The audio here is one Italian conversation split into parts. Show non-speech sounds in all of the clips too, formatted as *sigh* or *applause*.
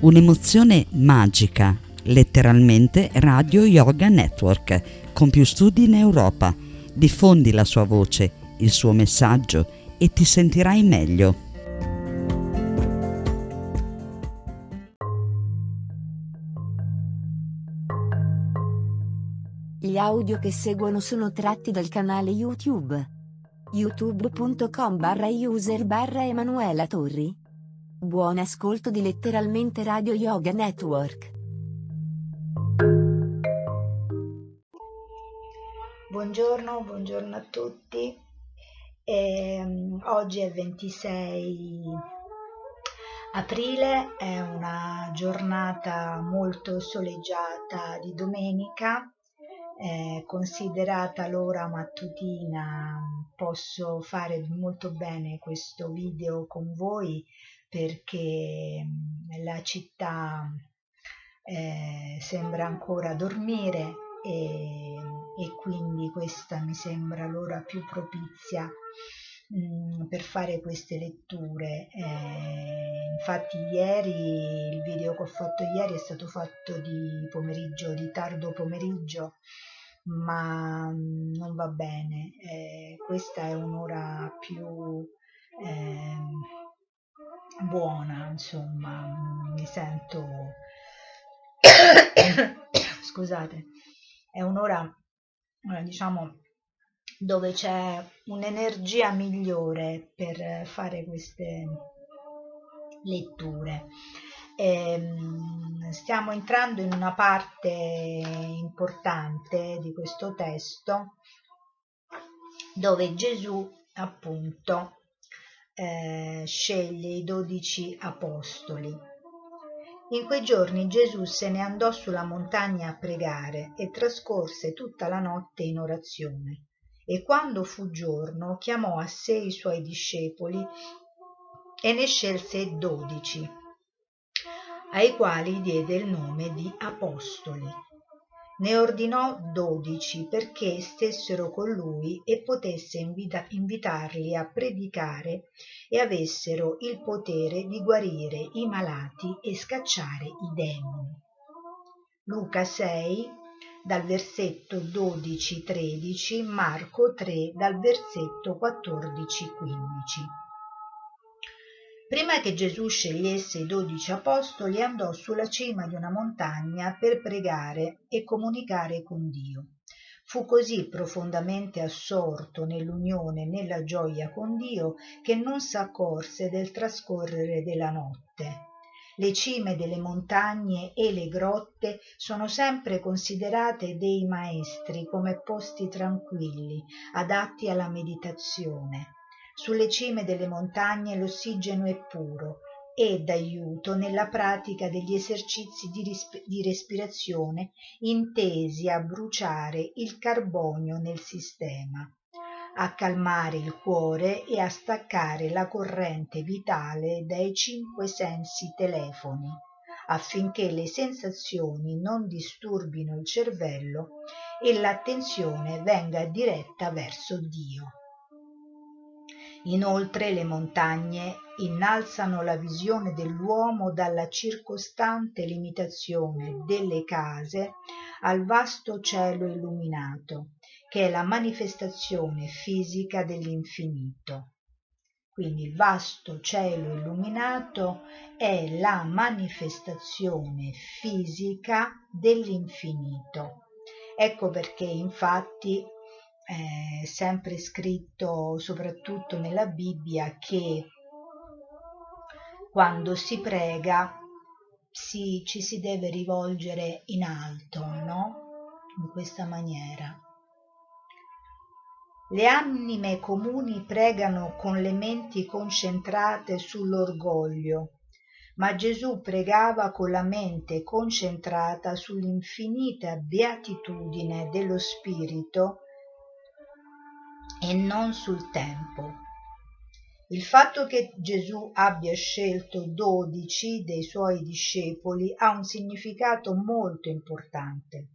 Un'emozione magica, letteralmente Radio Yoga Network, con più studi in Europa. Diffondi la sua voce, il suo messaggio e ti sentirai meglio. Gli audio che seguono sono tratti dal canale YouTube youtube.com barra user barra Emanuela Torri. Buon ascolto di letteralmente Radio Yoga Network. Buongiorno, buongiorno a tutti. E, um, oggi è 26 aprile, è una giornata molto soleggiata di domenica eh, considerata l'ora mattutina posso fare molto bene questo video con voi perché mm, la città eh, sembra ancora dormire e, e, quindi questa mi sembra l'ora più propizia mh, mm, per fare queste letture eh, infatti ieri il video che ho fatto ieri è stato fatto di pomeriggio di tardo pomeriggio ma mm, non va bene. Eh, questa è un'ora più eh, buona, insomma, mi sento... *coughs* Scusate, è un'ora, eh, diciamo, dove c'è un'energia migliore per fare queste letture. Ehm, stiamo entrando in una parte importante di questo testo dove Gesù appunto eh, sceglie i dodici apostoli. In quei giorni Gesù se ne andò sulla montagna a pregare e trascorse tutta la notte in orazione. E quando fu giorno chiamò a sé i suoi discepoli e ne scelse dodici ai quali diede il nome di apostoli. Ne ordinò dodici perché stessero con lui e potesse invita- invitarli a predicare e avessero il potere di guarire i malati e scacciare i demoni. Luca 6 dal versetto 12-13, Marco 3 dal versetto 14-15. Prima che Gesù scegliesse i dodici apostoli andò sulla cima di una montagna per pregare e comunicare con Dio. Fu così profondamente assorto nell'unione e nella gioia con Dio che non s'accorse del trascorrere della notte. Le cime delle montagne e le grotte sono sempre considerate dei maestri come posti tranquilli, adatti alla meditazione sulle cime delle montagne l'ossigeno è puro e d'aiuto nella pratica degli esercizi di, risp- di respirazione intesi a bruciare il carbonio nel sistema a calmare il cuore e a staccare la corrente vitale dai cinque sensi telefoni affinché le sensazioni non disturbino il cervello e l'attenzione venga diretta verso Dio. Inoltre le montagne innalzano la visione dell'uomo dalla circostante limitazione delle case al vasto cielo illuminato, che è la manifestazione fisica dell'infinito. Quindi il vasto cielo illuminato è la manifestazione fisica dell'infinito. Ecco perché infatti è sempre scritto soprattutto nella Bibbia che quando si prega si, ci si deve rivolgere in alto, no? In questa maniera. Le anime comuni pregano con le menti concentrate sull'orgoglio, ma Gesù pregava con la mente concentrata sull'infinita beatitudine dello Spirito e non sul tempo. Il fatto che Gesù abbia scelto dodici dei suoi discepoli ha un significato molto importante.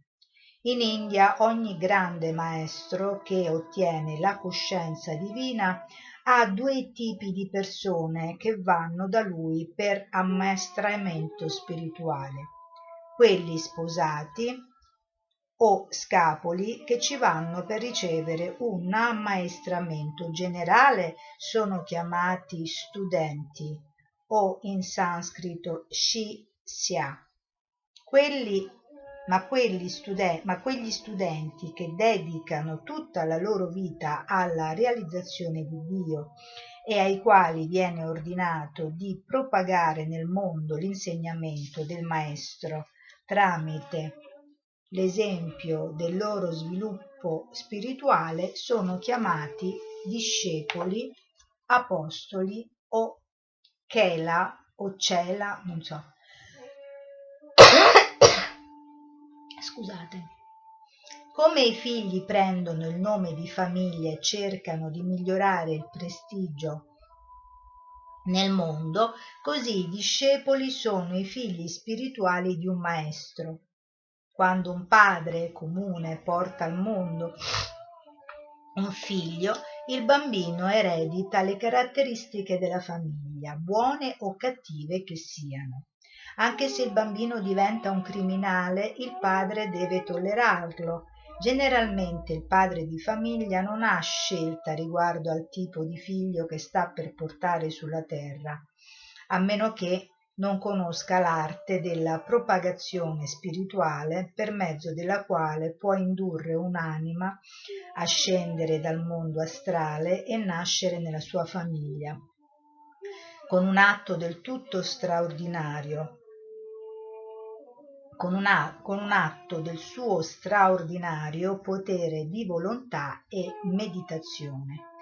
In India ogni grande maestro che ottiene la coscienza divina ha due tipi di persone che vanno da lui per ammaestramento spirituale, quelli sposati o scapoli che ci vanno per ricevere un ammaestramento generale sono chiamati studenti o in sanscrito shishya. Quelli ma, studen- ma quegli studenti che dedicano tutta la loro vita alla realizzazione di Dio e ai quali viene ordinato di propagare nel mondo l'insegnamento del Maestro tramite l'esempio del loro sviluppo spirituale sono chiamati discepoli, apostoli o chela o cela, non so, *coughs* scusate. Come i figli prendono il nome di famiglia e cercano di migliorare il prestigio nel mondo, così i discepoli sono i figli spirituali di un maestro. Quando un padre comune porta al mondo un figlio, il bambino eredita le caratteristiche della famiglia, buone o cattive che siano. Anche se il bambino diventa un criminale, il padre deve tollerarlo. Generalmente il padre di famiglia non ha scelta riguardo al tipo di figlio che sta per portare sulla terra, a meno che non conosca l'arte della propagazione spirituale per mezzo della quale può indurre un'anima a scendere dal mondo astrale e nascere nella sua famiglia con un atto del tutto straordinario con un, con un atto del suo straordinario potere di volontà e meditazione.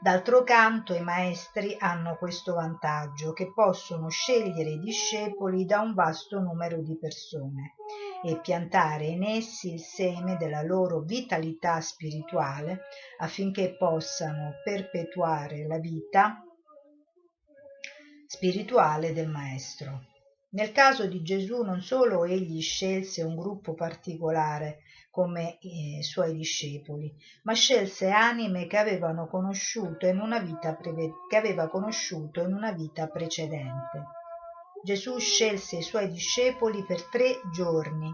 D'altro canto i maestri hanno questo vantaggio che possono scegliere i discepoli da un vasto numero di persone e piantare in essi il seme della loro vitalità spirituale affinché possano perpetuare la vita spirituale del maestro. Nel caso di Gesù non solo egli scelse un gruppo particolare come i suoi discepoli, ma scelse anime che, avevano conosciuto in una vita preve- che aveva conosciuto in una vita precedente. Gesù scelse i suoi discepoli per tre giorni.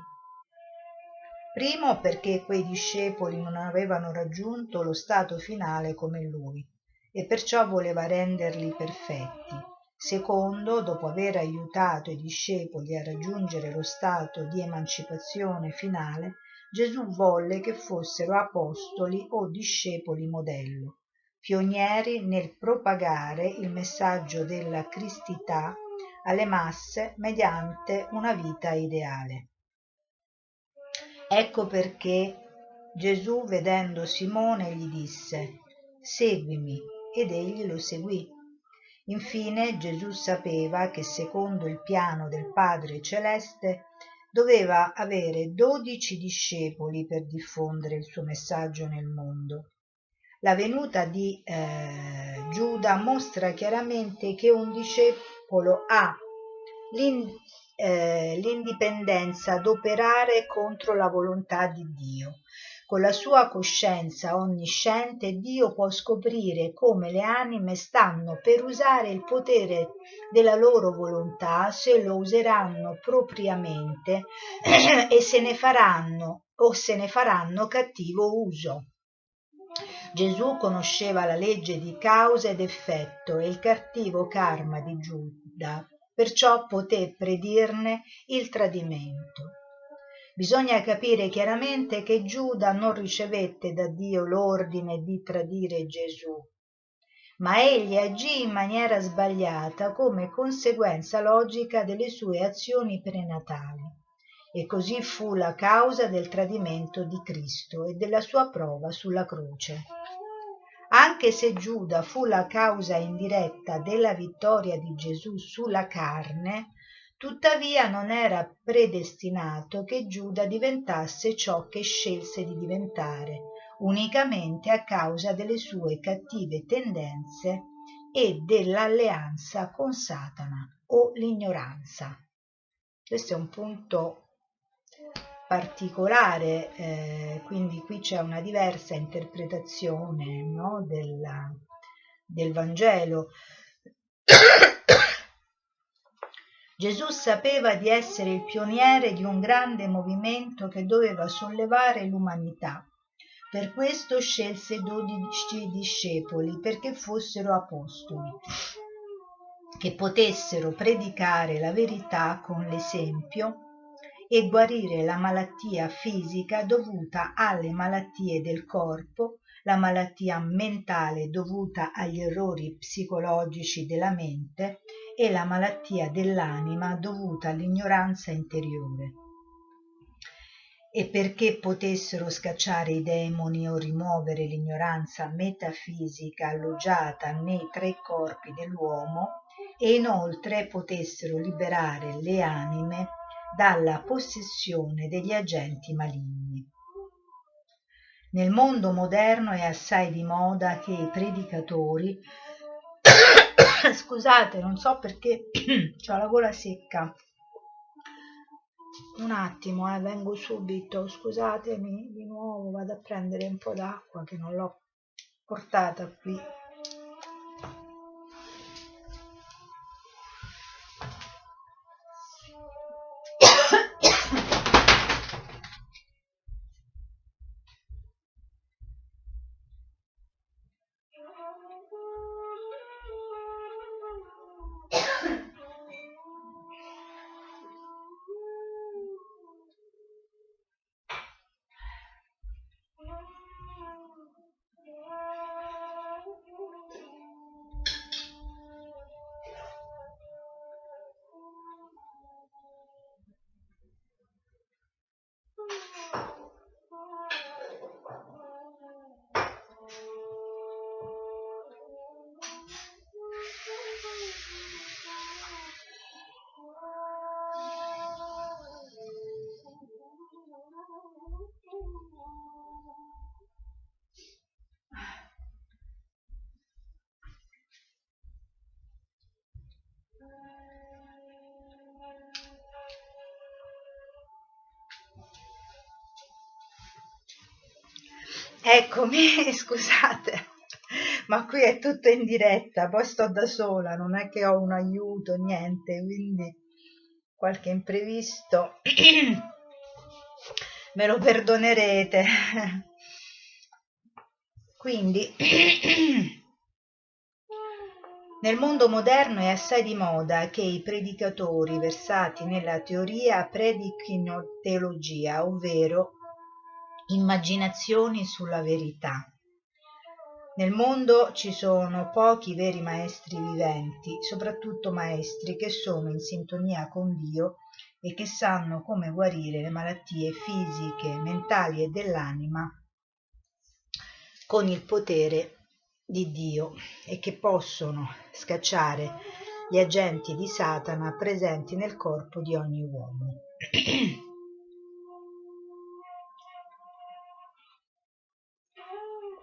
Primo perché quei discepoli non avevano raggiunto lo stato finale come lui e perciò voleva renderli perfetti Secondo, dopo aver aiutato i discepoli a raggiungere lo stato di emancipazione finale, Gesù volle che fossero apostoli o discepoli modello, pionieri nel propagare il messaggio della cristità alle masse mediante una vita ideale. Ecco perché Gesù, vedendo Simone, gli disse, Seguimi, ed egli lo seguì infine gesù sapeva che secondo il piano del padre celeste doveva avere dodici discepoli per diffondere il suo messaggio nel mondo. La venuta di eh, Giuda mostra chiaramente che un discepolo ha eh, l'indipendenza d'operare contro la volontà di Dio con la sua coscienza onnisciente Dio può scoprire come le anime stanno per usare il potere della loro volontà se lo useranno propriamente *clears throat* e se ne faranno o se ne faranno cattivo uso. Gesù conosceva la legge di causa ed effetto e il cattivo karma di Giuda, perciò poté predirne il tradimento. Bisogna capire chiaramente che Giuda non ricevette da Dio l'ordine di tradire Gesù, ma egli agì in maniera sbagliata come conseguenza logica delle sue azioni prenatali. E così fu la causa del tradimento di Cristo e della sua prova sulla croce. Anche se Giuda fu la causa indiretta della vittoria di Gesù sulla carne, tuttavia non era predestinato che Giuda diventasse ciò che scelse di diventare unicamente a causa delle sue cattive tendenze e dell'alleanza con Satana o l'ignoranza. Questo è un punto particolare, eh, quindi qui c'è una diversa interpretazione no, della, del Vangelo. Gesù sapeva di essere il pioniere di un grande movimento che doveva sollevare l'umanità. Per questo scelse dodici discepoli perché fossero apostoli, che potessero predicare la verità con l'esempio e guarire la malattia fisica dovuta alle malattie del corpo, la malattia mentale dovuta agli errori psicologici della mente e la malattia dell'anima dovuta all'ignoranza interiore. E perché potessero scacciare i demoni o rimuovere l'ignoranza metafisica alloggiata nei tre corpi dell'uomo e inoltre potessero liberare le anime dalla possessione degli agenti maligni. Nel mondo moderno è assai di moda che i predicatori *coughs* scusate, non so perché *coughs* ho la gola secca. Un attimo, eh, vengo subito, scusatemi di nuovo, vado a prendere un po' d'acqua che non l'ho portata qui. Eccomi, *laughs* scusate, ma qui è tutto in diretta, poi sto da sola, non è che ho un aiuto, niente, quindi qualche imprevisto *clears throat* me lo perdonerete. *laughs* Quindi *clears throat* nel mondo moderno è assai di moda che i predicatori versati nella teoria predichino teologia, ovvero immaginazioni sulla verità. Nel mondo ci sono pochi veri maestri viventi, soprattutto maestri che sono in sintonia con Dio e che sanno come guarire le malattie fisiche, mentali e dell'anima con il potere di Dio e che possono scacciare gli agenti di Satana presenti nel corpo di ogni uomo. *clears throat*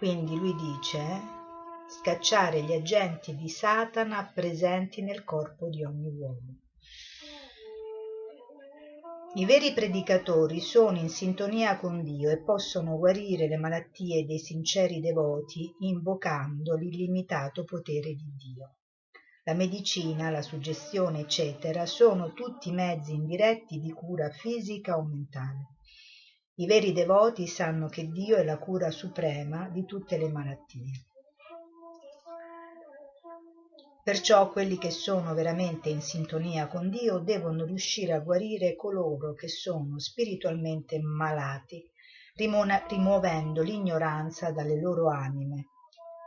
Quindi lui dice scacciare gli agenti di Satana presenti nel corpo di ogni uomo. I veri predicatori sono in sintonia con Dio e possono guarire le malattie dei sinceri devoti invocando l'illimitato potere di Dio. La medicina, la suggestione, eccetera, sono tutti mezzi indiretti di cura fisica o mentale. I veri devoti sanno che Dio è la cura suprema di tutte le malattie. Perciò quelli che sono veramente in sintonia con Dio devono riuscire a guarire coloro che sono spiritualmente malati, rimuovendo l'ignoranza dalle loro anime,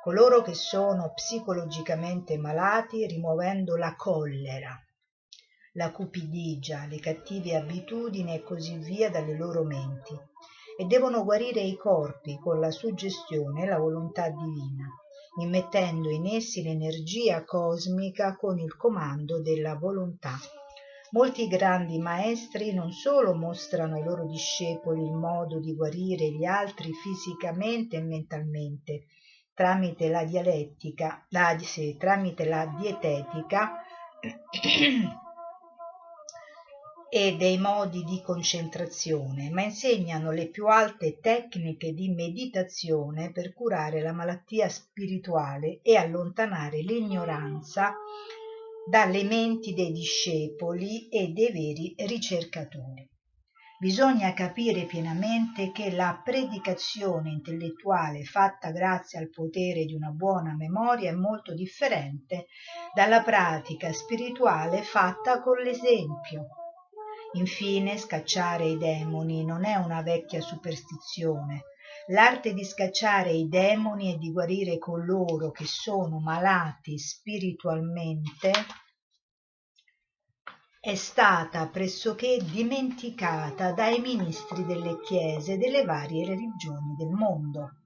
coloro che sono psicologicamente malati, rimuovendo la collera, la cupidigia, le cattive abitudini e così via dalle loro menti e devono guarire i corpi con la suggestione e la volontà divina, immettendo in essi l'energia cosmica con il comando della volontà. Molti grandi maestri non solo mostrano ai loro discepoli il modo di guarire gli altri fisicamente e mentalmente, tramite la dialettica, la, sì, tramite la dietetica *clears throat* e dei modi di concentrazione, ma insegnano le più alte tecniche di meditazione per curare la malattia spirituale e allontanare l'ignoranza dalle menti dei discepoli e dei veri ricercatori. Bisogna capire pienamente che la predicazione intellettuale fatta grazie al potere di una buona memoria è molto differente dalla pratica spirituale fatta con l'esempio. Infine, scacciare i demoni non è una vecchia superstizione. L'arte di scacciare i demoni e di guarire coloro che sono malati spiritualmente è stata pressoché dimenticata dai ministri delle chiese delle varie religioni del mondo.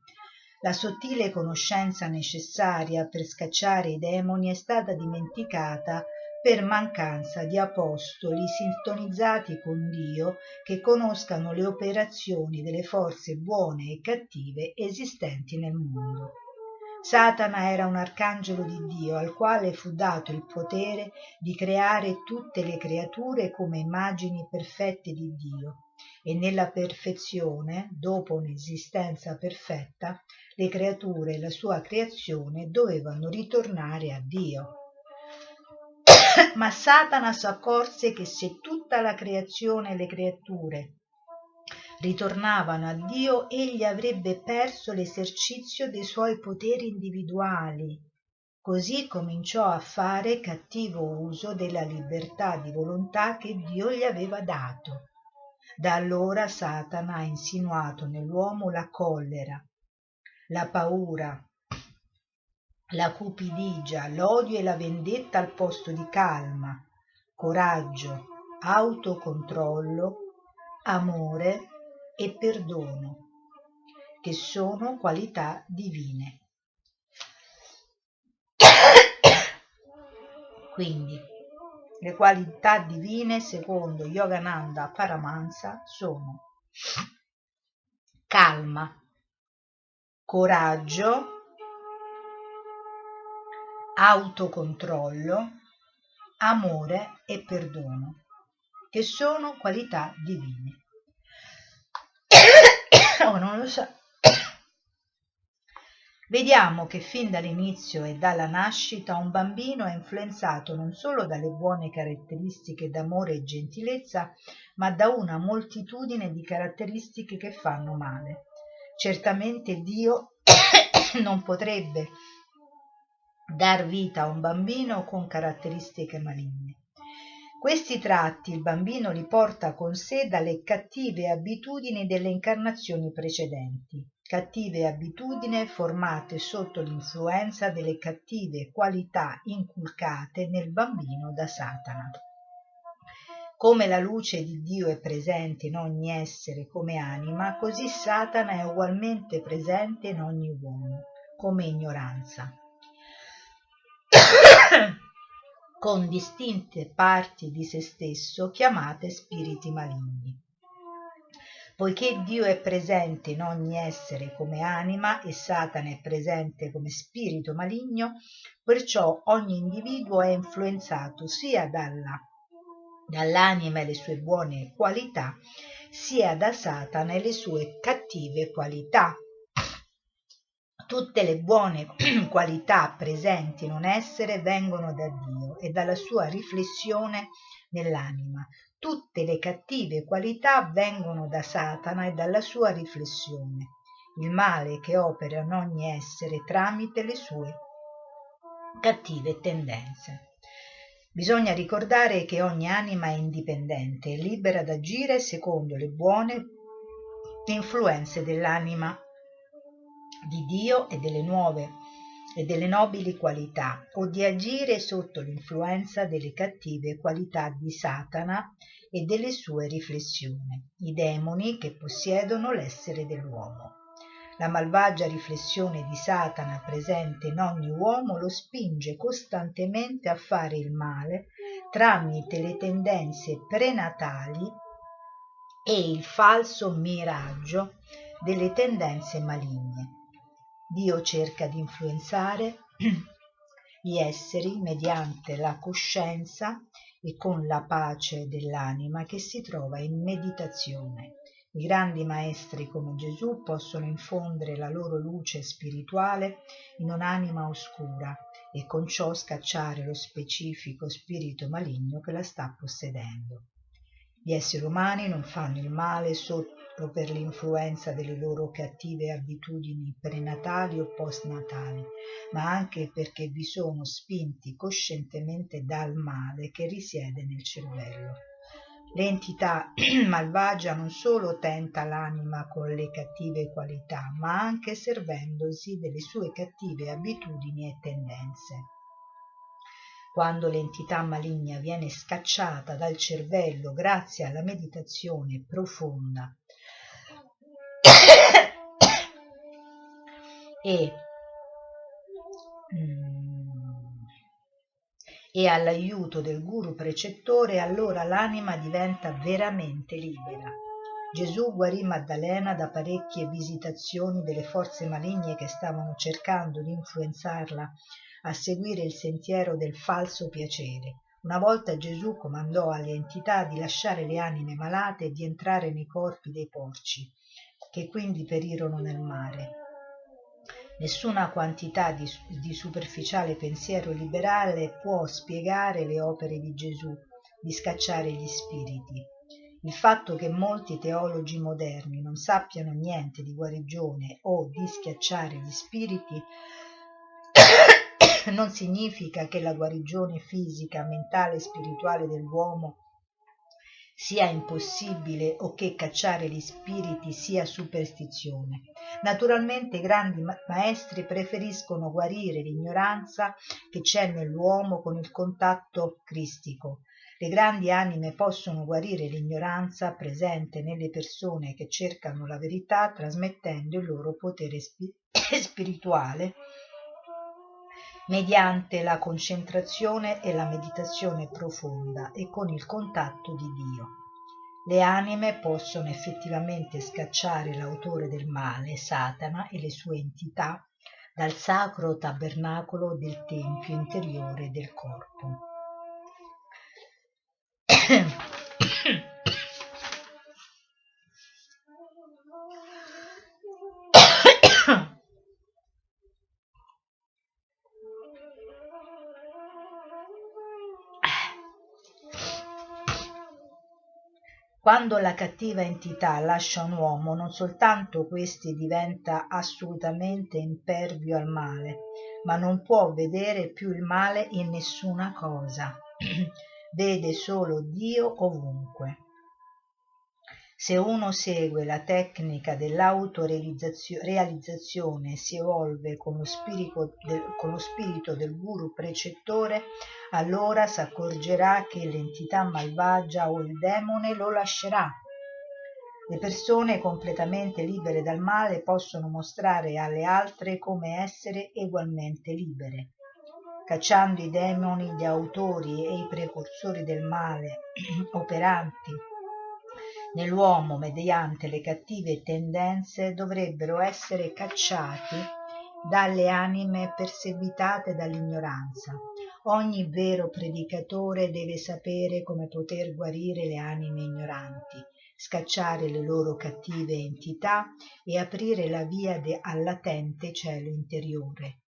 La sottile conoscenza necessaria per scacciare i demoni è stata dimenticata per mancanza di apostoli sintonizzati con Dio che conoscano le operazioni delle forze buone e cattive esistenti nel mondo. Satana era un arcangelo di Dio al quale fu dato il potere di creare tutte le creature come immagini perfette di Dio e nella perfezione, dopo un'esistenza perfetta, le creature e la sua creazione dovevano ritornare a Dio. Ma Satana s'accorse che se tutta la creazione e le creature ritornavano a Dio, egli avrebbe perso l'esercizio dei suoi poteri individuali. Così cominciò a fare cattivo uso della libertà di volontà che Dio gli aveva dato. Da allora Satana ha insinuato nell'uomo la collera, la paura, la cupidigia, l'odio e la vendetta al posto di calma, coraggio, autocontrollo, amore e perdono, che sono qualità divine. Quindi, le qualità divine, secondo Yogananda Paramahansa, sono calma, coraggio, autocontrollo, amore e perdono, che sono qualità divine *coughs* oh, non lo so. Vediamo che fin dall'inizio e dalla nascita un bambino è influenzato non solo dalle buone caratteristiche d'amore e gentilezza, ma da una moltitudine di caratteristiche che fanno male. Certamente Dio *coughs* non potrebbe dar vita a un bambino con caratteristiche maligne. Questi tratti il bambino li porta con sé dalle cattive abitudini delle incarnazioni precedenti, cattive abitudini formate sotto l'influenza delle cattive qualità inculcate nel bambino da Satana. Come la luce di Dio è presente in ogni essere come anima, così Satana è ugualmente presente in ogni uomo come ignoranza con distinte parti di se stesso chiamate spiriti maligni. Poiché Dio è presente in ogni essere come anima e Satana è presente come spirito maligno, perciò ogni individuo è influenzato sia dalla, dall'anima e le sue buone qualità, sia da Satana e le sue cattive qualità, Tutte le buone *clears throat* qualità presenti in un essere vengono da Dio e dalla sua riflessione nell'anima. Tutte le cattive qualità vengono da Satana e dalla sua riflessione. Il male che opera in ogni essere tramite le sue cattive tendenze. Bisogna ricordare che ogni anima è indipendente e libera d'agire secondo le buone influenze dell'anima di Dio e delle nuove e delle nobili qualità o di agire sotto l'influenza delle cattive qualità di Satana e delle sue riflessioni, i demoni che possiedono l'essere dell'uomo. La malvagia riflessione di Satana presente in ogni uomo lo spinge costantemente a fare il male tramite le tendenze prenatali e il falso miraggio delle tendenze maligne. Dio cerca di influenzare *clears throat* gli esseri mediante la coscienza e con la pace dell'anima che si trova in meditazione. I grandi maestri come Gesù possono infondere la loro luce spirituale in un'anima oscura e con ciò scacciare lo specifico spirito maligno che la sta possedendo. Gli esseri umani non fanno il male solo per l'influenza delle loro cattive abitudini prenatali o postnatali, ma anche perché vi sono spinti coscientemente dal male che risiede nel cervello. L'entità *clears throat* malvagia non solo tenta l'anima con le cattive qualità, ma anche servendosi delle sue cattive abitudini e tendenze. Quando l'entità maligna viene scacciata dal cervello grazie alla meditazione profonda e, mm, e all'aiuto del guru precettore, allora l'anima diventa veramente libera. Gesù guarì Maddalena da parecchie visitazioni delle forze maligne che stavano cercando di influenzarla a seguire il sentiero del falso piacere. Una volta Gesù comandò alle entità di lasciare le anime malate e di entrare nei corpi dei porci, che quindi perirono nel mare. Nessuna quantità di, di superficiale pensiero liberale può spiegare le opere di Gesù di scacciare gli spiriti. Il fatto che molti teologi moderni non sappiano niente di guarigione o di schiacciare gli spiriti *coughs* non significa che la guarigione fisica, mentale e spirituale dell'uomo sia impossibile o che cacciare gli spiriti sia superstizione. Naturalmente i grandi maestri preferiscono guarire l'ignoranza che c'è nell'uomo con il contatto cristico. Le grandi anime possono guarire l'ignoranza presente nelle persone che cercano la verità trasmettendo il loro potere *coughs* spirituale mediante la concentrazione e la meditazione profonda e con il contatto di Dio. Le anime possono effettivamente scacciare l'autore del male, Satana e le sue entità, dal sacro tabernacolo del tempio interiore del corpo. *clears throat* Quando la cattiva entità lascia un uomo, non soltanto questi diventa assolutamente impervio al male, ma non può vedere più il male in nessuna cosa, *clears throat* vede solo Dio ovunque. Se uno segue la tecnica dell'autorealizzazione e si evolve con lo, del, con lo spirito del guru precettore, allora s'accorgerà che l'entità malvagia o il demone lo lascerà. Le persone completamente libere dal male possono mostrare alle altre come essere egualmente libere. Cacciando i demoni, gli autori e i precursori del male *clears throat* operanti nell'uomo mediante le cattive tendenze dovrebbero essere cacciati dalle anime perseguitate dall'ignoranza. Ogni vero predicatore deve sapere come poter guarire le anime ignoranti, scacciare le loro cattive entità e aprire la via de- al latente cielo interiore.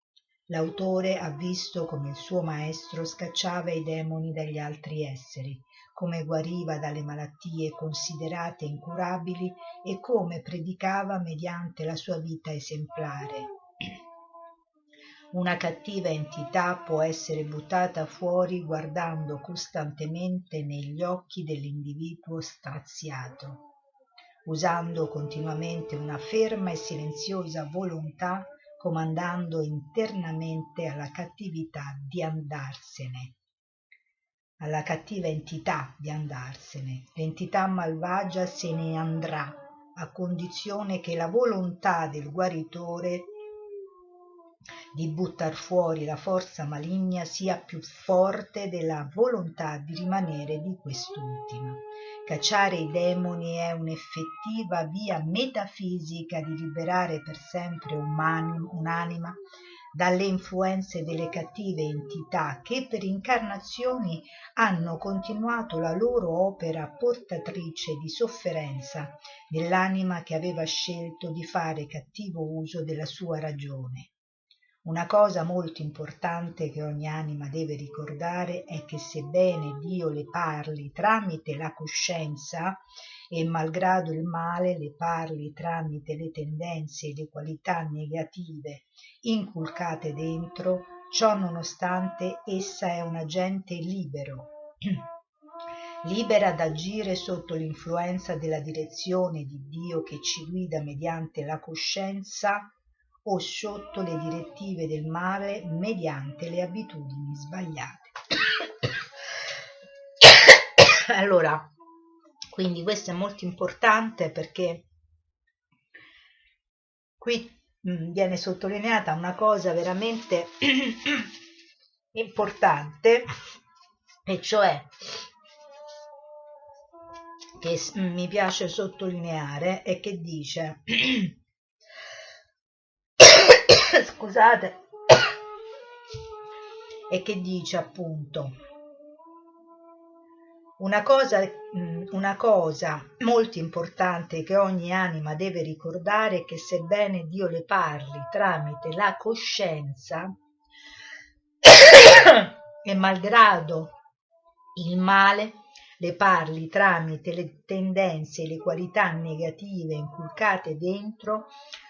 L'autore ha visto come il suo maestro scacciava i demoni dagli altri esseri, come guariva dalle malattie considerate incurabili e come predicava mediante la sua vita esemplare. Una cattiva entità può essere buttata fuori guardando costantemente negli occhi dell'individuo straziato, usando continuamente una ferma e silenziosa volontà, comandando internamente alla cattività di andarsene alla cattiva entità di andarsene. L'entità malvagia se ne andrà a condizione che la volontà del guaritore di buttar fuori la forza maligna sia più forte della volontà di rimanere di quest'ultima. Cacciare i demoni è un'effettiva via metafisica di liberare per sempre un'anima dalle influenze delle cattive entità che per incarnazioni hanno continuato la loro opera portatrice di sofferenza nell'anima che aveva scelto di fare cattivo uso della sua ragione. Una cosa molto importante che ogni anima deve ricordare è che sebbene Dio le parli tramite la coscienza e malgrado il male le parli tramite le tendenze e le qualità negative inculcate dentro, ciò nonostante essa è un agente libero, *clears throat* libera ad agire sotto l'influenza della direzione di Dio che ci guida mediante la coscienza o sotto le direttive del male mediante le abitudini sbagliate. *coughs* allora, quindi questo è molto importante perché qui mm, viene sottolineata una cosa veramente *coughs* importante e cioè che mi piace sottolineare e che dice scusate. E che dice appunto? Una cosa, mm, una cosa molto importante che ogni anima deve ricordare è che sebbene Dio le parli tramite la coscienza *coughs* e malgrado il male le parli tramite le tendenze e le qualità negative inculcate dentro,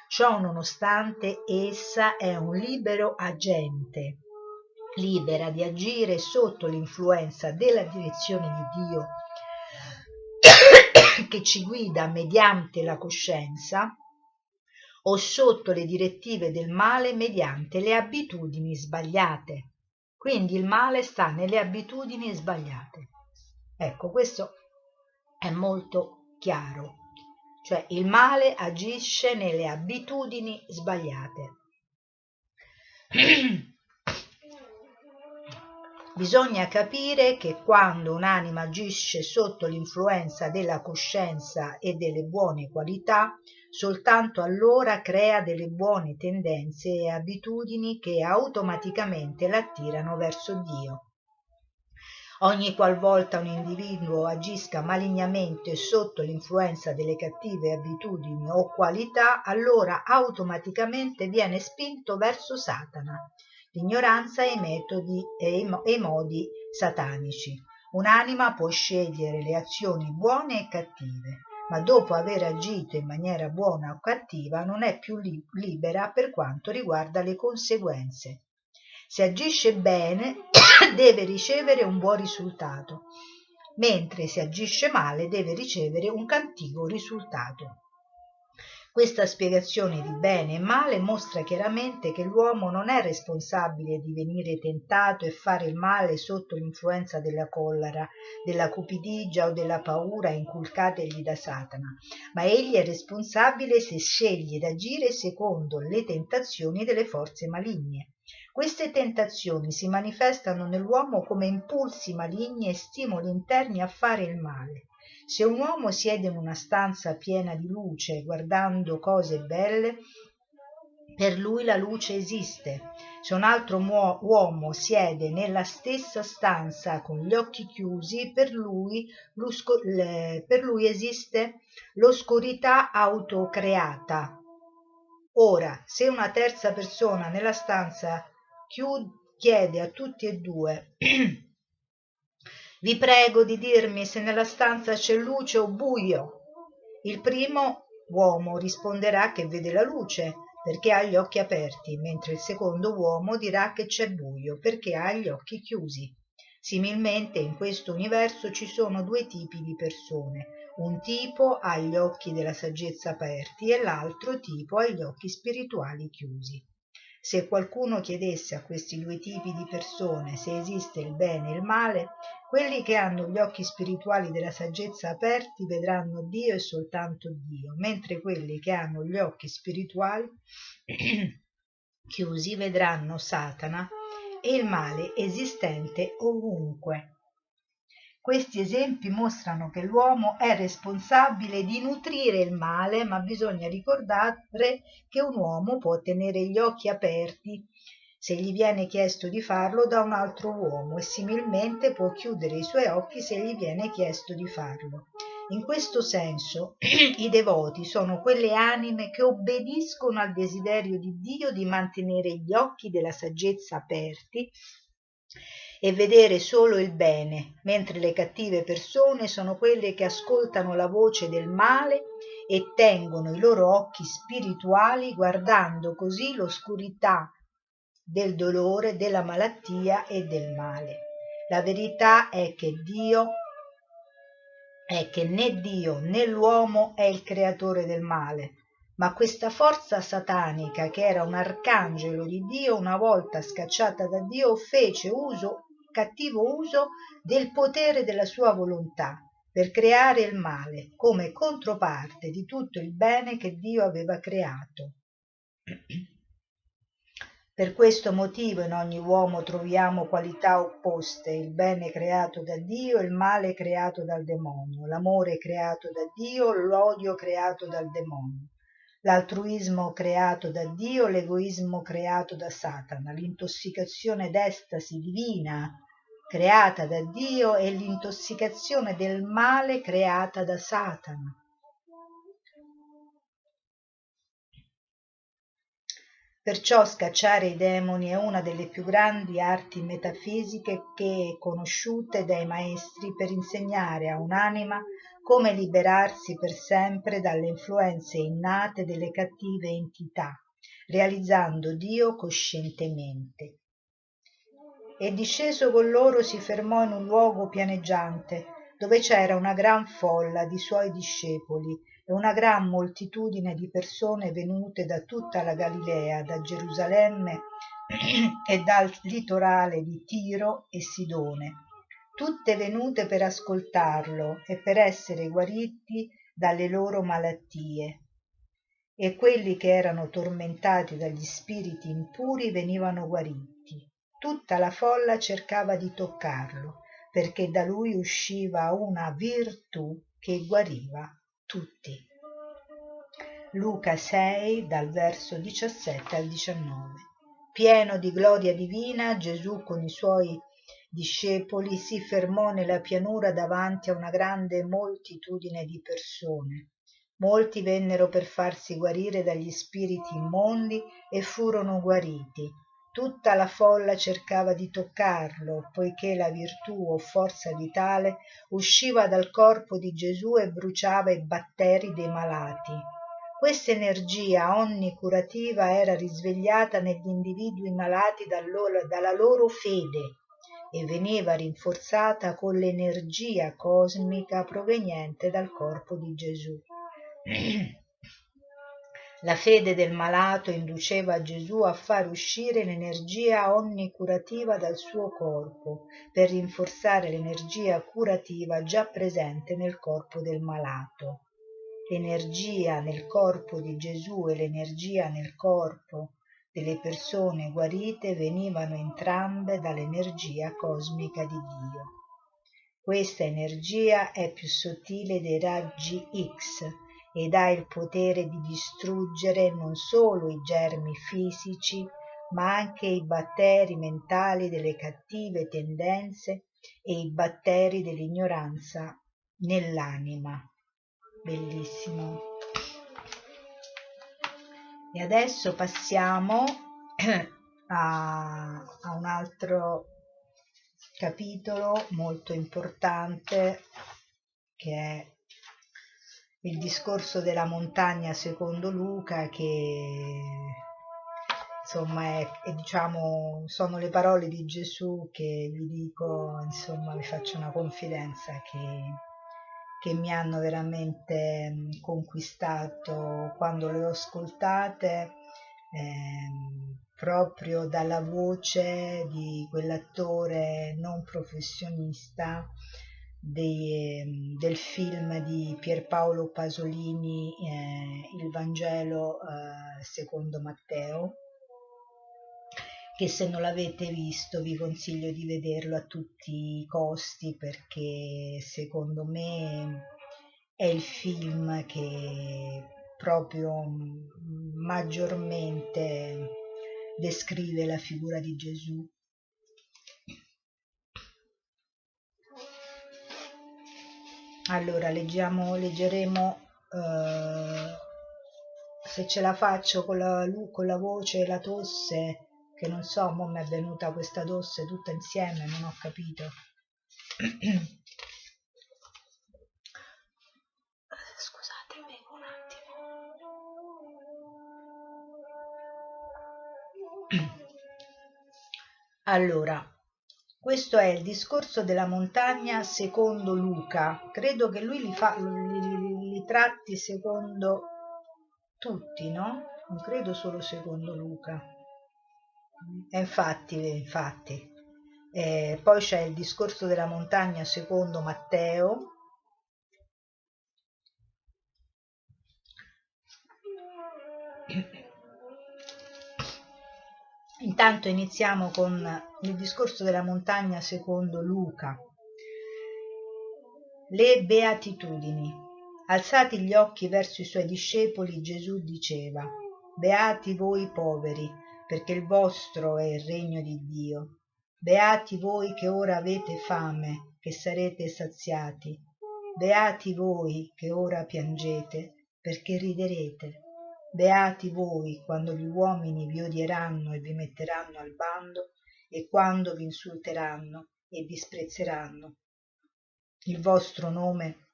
ciò nonostante essa è un libero agente libera di agire sotto l'influenza della direzione di Dio *coughs* che ci guida mediante la coscienza o sotto le direttive del male mediante le abitudini sbagliate. Quindi il male sta nelle abitudini sbagliate. Ecco, questo è molto chiaro. Cioè il male agisce nelle abitudini sbagliate. *clears throat* Bisogna capire che quando un'anima agisce sotto l'influenza della coscienza e delle buone qualità, soltanto allora crea delle buone tendenze e abitudini che automaticamente l'attirano verso Dio. Ogni qualvolta un individuo agisca malignamente sotto l'influenza delle cattive abitudini o qualità, allora automaticamente viene spinto verso Satana l'ignoranza e i metodi e i modi satanici. Un'anima può scegliere le azioni buone e cattive, ma dopo aver agito in maniera buona o cattiva non è più li- libera per quanto riguarda le conseguenze. Se agisce bene *coughs* deve ricevere un buon risultato, mentre se agisce male deve ricevere un cattivo risultato. Questa spiegazione di bene e male mostra chiaramente che l'uomo non è responsabile di venire tentato e fare il male sotto l'influenza della collera, della cupidigia o della paura inculcategli da Satana, ma egli è responsabile se sceglie d'agire secondo le tentazioni delle forze maligne. Queste tentazioni si manifestano nell'uomo come impulsi maligni e stimoli interni a fare il male. Se un uomo siede in una stanza piena di luce guardando cose belle, per lui la luce esiste. Se un altro uomo siede nella stessa stanza con gli occhi chiusi, per lui, per lui esiste l'oscurità autocreata. Ora, se una terza persona nella stanza chiede a tutti e due *clears throat* Vi prego di dirmi se nella stanza c'è luce o buio. Il primo uomo risponderà che vede la luce perché ha gli occhi aperti, mentre il secondo uomo dirà che c'è buio perché ha gli occhi chiusi. Similmente in questo universo ci sono due tipi di persone. Un tipo ha gli occhi della saggezza aperti e l'altro tipo ha gli occhi spirituali chiusi. Se qualcuno chiedesse a questi due tipi di persone se esiste il bene e il male, quelli che hanno gli occhi spirituali della saggezza aperti vedranno Dio e soltanto Dio, mentre quelli che hanno gli occhi spirituali *clears throat* chiusi vedranno Satana e il male esistente ovunque. Questi esempi mostrano che l'uomo è responsabile di nutrire il male, ma bisogna ricordare che un uomo può tenere gli occhi aperti se gli viene chiesto di farlo da un altro uomo e similmente può chiudere i suoi occhi se gli viene chiesto di farlo. In questo senso *clears throat* i devoti sono quelle anime che obbediscono al desiderio di Dio di mantenere gli occhi della saggezza aperti e vedere solo il bene, mentre le cattive persone sono quelle che ascoltano la voce del male e tengono i loro occhi spirituali guardando così l'oscurità del dolore, della malattia e del male. La verità è che Dio è che né Dio né l'uomo è il creatore del male, ma questa forza satanica che era un arcangelo di Dio una volta scacciata da Dio fece uso cattivo uso del potere della sua volontà per creare il male come controparte di tutto il bene che Dio aveva creato. Per questo motivo in ogni uomo troviamo qualità opposte, il bene creato da Dio e il male creato dal demonio, l'amore creato da Dio, l'odio creato dal demonio, l'altruismo creato da Dio, l'egoismo creato da Satana, l'intossicazione d'estasi divina creata da Dio e l'intossicazione del male creata da Satana. Perciò scacciare i demoni è una delle più grandi arti metafisiche che conosciute dai maestri per insegnare a un'anima come liberarsi per sempre dalle influenze innate delle cattive entità, realizzando Dio coscientemente. E disceso con loro si fermò in un luogo pianeggiante, dove c'era una gran folla di suoi discepoli e una gran moltitudine di persone venute da tutta la Galilea, da Gerusalemme *clears throat* e dal litorale di Tiro e Sidone, tutte venute per ascoltarlo e per essere guariti dalle loro malattie. E quelli che erano tormentati dagli spiriti impuri venivano guariti. Tutta la folla cercava di toccarlo, perché da lui usciva una virtù che guariva tutti. Luca 6 dal verso 17 al 19. Pieno di gloria divina, Gesù con i suoi discepoli si fermò nella pianura davanti a una grande moltitudine di persone. Molti vennero per farsi guarire dagli spiriti immondi e furono guariti tutta la folla cercava di toccarlo poiché la virtù o forza vitale usciva dal corpo di Gesù e bruciava i batteri dei malati. Questa energia onnicurativa era risvegliata negli individui malati dalla loro fede e veniva rinforzata con l'energia cosmica proveniente dal corpo di Gesù. *clears throat* La fede del malato induceva Gesù a far uscire l'energia onnicurativa dal suo corpo per rinforzare l'energia curativa già presente nel corpo del malato. L'energia nel corpo di Gesù e l'energia nel corpo delle persone guarite venivano entrambe dall'energia cosmica di Dio. Questa energia è più sottile dei raggi X ed ha il potere di distruggere non solo i germi fisici, ma anche i batteri mentali delle cattive tendenze e i batteri dell'ignoranza nell'anima. Bellissimo. E adesso passiamo *clears throat* a, a un altro capitolo molto importante che è il discorso della montagna secondo Luca che insomma è, è, diciamo sono le parole di Gesù che vi dico insomma vi faccio una confidenza che, che mi hanno veramente conquistato quando le ho ascoltate eh, proprio dalla voce di quell'attore non professionista dei, ehm, del film di Pierpaolo Pasolini eh, Il Vangelo eh, secondo Matteo che se non l'avete visto vi consiglio di vederlo a tutti i costi perché secondo me è il film che proprio maggiormente descrive la figura di Gesù. Allora, leggiamo, leggeremo eh, se ce la faccio con la, con la voce e la tosse, che non so, mo mi è venuta questa tosse tutta insieme, non ho capito. *clears throat* Scusate, bevo un attimo. *clears throat* Allora, questo è il discorso della montagna secondo Luca. Credo che lui li, fa, li, li, li tratti secondo tutti, no? Non credo solo secondo Luca. E infatti, infatti. Eh, poi c'è il discorso della montagna secondo Matteo. Intanto iniziamo con il discorso della montagna secondo Luca. Le beatitudini. Alzati gli occhi verso i suoi discepoli, Gesù diceva, Beati voi poveri, perché il vostro è il regno di Dio. Beati voi che ora avete fame, che sarete saziati. Beati voi che ora piangete, perché riderete. Beati voi quando gli uomini vi odieranno e vi metteranno al bando, e quando vi insulteranno e disprezzeranno il vostro nome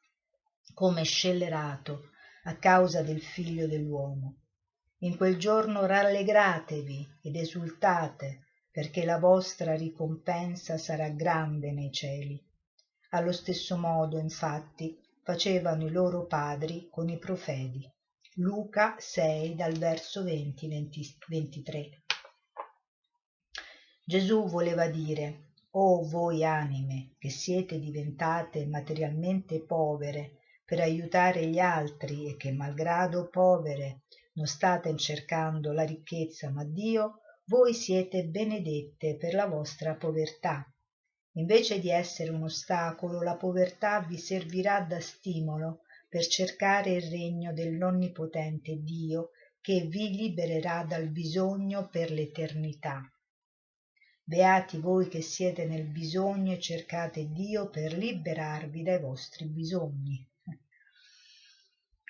come scellerato a causa del figlio dell'uomo. In quel giorno rallegratevi ed esultate, perché la vostra ricompensa sarà grande nei cieli. Allo stesso modo, infatti, facevano i loro padri con i profeti. Luca 6 dal verso 20, 20 23. Gesù voleva dire, o voi anime che siete diventate materialmente povere per aiutare gli altri e che malgrado povere non state cercando la ricchezza ma Dio, voi siete benedette per la vostra povertà. Invece di essere un ostacolo, la povertà vi servirà da stimolo per cercare il regno dell'Onnipotente Dio che vi libererà dal bisogno per l'eternità. Beati voi che siete nel bisogno e cercate Dio per liberarvi dai vostri bisogni.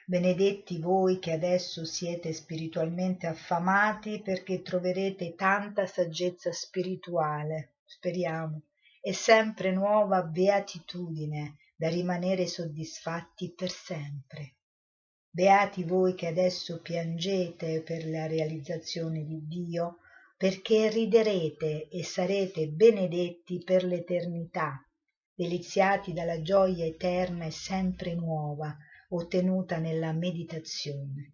Benedetti voi che adesso siete spiritualmente affamati perché troverete tanta saggezza spirituale, speriamo, e sempre nuova beatitudine da rimanere soddisfatti per sempre. Beati voi che adesso piangete per la realizzazione di Dio, perché riderete e sarete benedetti per l'eternità, deliziati dalla gioia eterna e sempre nuova, ottenuta nella meditazione.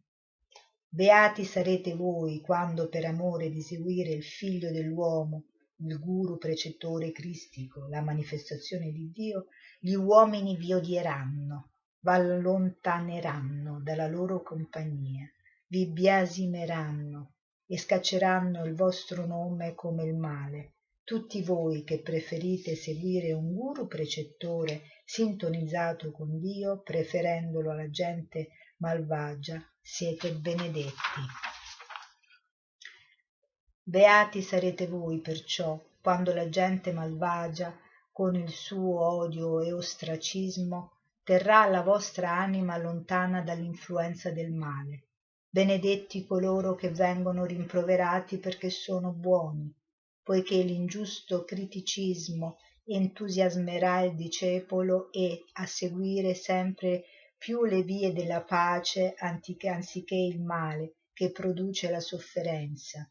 Beati sarete voi quando per amore di seguire il figlio dell'uomo, il guru precettore cristico, la manifestazione di Dio, gli uomini vi odieranno, v'allontaneranno dalla loro compagnia, vi biasimeranno e scacceranno il vostro nome come il male, tutti voi che preferite seguire un guru precettore sintonizzato con Dio, preferendolo alla gente malvagia, siete benedetti. Beati sarete voi perciò quando la gente malvagia, con il suo odio e ostracismo, terrà la vostra anima lontana dall'influenza del male. Benedetti coloro che vengono rimproverati perché sono buoni, poiché l'ingiusto criticismo entusiasmerà il discepolo e a seguire sempre più le vie della pace anziché il male che produce la sofferenza.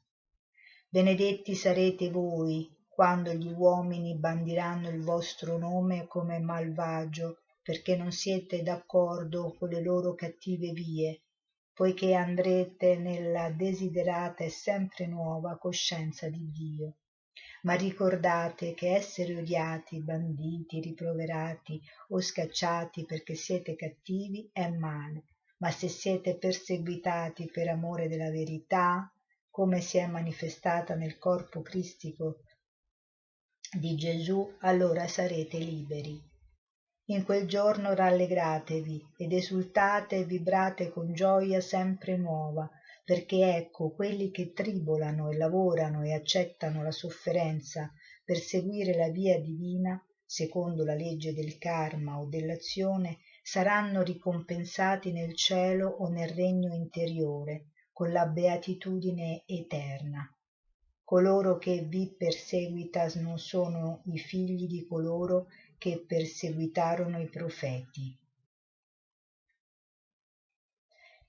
Benedetti sarete voi quando gli uomini bandiranno il vostro nome come malvagio perché non siete d'accordo con le loro cattive vie, poiché andrete nella desiderata e sempre nuova coscienza di Dio ma ricordate che essere odiati, banditi, riproverati o scacciati perché siete cattivi è male, ma se siete perseguitati per amore della verità, come si è manifestata nel corpo cristico di Gesù, allora sarete liberi. In quel giorno rallegratevi ed esultate e vibrate con gioia sempre nuova, perché ecco quelli che tribolano e lavorano e accettano la sofferenza per seguire la via divina secondo la legge del karma o dell'azione saranno ricompensati nel cielo o nel regno interiore con la beatitudine eterna. Coloro che vi perseguitas non sono i figli di coloro che perseguitarono i profeti.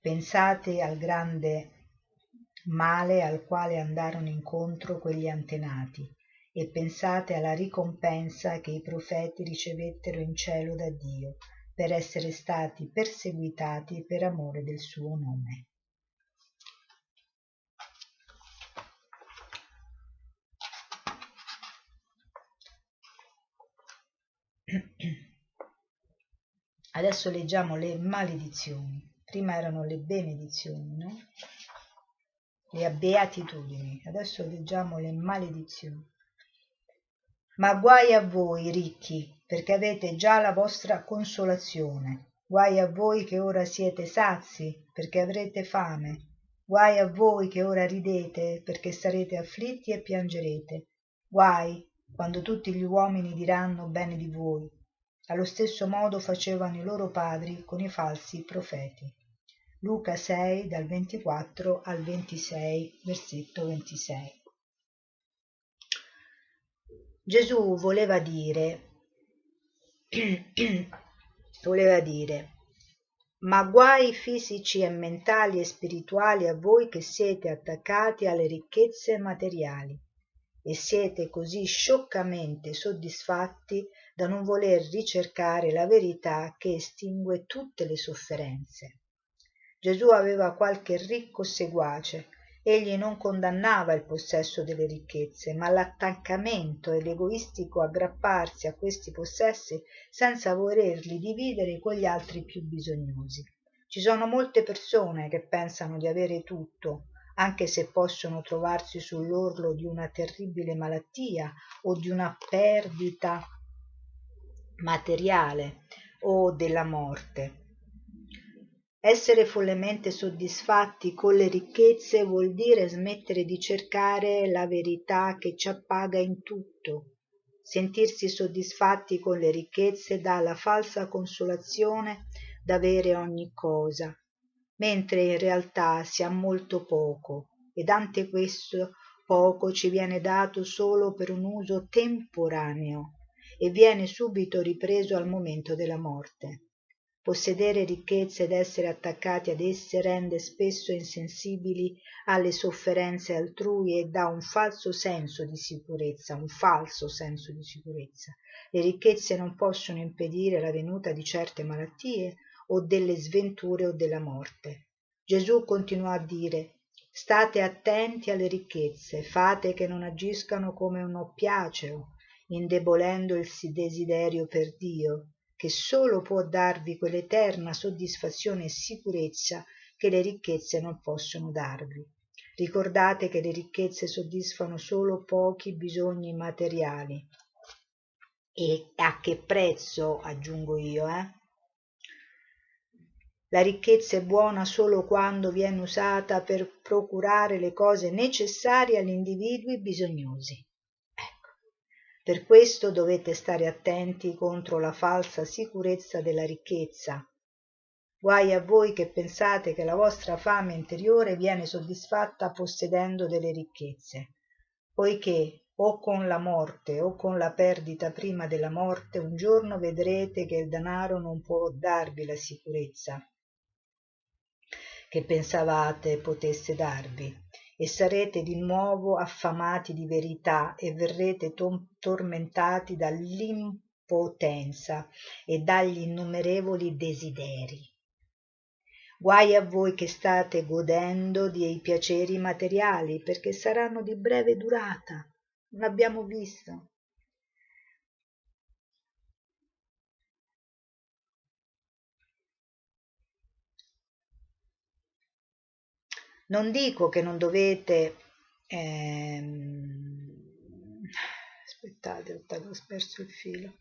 Pensate al grande male al quale andarono incontro quegli antenati e pensate alla ricompensa che i profeti ricevettero in cielo da dio per essere stati perseguitati per amore del suo nome Adesso leggiamo le maledizioni. Prima erano le benedizioni, no? Le beatitudini. Adesso leggiamo le maledizioni. Ma guai a voi, ricchi, perché avete già la vostra consolazione. Guai a voi che ora siete sazi, perché avrete fame. Guai a voi che ora ridete, perché sarete afflitti e piangerete. Guai quando tutti gli uomini diranno bene di voi. Allo stesso modo facevano i loro padri con i falsi profeti. Luca 6 dal 24 al 26 versetto 26 gesù voleva dire *clears throat* voleva dire ma guai fisici e mentali e spirituali a voi che siete attaccati alle ricchezze materiali e siete così scioccamente soddisfatti da non voler ricercare la verità che estingue tutte le sofferenze. Gesù aveva qualche ricco seguace. Egli non condannava il possesso delle ricchezze ma l'attaccamento e l'egoistico aggrapparsi a questi possessi senza volerli dividere con gli altri più bisognosi. Ci sono molte persone che pensano di avere tutto anche se possono trovarsi sull'orlo di una terribile malattia o di una perdita materiale o della morte. Essere follemente soddisfatti con le ricchezze vuol dire smettere di cercare la verità che ci appaga in tutto. Sentirsi soddisfatti con le ricchezze dà la falsa consolazione d'avere ogni cosa mentre in realtà si ha molto poco ed ante questo poco ci viene dato solo per un uso temporaneo e viene subito ripreso al momento della morte. Possedere ricchezze ed essere attaccati ad esse rende spesso insensibili alle sofferenze altrui e dà un falso senso di sicurezza un falso senso di sicurezza. Le ricchezze non possono impedire la venuta di certe malattie o delle sventure o della morte. Gesù continuò a dire state attenti alle ricchezze fate che non agiscano come un oppiaceo indebolendo il desiderio per dio che solo può darvi quell'eterna soddisfazione e sicurezza che le ricchezze non possono darvi. Ricordate che le ricchezze soddisfano solo pochi bisogni materiali. E a che prezzo aggiungo io eh la ricchezza è buona solo quando viene usata per procurare le cose necessarie agli individui bisognosi. Ecco. Per questo dovete stare attenti contro la falsa sicurezza della ricchezza. Guai a voi che pensate che la vostra fame interiore viene soddisfatta possedendo delle ricchezze poiché o con la morte o con la perdita prima della morte un giorno vedrete che il danaro non può darvi la sicurezza che pensavate potesse darvi e sarete di nuovo affamati di verità e verrete tormentati dall'impotenza e dagli innumerevoli desideri. Guai a voi che state godendo dei piaceri materiali perché saranno di breve durata. Non abbiamo visto non dico che non dovete ehm, aspettate ho perso il filo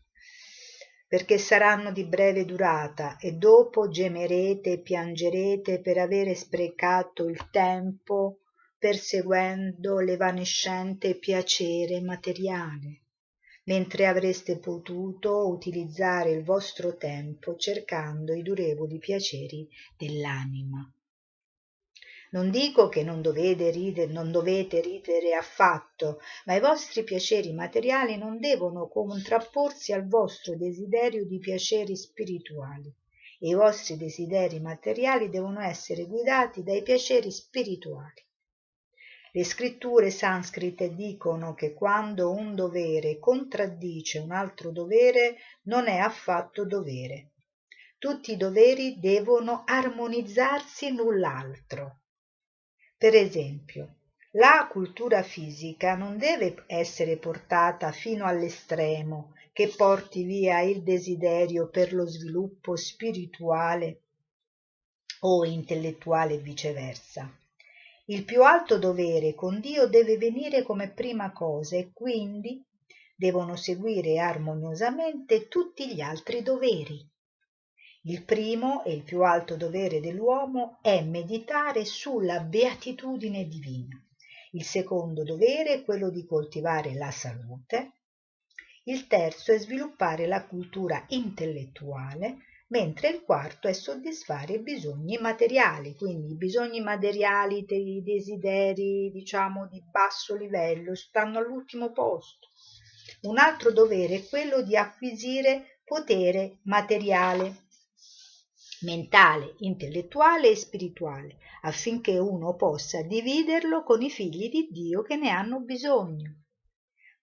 perché saranno di breve durata e dopo gemerete e piangerete per avere sprecato il tempo perseguendo l'evanescente piacere materiale, mentre avreste potuto utilizzare il vostro tempo cercando i durevoli piaceri dell'anima. Non dico che non dovete, ridere, non dovete ridere affatto, ma i vostri piaceri materiali non devono contrapporsi al vostro desiderio di piaceri spirituali e i vostri desideri materiali devono essere guidati dai piaceri spirituali. Le scritture sanscrite dicono che quando un dovere contraddice un altro dovere non è affatto dovere. Tutti i doveri devono armonizzarsi l'un l'altro. Per esempio, la cultura fisica non deve essere portata fino all'estremo che porti via il desiderio per lo sviluppo spirituale o intellettuale e viceversa. Il più alto dovere con Dio deve venire come prima cosa e quindi devono seguire armoniosamente tutti gli altri doveri. Il primo e il più alto dovere dell'uomo è meditare sulla beatitudine divina. Il secondo dovere è quello di coltivare la salute. Il terzo è sviluppare la cultura intellettuale, mentre il quarto è soddisfare i bisogni materiali, quindi i bisogni materiali, i desideri, diciamo, di basso livello, stanno all'ultimo posto. Un altro dovere è quello di acquisire potere materiale mentale, intellettuale e spirituale, affinché uno possa dividerlo con i figli di Dio che ne hanno bisogno.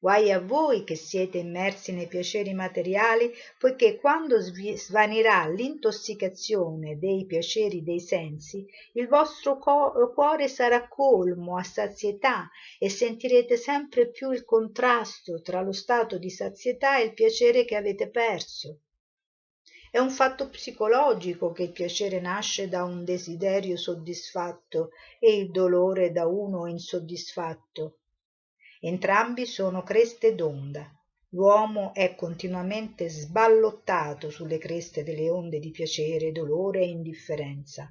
Guai a voi che siete immersi nei piaceri materiali, poiché quando svanirà l'intossicazione dei piaceri dei sensi, il vostro cuore sarà colmo a sazietà e sentirete sempre più il contrasto tra lo stato di sazietà e il piacere che avete perso. È un fatto psicologico che il piacere nasce da un desiderio soddisfatto e il dolore da uno insoddisfatto. Entrambi sono creste d'onda. L'uomo è continuamente sballottato sulle creste delle onde di piacere, dolore e indifferenza.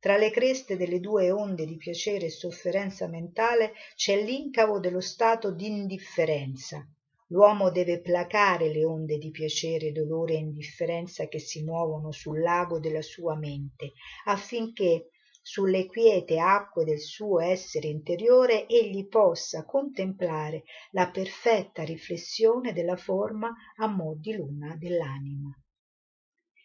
Tra le creste delle due onde di piacere e sofferenza mentale c'è l'incavo dello stato d'indifferenza L'uomo deve placare le onde di piacere, dolore e indifferenza che si muovono sul lago della sua mente, affinché sulle quiete acque del suo essere interiore egli possa contemplare la perfetta riflessione della forma a mo' di luna dell'anima.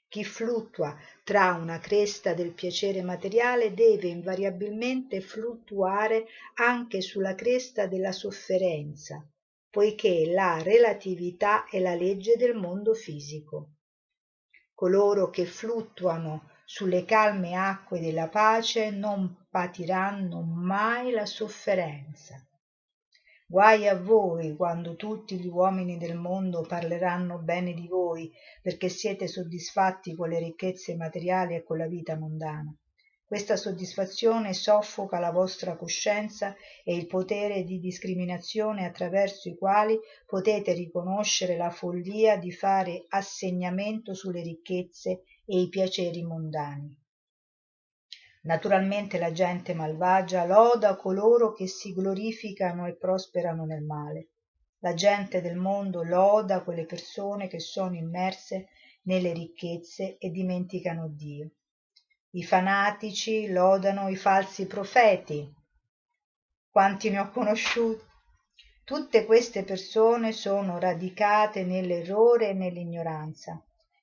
Chi fluttua tra una cresta del piacere materiale deve invariabilmente fluttuare anche sulla cresta della sofferenza, poiché la relatività è la legge del mondo fisico. Coloro che fluttuano sulle calme acque della pace non patiranno mai la sofferenza. Guai a voi quando tutti gli uomini del mondo parleranno bene di voi perché siete soddisfatti con le ricchezze materiali e con la vita mondana. Questa soddisfazione soffoca la vostra coscienza e il potere di discriminazione attraverso i quali potete riconoscere la follia di fare assegnamento sulle ricchezze e i piaceri mondani. Naturalmente la gente malvagia loda coloro che si glorificano e prosperano nel male. La gente del mondo loda quelle persone che sono immerse nelle ricchezze e dimenticano Dio. I fanatici lodano i falsi profeti. Quanti ne ho conosciuti? Tutte queste persone sono radicate nell'errore e nell'ignoranza.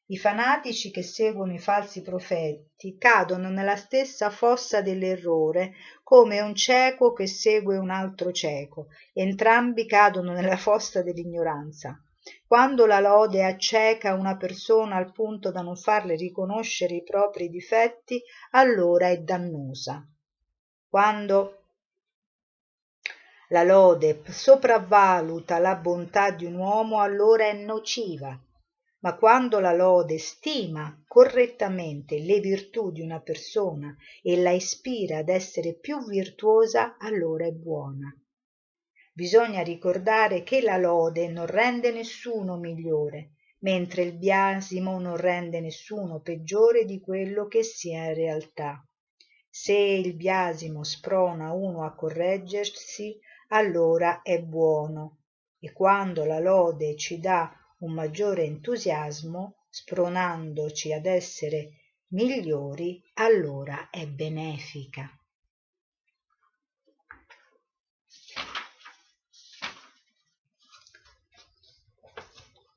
I fanatici che seguono i falsi profeti cadono nella stessa fossa dell'errore come un cieco che segue un altro cieco. Entrambi cadono nella fossa dell'ignoranza. Quando la lode acceca una persona al punto da non farle riconoscere i propri difetti, allora è dannosa. Quando la lode sopravvaluta la bontà di un uomo, allora è nociva. Ma quando la lode stima correttamente le virtù di una persona e la ispira ad essere più virtuosa, allora è buona. Bisogna ricordare che la lode non rende nessuno migliore, mentre il biasimo non rende nessuno peggiore di quello che sia in realtà. Se il biasimo sprona uno a correggersi, allora è buono, e quando la lode ci dà un maggiore entusiasmo, spronandoci ad essere migliori, allora è benefica.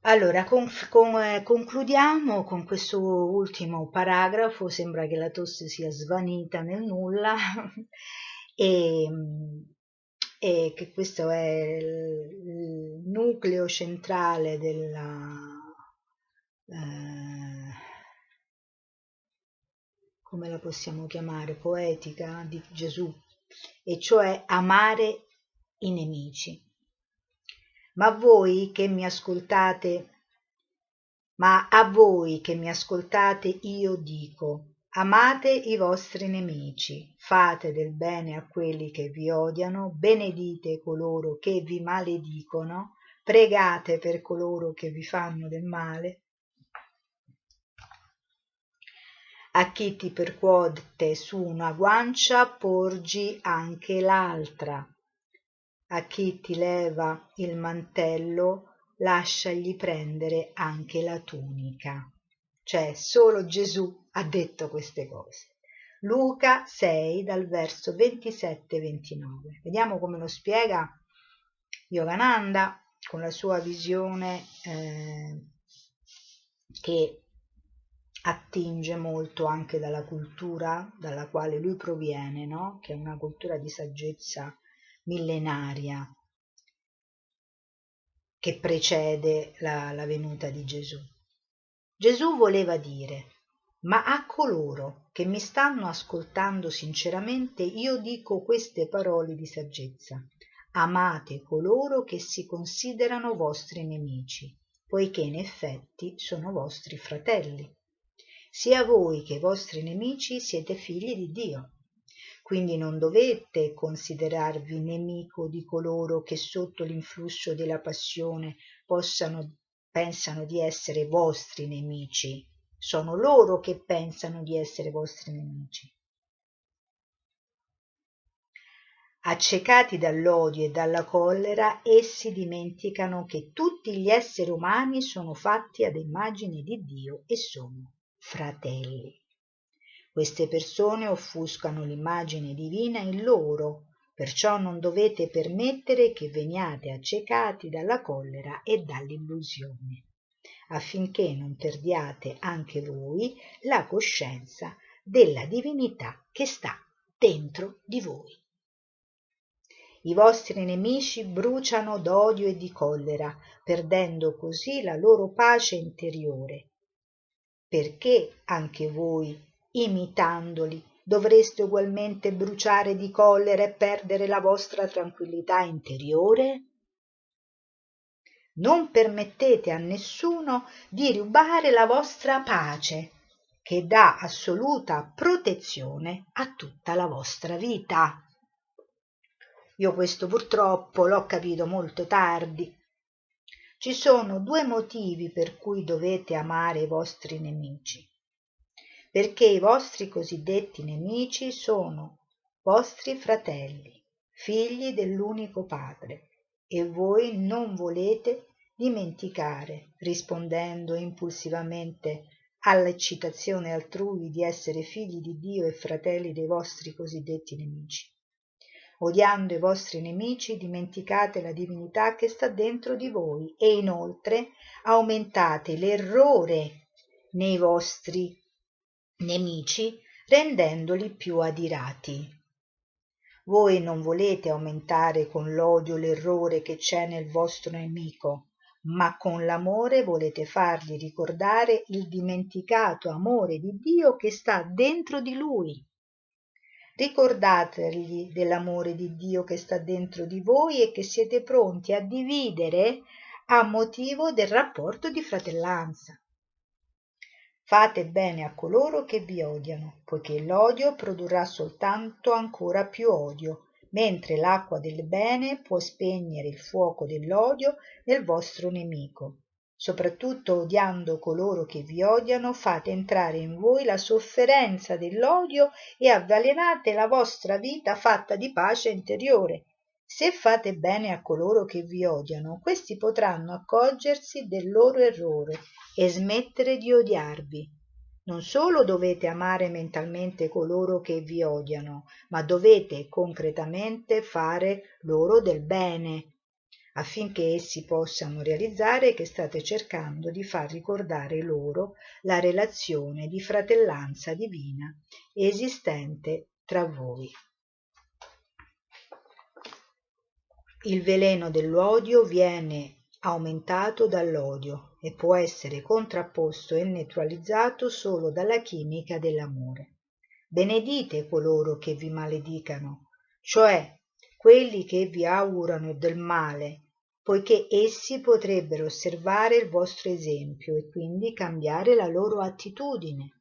Allora, con, con, eh, concludiamo con questo ultimo paragrafo, sembra che la tosse sia svanita nel nulla *laughs* e, e, che questo è il, il nucleo centrale della... Eh, come la possiamo chiamare, poetica di Gesù, e cioè amare i nemici. Ma voi che mi ascoltate, ma a voi che mi ascoltate io dico, amate i vostri nemici, fate del bene a quelli che vi odiano, benedite coloro che vi maledicono, pregate per coloro che vi fanno del male. A chi ti percuote su una guancia porgi anche l'altra a chi ti leva il mantello lasciagli prendere anche la tunica. Cioè solo Gesù ha detto queste cose. Luca 6 dal verso 27-29. Vediamo come lo spiega Yogananda con la sua visione eh, che attinge molto anche dalla cultura dalla quale lui proviene, no? che è una cultura di saggezza millenaria che precede la, la venuta di Gesù. Gesù voleva dire, ma a coloro che mi stanno ascoltando sinceramente io dico queste parole di saggezza. Amate coloro che si considerano vostri nemici, poiché in effetti sono vostri fratelli. Sia voi che i vostri nemici siete figli di Dio quindi non dovete considerarvi nemico di coloro che sotto l'influsso della passione possano, pensano di essere vostri nemici. Sono loro che pensano di essere vostri nemici. Accecati dall'odio e dalla collera, essi dimenticano che tutti gli esseri umani sono fatti ad immagine di Dio e sono fratelli. Queste persone offuscano l'immagine divina in loro, perciò non dovete permettere che veniate accecati dalla collera e dall'illusione, affinché non perdiate anche voi la coscienza della divinità che sta dentro di voi. I vostri nemici bruciano d'odio e di collera, perdendo così la loro pace interiore. Perché anche voi imitandoli dovreste ugualmente bruciare di collera e perdere la vostra tranquillità interiore? Non permettete a nessuno di rubare la vostra pace, che dà assoluta protezione a tutta la vostra vita. Io questo purtroppo l'ho capito molto tardi. Ci sono due motivi per cui dovete amare i vostri nemici perché i vostri cosiddetti nemici sono vostri fratelli, figli dell'unico Padre, e voi non volete dimenticare, rispondendo impulsivamente all'eccitazione altrui di essere figli di Dio e fratelli dei vostri cosiddetti nemici. Odiando i vostri nemici, dimenticate la divinità che sta dentro di voi e inoltre aumentate l'errore nei vostri nemici rendendoli più adirati. Voi non volete aumentare con l'odio l'errore che c'è nel vostro nemico, ma con l'amore volete fargli ricordare il dimenticato amore di Dio che sta dentro di lui. Ricordategli dell'amore di Dio che sta dentro di voi e che siete pronti a dividere a motivo del rapporto di fratellanza. Fate bene a coloro che vi odiano, poiché l'odio produrrà soltanto ancora più odio, mentre l'acqua del bene può spegnere il fuoco dell'odio nel vostro nemico. soprattutto odiando coloro che vi odiano, fate entrare in voi la sofferenza dell'odio e avvelenate la vostra vita fatta di pace interiore. Se fate bene a coloro che vi odiano, questi potranno accorgersi del loro errore e smettere di odiarvi. Non solo dovete amare mentalmente coloro che vi odiano, ma dovete concretamente fare loro del bene, affinché essi possano realizzare che state cercando di far ricordare loro la relazione di fratellanza divina esistente tra voi. Il veleno dell'odio viene aumentato dall'odio e può essere contrapposto e neutralizzato solo dalla chimica dell'amore. Benedite coloro che vi maledicano, cioè quelli che vi augurano del male, poiché essi potrebbero osservare il vostro esempio e quindi cambiare la loro attitudine.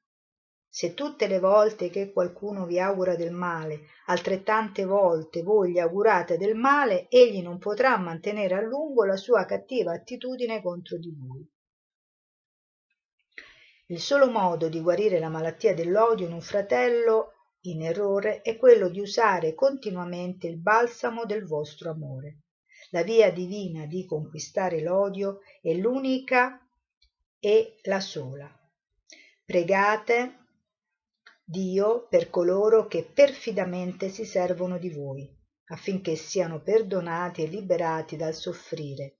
Se tutte le volte che qualcuno vi augura del male, altrettante volte voi gli augurate del male, egli non potrà mantenere a lungo la sua cattiva attitudine contro di voi. Il solo modo di guarire la malattia dell'odio in un fratello in errore è quello di usare continuamente il balsamo del vostro amore. La via divina di conquistare l'odio è l'unica e la sola. Pregate Dio per coloro che perfidamente si servono di voi, affinché siano perdonati e liberati dal soffrire,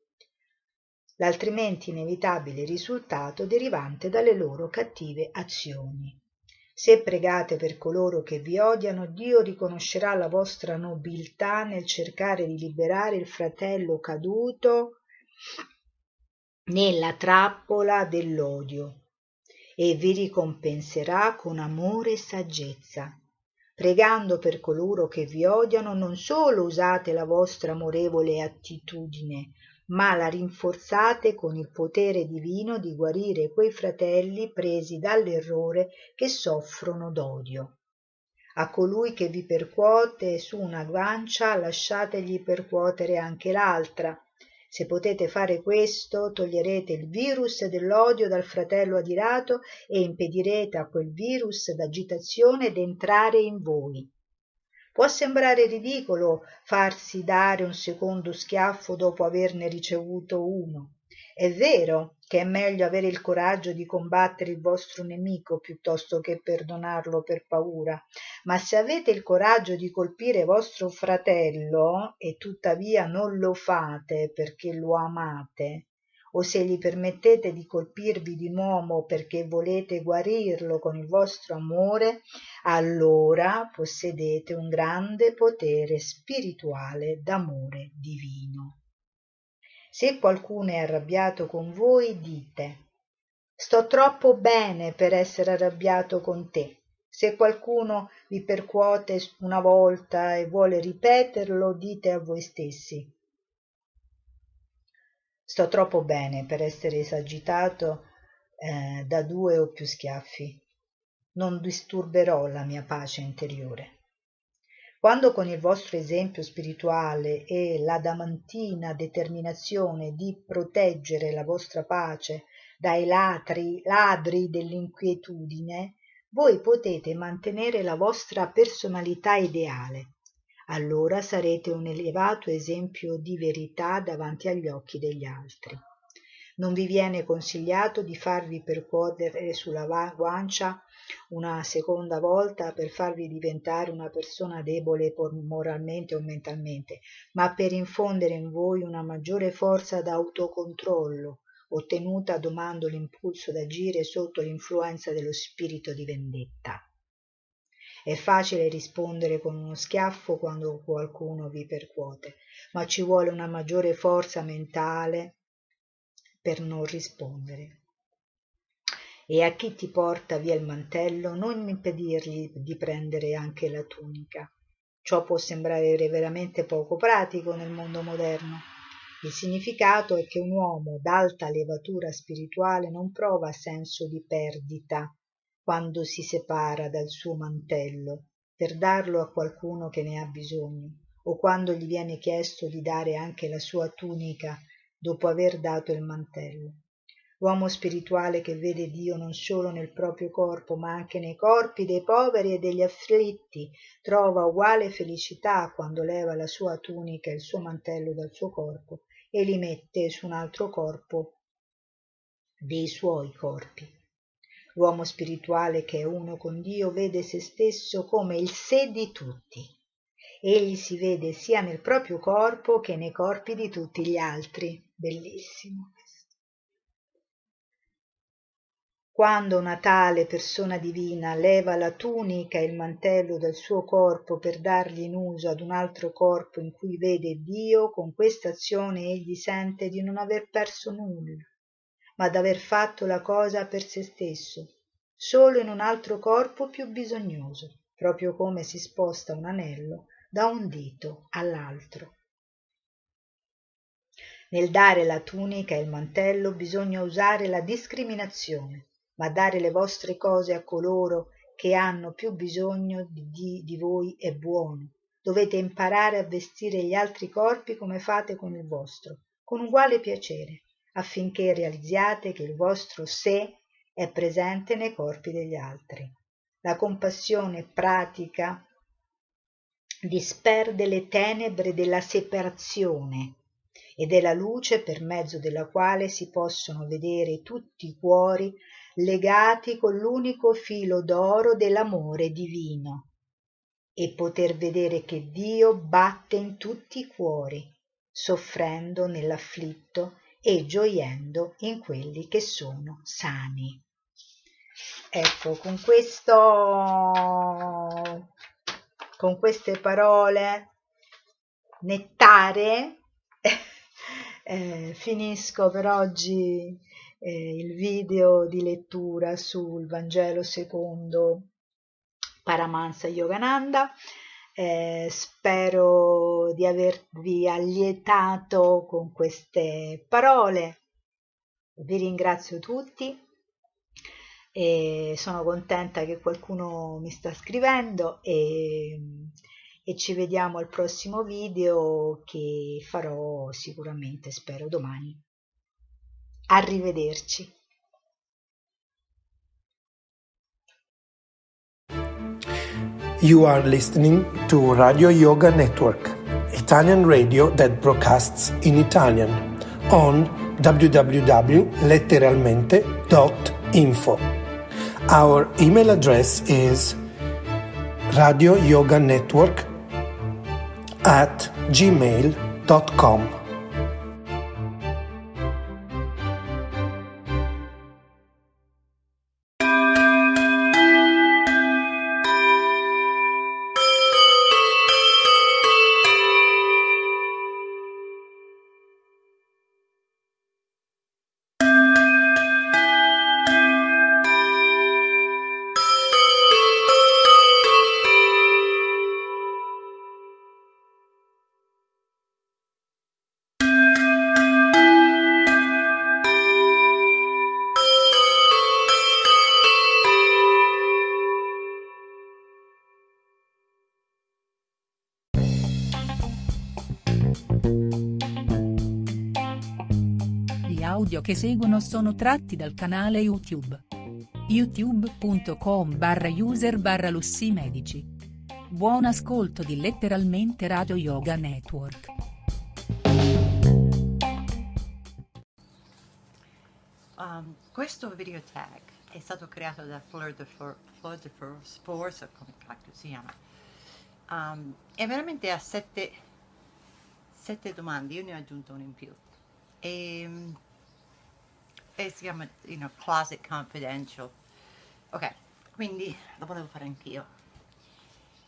l'altrimenti inevitabile risultato derivante dalle loro cattive azioni. Se pregate per coloro che vi odiano, Dio riconoscerà la vostra nobiltà nel cercare di liberare il fratello caduto nella trappola dell'odio e vi ricompenserà con amore e saggezza. Pregando per coloro che vi odiano, non solo usate la vostra amorevole attitudine, ma la rinforzate con il potere divino di guarire quei fratelli presi dall'errore che soffrono d'odio. A colui che vi percuote su una guancia lasciategli percuotere anche l'altra. Se potete fare questo, toglierete il virus dell'odio dal fratello adirato e impedirete a quel virus d'agitazione d'entrare in voi. Può sembrare ridicolo farsi dare un secondo schiaffo dopo averne ricevuto uno. È vero che è meglio avere il coraggio di combattere il vostro nemico piuttosto che perdonarlo per paura, ma se avete il coraggio di colpire vostro fratello e tuttavia non lo fate perché lo amate, o se gli permettete di colpirvi di nuovo perché volete guarirlo con il vostro amore, allora possedete un grande potere spirituale d'amore divino. Se qualcuno è arrabbiato con voi, dite Sto troppo bene per essere arrabbiato con te. Se qualcuno vi percuote una volta e vuole ripeterlo, dite a voi stessi sto troppo bene per essere esagitato eh, da due o più schiaffi non disturberò la mia pace interiore quando con il vostro esempio spirituale e l'adamantina determinazione di proteggere la vostra pace dai ladri, ladri dell'inquietudine, voi potete mantenere la vostra personalità ideale allora sarete un elevato esempio di verità davanti agli occhi degli altri. Non vi viene consigliato di farvi percuotere sulla guancia una seconda volta per farvi diventare una persona debole moralmente o mentalmente, ma per infondere in voi una maggiore forza d'autocontrollo, ottenuta domando l'impulso d'agire sotto l'influenza dello spirito di vendetta. È facile rispondere con uno schiaffo quando qualcuno vi percuote, ma ci vuole una maggiore forza mentale per non rispondere. E a chi ti porta via il mantello non impedirgli di prendere anche la tunica. Ciò può sembrare veramente poco pratico nel mondo moderno. Il significato è che un uomo d'alta levatura spirituale non prova senso di perdita quando si separa dal suo mantello per darlo a qualcuno che ne ha bisogno o quando gli viene chiesto di dare anche la sua tunica dopo aver dato il mantello L'uomo spirituale che vede Dio non solo nel proprio corpo, ma anche nei corpi dei poveri e degli afflitti, trova uguale felicità quando leva la sua tunica e il suo mantello dal suo corpo e li mette su un altro corpo dei suoi corpi. L'uomo spirituale che è uno con Dio vede se stesso come il sé di tutti. Egli si vede sia nel proprio corpo che nei corpi di tutti gli altri. Bellissimo. Quando una tale persona divina leva la tunica e il mantello dal suo corpo per darli in uso ad un altro corpo in cui vede Dio, con questa azione egli sente di non aver perso nulla, ma d'aver fatto la cosa per se stesso, solo in un altro corpo più bisognoso, proprio come si sposta un anello da un dito all'altro. Nel dare la tunica e il mantello bisogna usare la discriminazione ma dare le vostre cose a coloro che hanno più bisogno di, di voi è buono. Dovete imparare a vestire gli altri corpi come fate con il vostro, con uguale piacere, affinché realizziate che il vostro sé è presente nei corpi degli altri. La compassione pratica disperde le tenebre della separazione ed è la luce per mezzo della quale si possono vedere tutti i cuori legati con l'unico filo d'oro dell'amore divino e poter vedere che Dio batte in tutti i cuori, soffrendo nell'afflitto e gioiendo in quelli che sono sani. Ecco, con questo con queste parole nettare eh, finisco per oggi eh, il video di lettura sul Vangelo secondo Paramahansa Yogananda. Eh, spero di avervi allietato con queste parole. Vi ringrazio tutti e sono contenta che qualcuno mi sta scrivendo e, e ci vediamo al prossimo video che farò sicuramente, spero, domani. Arrivederci. You are listening to Radio Yoga Network, Italian radio that broadcasts in Italian on www.letteralmente.info. Our email address is radioyoganetwork at gmail.com. audio che seguono sono tratti dal canale YouTube. youtube.com barra user barra Medici. Buon ascolto di letteralmente Radio Yoga Network. Um, questo video tag è stato creato da Fleur de, For Fleur de Force, come cacchio si chiama. Um, è veramente a sette, sette domande, io ne ho aggiunto una in più. E, ehm, e si chiama you know, Closet Confidential. Ok quindi lo volevo fare anch'io.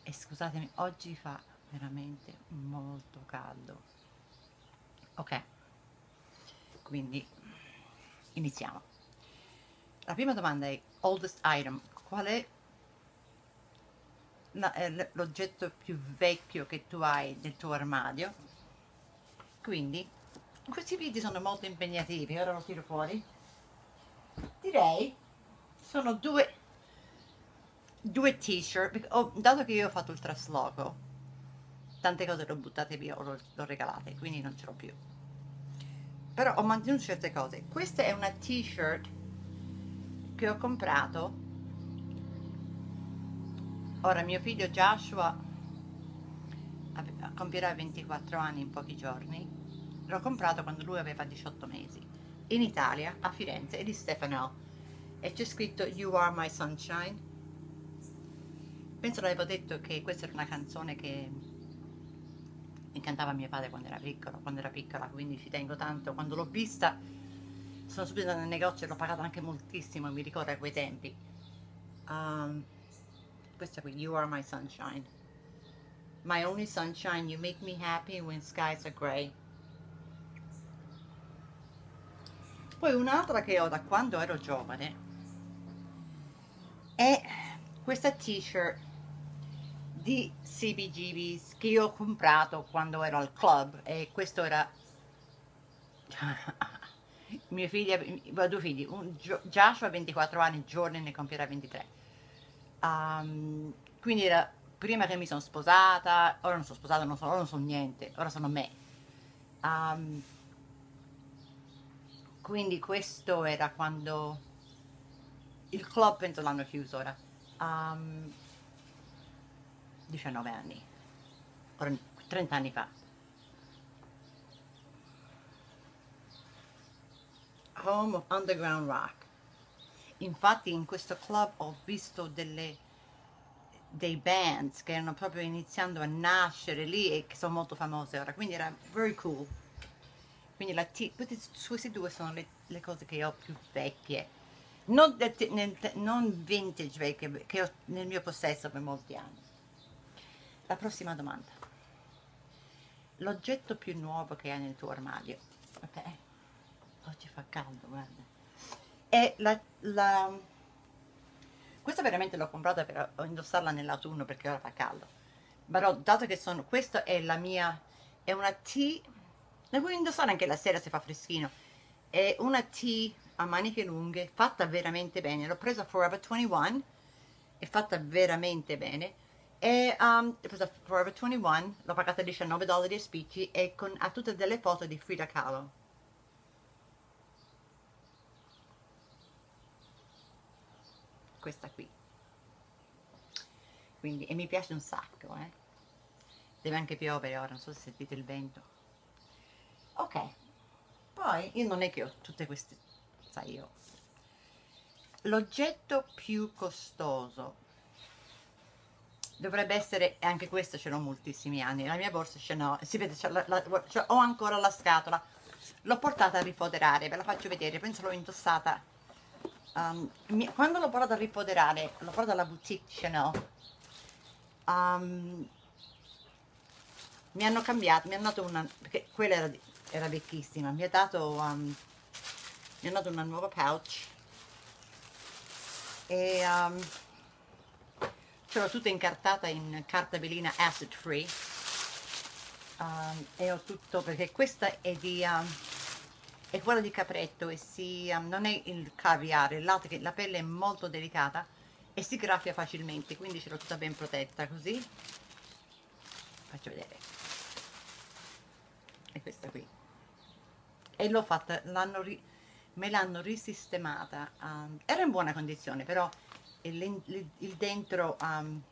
E scusatemi oggi fa veramente molto caldo. Ok quindi iniziamo. La prima domanda è oldest item qual è l'oggetto più vecchio che tu hai nel tuo armadio? Quindi questi video sono molto impegnativi ora lo tiro fuori direi sono due due t-shirt oh, dato che io ho fatto il trasloco tante cose le ho buttate via o le ho regalate quindi non ce l'ho più. Però ho mantenuto certe cose. Questa è una t-shirt che ho comprato. Ora mio figlio Joshua compierà 24 anni in pochi giorni. L'ho comprato quando lui aveva 18 mesi in Italia a Firenze di Stefano. E c'è scritto You Are My Sunshine. Penso l'avevo detto che questa era una canzone che mi cantava mio padre quando era piccolo quando era piccola quindi ci tengo tanto. Quando l'ho vista sono subito nel negozio e l'ho pagata anche moltissimo mi ricordo a quei tempi. Um, questa qui You Are My Sunshine. My only sunshine, you make me happy when skies are grey. Poi un'altra che ho da quando ero giovane è questa t-shirt di CBGB's che ho comprato quando ero al club e questo era *laughs* mio figlio, ho due figli, un, Joshua ha 24 anni, Jordan ne compierà 23 um, quindi era prima che mi sono sposata, ora non sono sposata, non so, ora non so niente, ora sono me. Um, quindi questo era quando il club penso l'hanno chiuso ora. Um, 19 anni, ora 30 anni fa. Home of Underground Rock. Infatti in questo club ho visto delle dei bands che erano proprio iniziando a nascere lì e che sono molto famose ora, quindi era very cool. Quindi la t- queste due sono le, le, cose che ho più vecchie, non, nel, non vintage vecchie, che ho nel mio possesso per molti anni. La prossima domanda. L'oggetto più nuovo che hai nel tuo armadio, ok? Oggi fa caldo, guarda. È la, la questa veramente l'ho comprata per indossarla nell'autunno perché ora fa caldo. Però dato che sono, questa è la mia, è una T, la puoi indossare anche la sera se fa freschino. È una T a maniche lunghe, fatta veramente bene. L'ho presa Forever 21, è fatta veramente bene. E um, presa Forever 21, l'ho pagata 19 dollari e spicci e con, ha tutte delle foto di Frida Kahlo questa qui quindi e mi piace un sacco eh. deve anche piovere ora non so se sentite il vento ok. Poi io non è che ho tutte queste sai io l'oggetto più costoso dovrebbe essere anche questo ce l'ho moltissimi anni la mia borsa ce n'ho si vede la, la, ho ancora la scatola l'ho portata a rifoderare ve la faccio vedere penso l'ho indossata um, mi, quando l'ho portato a rifoderare, l'ho portato alla boutique Chanel, um, mi hanno cambiato, mi hanno dato una, perché quella era, era vecchissima, mi ha dato, um, mi hanno dato una nuova pouch e um, ce l'ho tutta incartata in carta velina acid free um, e ho tutto, perché questa è di... Um, è quella di capretto e si, um, non è il caviare, l'altro che la pelle è molto delicata e si graffia facilmente, quindi ce l'ho tutta ben protetta così. Faccio vedere. È questa qui. E l'ho fatta, l'hanno me l'hanno risistemata. Um, era in buona condizione, però il, il, il dentro um,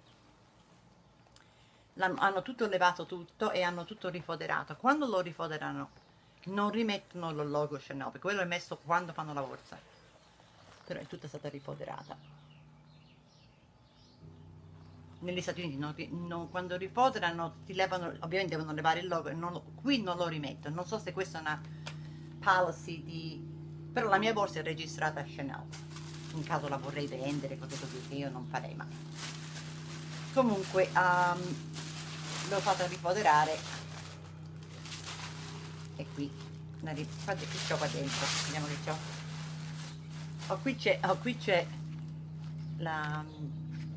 hanno tutto levato tutto e hanno tutto rifoderato. Quando lo rifoderano non rimettono lo logo Chanel perché quello è messo quando fanno la borsa però è tutta stata rifoderata negli Stati Uniti non, non, quando rifoderano ti levano ovviamente devono levare il logo non, qui non lo rimettono non so se questa è una policy di però la mia borsa è registrata a Chanel. In caso la vorrei vendere cose così che io non farei mai. Comunque um, l'ho fatta rifoderare e qui. Guardate che c'ho qua dentro vediamo che c'ho. Oh, qui c'è oh, qui c'è la,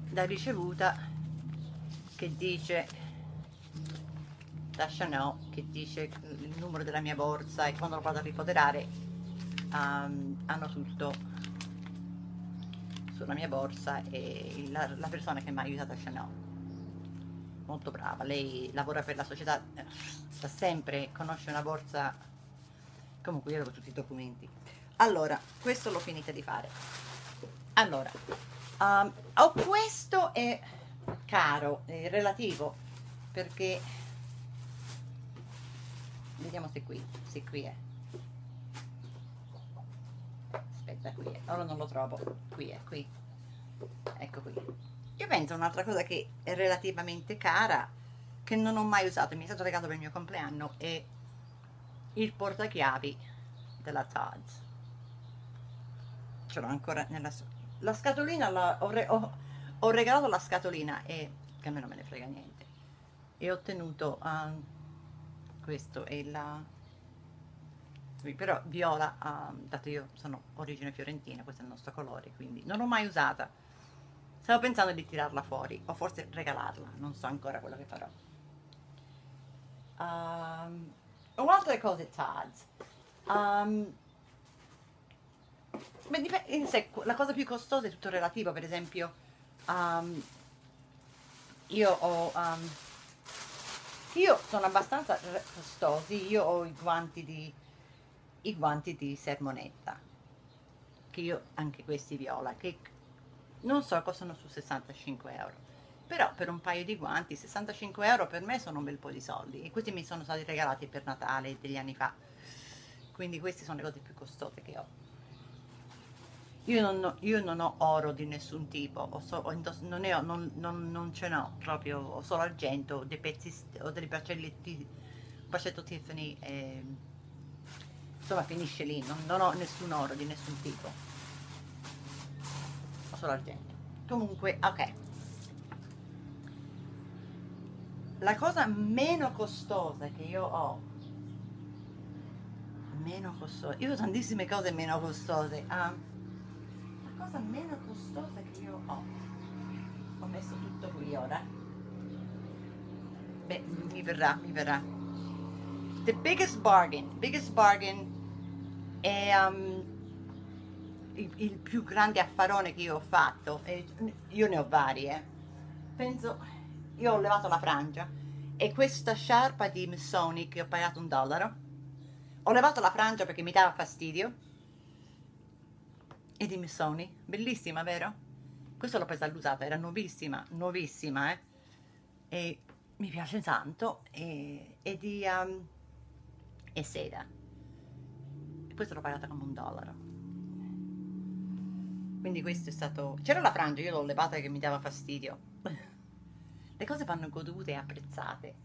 la ricevuta che dice da Chanel che dice il numero della mia borsa e quando lo vado a rifoderare um, hanno tutto sulla mia borsa e la, la persona che mi ha aiutato a Chanel molto brava. Lei lavora per la società da sempre conosce una borsa. Comunque io avevo tutti i documenti. Allora questo l'ho finita di fare. Allora um, questo è caro è relativo perché vediamo se qui se qui è. Aspetta qui è. Ora non lo trovo. Qui è qui. Ecco qui. Io penso un'altra cosa che è relativamente cara che non ho mai usato. Mi è stato regalato per il mio compleanno è il portachiavi della Taz. Ce l'ho ancora nella la scatolina la, ho, re, ho, ho, regalato la scatolina e che a me non me ne frega niente. E ho ottenuto um, questo è la però viola um, dato io sono origine fiorentina questo è il nostro colore quindi non l'ho mai usata. Stavo pensando di tirarla fuori o forse regalarla non so ancora quello che farò. Um, un'altra cosa Taz um, sé, la cosa più costosa è tutto relativo, per esempio, um, io ho, um, io sono abbastanza costosi, io ho i guanti di, i guanti di sermonetta, che io, anche questi viola, che non so, costano su 65 euro. Però per un paio di guanti, 65 euro per me sono un bel po' di soldi e questi mi sono stati regalati per Natale degli anni fa. Quindi queste sono le cose più costose che ho. Io non, io non, ho oro di nessun tipo, ho so, ho indoss- non, ho, non, non, non, ce n'ho proprio, ho solo argento, dei pezzi, ho dei bracelletti, un bracetto Tiffany, e, insomma finisce lì, non, ho nessun oro di nessun tipo, ho solo argento. Comunque, ok. La cosa meno costosa che io ho, meno costosa, io ho tantissime cose meno costose, um, cosa meno costosa che io ho. Ho messo tutto qui ora. Beh mi verrà mi verrà. The biggest bargain biggest bargain è um, il, il, più grande affarone che io ho fatto. E io ne ho varie. Penso io ho levato la frangia e questa sciarpa di Missoni che ho pagato un dollaro. Ho levato la frangia perché mi dava fastidio e di Missoni, bellissima vero? Questo l'ho presa all'usata, era nuovissima, nuovissima eh? e mi piace tanto e, e di um, e seda e questo l'ho pagata come un dollaro. Quindi questo è stato c'era la frangia, io l'ho levata che mi dava fastidio. Le cose vanno godute e apprezzate.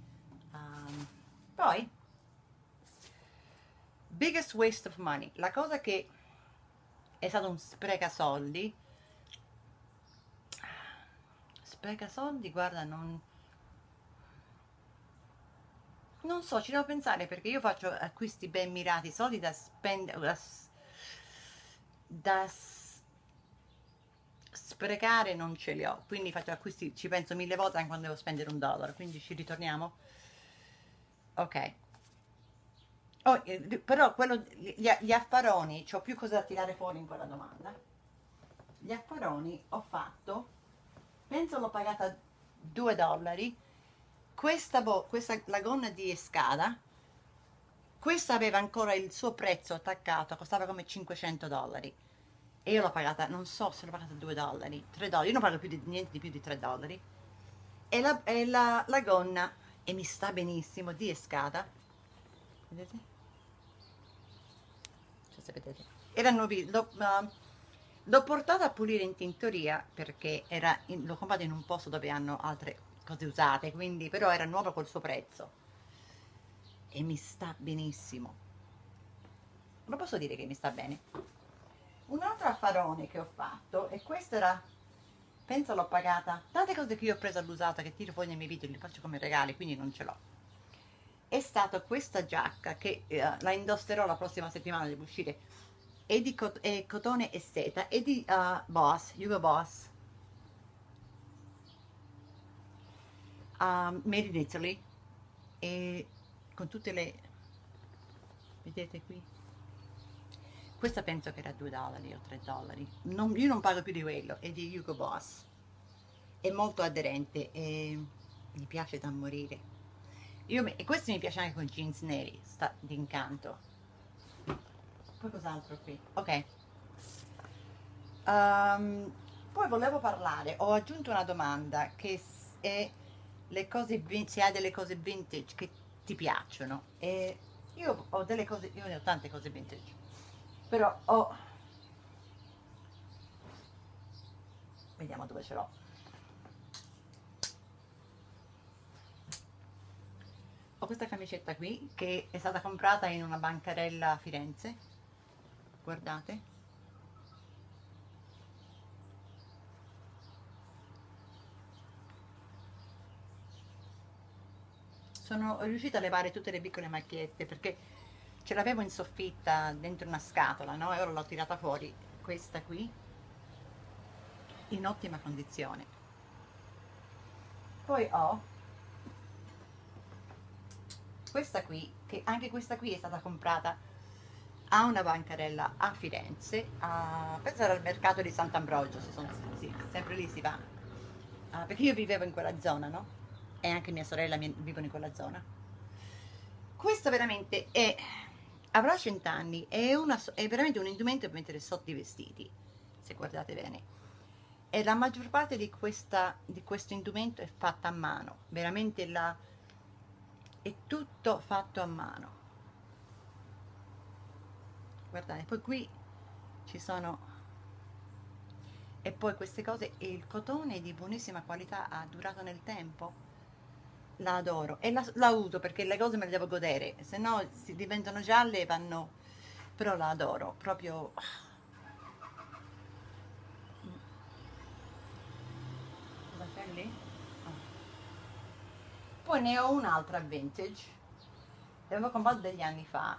Um, poi? Biggest waste of money. La cosa che è stato un spreca soldi spreca soldi guarda non non so ci devo pensare perché io faccio acquisti ben mirati soldi da spendere da, da sprecare non ce li ho. Quindi faccio acquisti ci penso mille volte anche quando devo spendere un dollaro quindi ci ritorniamo. Ok Oh, eh, però quello, gli, gli affaroni, ho più cose da tirare fuori in quella domanda. Gli affaroni ho fatto, penso l'ho pagata 2 dollari, questa, questa la gonna di Escada, questa aveva ancora il suo prezzo attaccato, costava come 500 dollari. E io l'ho pagata, non so se l'ho pagata 2 dollari, 3 dollari, io non pago più di, niente di più di 3 dollari. E la, e la, la gonna, e mi sta benissimo, di Escada, vedete? Se vedete. Era nuovi l'ho, uh, portata a pulire in tintoria perché era l'ho comprato in un posto dove hanno altre cose usate quindi però era nuova col suo prezzo. E mi sta benissimo. Lo posso dire che mi sta bene? Un altro affarone che ho fatto e questo era penso l'ho pagata. Tante cose che io ho preso all'usata che tiro fuori nei miei video li faccio come regali quindi non ce l'ho è stata questa giacca che eh, la indosserò la prossima settimana deve uscire. È di cot è cotone e seta è di uh, Boss, Hugo Boss um, made in Italy e con tutte le vedete qui? Questa penso che era 2 dollari o 3 dollari. Non, io non pago più di quello è di Hugo Boss è molto aderente e mi piace da morire io, e questo mi piace anche con jeans neri, sta d'incanto. poi cos'altro qui? Ok. Um, poi volevo parlare, ho aggiunto una domanda che è le cose, se hai delle cose vintage che ti piacciono. E io ho delle cose, io ne ho tante cose vintage, però ho... Vediamo dove ce l'ho. Ho questa camicetta qui che è stata comprata in una bancarella a Firenze. Guardate. sono riuscita a levare tutte le piccole macchiette perché ce l'avevo in soffitta dentro una scatola, no? E ora l'ho tirata fuori, questa qui, in ottima condizione. Poi ho questa qui, che anche questa qui è stata comprata a una bancarella a Firenze, a, penso era al mercato di Sant'Ambrogio, sì, sempre lì si va, uh, perché io vivevo in quella zona, no? e anche mia sorella vivono in quella zona. Questo veramente è, avrà cent'anni, è, è veramente un indumento per mettere sotto i vestiti, se guardate bene. E la maggior parte di, questa, di questo indumento è fatta a mano, veramente la, è tutto fatto a mano. Guardate, poi qui ci sono e poi queste cose e il cotone è di buonissima qualità ha durato nel tempo la adoro e la, la, uso perché le cose me le devo godere, se no si diventano gialle e vanno, però la adoro, proprio... Lì? Oh. Poi ne ho un'altra vintage, l'avevo comprato degli anni fa,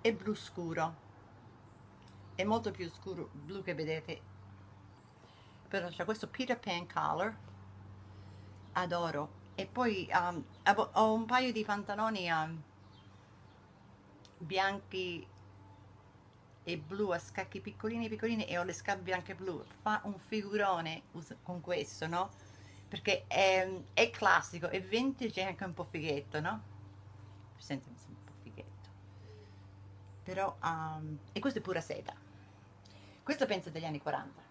è blu scuro, è molto più scuro, blu che vedete, però c'è questo Peter Pan color, adoro. E poi um, ho un paio di pantaloni um, bianchi e blu a scacchi piccolini piccolini e ho le scarpe bianche blu. Fa un figurone con questo no perché è, è classico è vintage e anche un po' fighetto no? Senti un po' fighetto. Però um, e questo è pura seta. Questo penso degli anni 40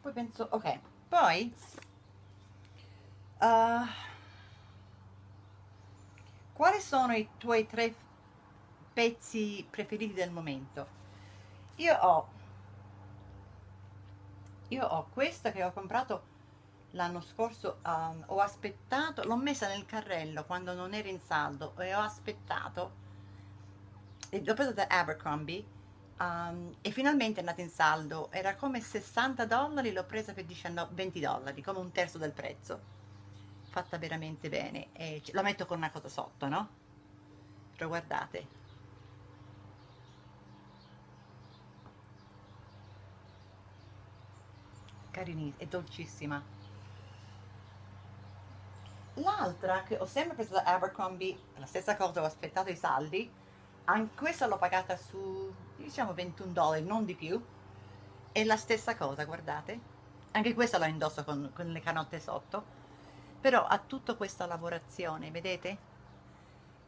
poi penso ok. Poi Uh, quali sono i tuoi tre pezzi preferiti del momento? Io ho, io ho questa che ho comprato l'anno scorso, um, ho aspettato, l'ho messa nel carrello quando non era in saldo e ho aspettato, e l'ho presa da Abercrombie um, e finalmente è andata in saldo, era come 60 dollari, l'ho presa per 19, 20 dollari, come un terzo del prezzo. Fatta veramente bene e la metto con una cosa sotto no? però guardate. Carinissima è dolcissima l'altra che ho sempre preso da Abercrombie la stessa cosa ho aspettato i saldi. Anche questa l'ho pagata su diciamo 21 dollari non di più. È la stessa cosa guardate. Anche questa la indosso con, con le canotte sotto. Però ha tutta questa lavorazione vedete?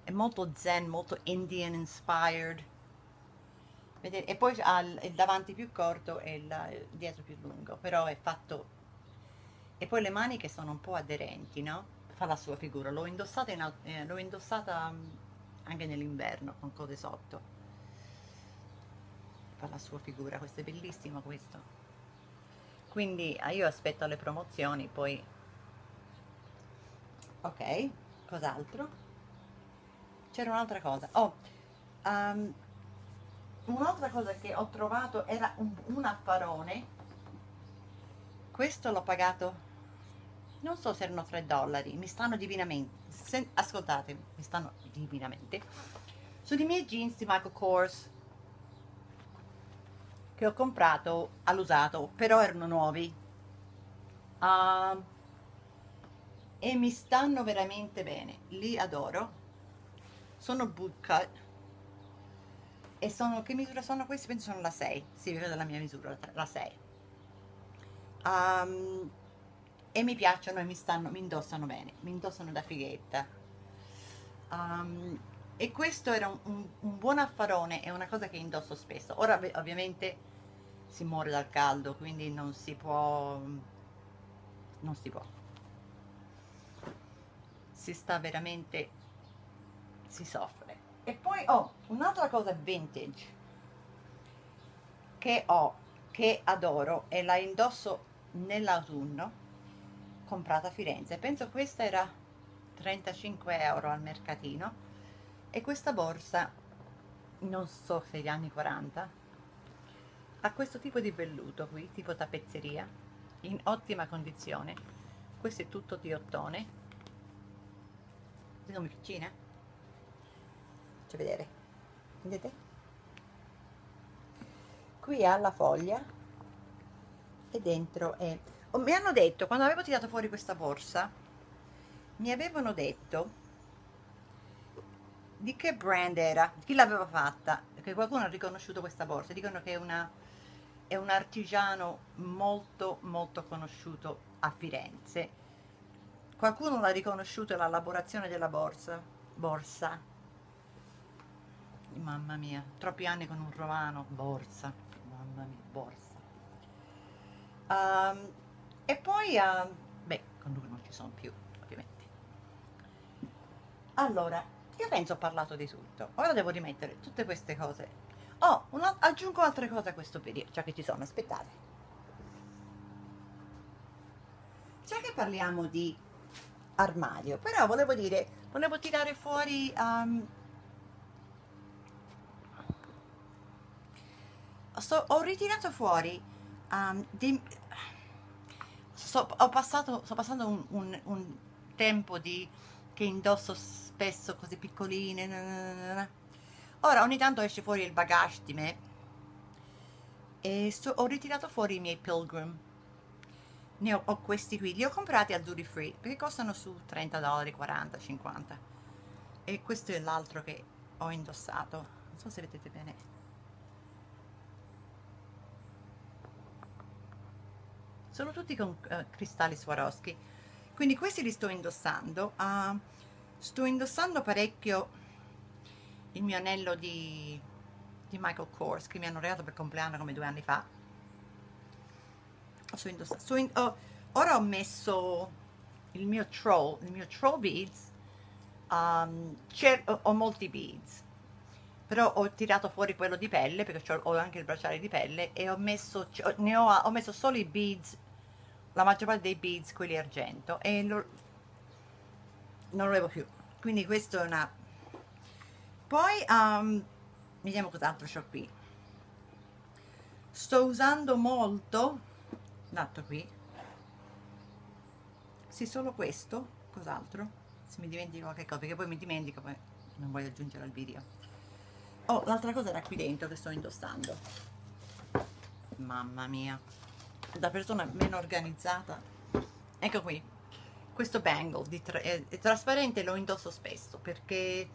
È molto zen molto indian inspired. Vedete? e poi ha il, davanti più corto e il, dietro più lungo però è fatto. E poi le maniche sono un po' aderenti no? Fa la sua figura. L'ho indossata, in, eh, l'ho indossata mm, anche nell'inverno con cose sotto. Fa la sua figura questo è bellissimo questo. Quindi ah, io aspetto le promozioni poi ok cos'altro? C'era un'altra cosa. Oh um, un'altra cosa che ho trovato era un, un affarone. Questo l'ho pagato non so se erano 3 dollari mi stanno divinamente se, ascoltate mi stanno divinamente. Sono i miei jeans di Michael Kors che ho comprato all'usato però erano nuovi. Uh, e mi stanno veramente bene li adoro. Sono bootcut e sono che misura sono questi? penso sono la 6 si vede dalla mia misura la 6 um, e mi piacciono e mi stanno mi indossano bene mi indossano da fighetta um, e questo era un, un, un buon affarone, è una cosa che indosso spesso. Ora ov- ovviamente si muore dal caldo, quindi non si può, non si può. Si sta veramente, si soffre. E poi ho oh, un'altra cosa vintage che ho, che adoro e la indosso nell'autunno, comprata a Firenze. Penso questa era 35 euro al mercatino. E questa borsa non so se gli anni 40 ha questo tipo di velluto qui tipo tappezzeria in ottima condizione. Questo è tutto di ottone. Sono piccine faccio vedere. Vedete? Qui ha la foglia e dentro è mi hanno detto quando avevo tirato fuori questa borsa mi avevano detto di che brand era, chi l'aveva fatta, perché qualcuno ha riconosciuto questa borsa, dicono che è, una, è un artigiano molto molto conosciuto a Firenze. Qualcuno l'ha riconosciuto la lavorazione della borsa, borsa. Mamma mia, troppi anni con un romano, borsa, mamma mia, borsa. Um, e poi, uh, beh, con lui non ci sono più, ovviamente. Allora, io penso ho parlato di tutto. Ora devo rimettere tutte queste cose. Oh, una, aggiungo altre cose a questo video, già che ci sono, aspettate. Già che parliamo di armadio, però volevo dire, volevo tirare fuori... Um, so, ho ritirato fuori um, di, so, ho passato, sto passando un, un, un tempo di, che indosso spesso cose piccoline. Ora ogni tanto esce fuori il bagage di me e so, ho ritirato fuori i miei Pilgrim. Ne ho, ho, questi qui, li ho comprati a duty free perché costano su 30 dollari, 40, 50. E questo è l'altro che ho indossato. Non so se vedete bene. Sono tutti con uh, cristalli Swarovski. Quindi questi li sto indossando. Uh, sto indossando parecchio il mio anello di, di Michael Kors che mi hanno regalato per compleanno come due anni fa sto indossando, in, oh, ora ho messo il mio troll il mio troll beads um, ho molti beads però ho tirato fuori quello di pelle perché ho anche il bracciale di pelle e ho messo, ne ho, ho messo solo i beads la maggior parte dei beads quelli argento e lo, non lo levo più. Quindi questo è una poi um, vediamo cos'altro c'ho qui. Sto usando molto l'altro qui. Sì solo questo cos'altro? Se mi dimentico qualche cosa perché poi mi dimentico poi non voglio aggiungere al video. Oh l'altra cosa era qui dentro che sto indossando. Mamma mia da persona meno organizzata. Ecco qui questo bangle tra è, è trasparente lo indosso spesso perché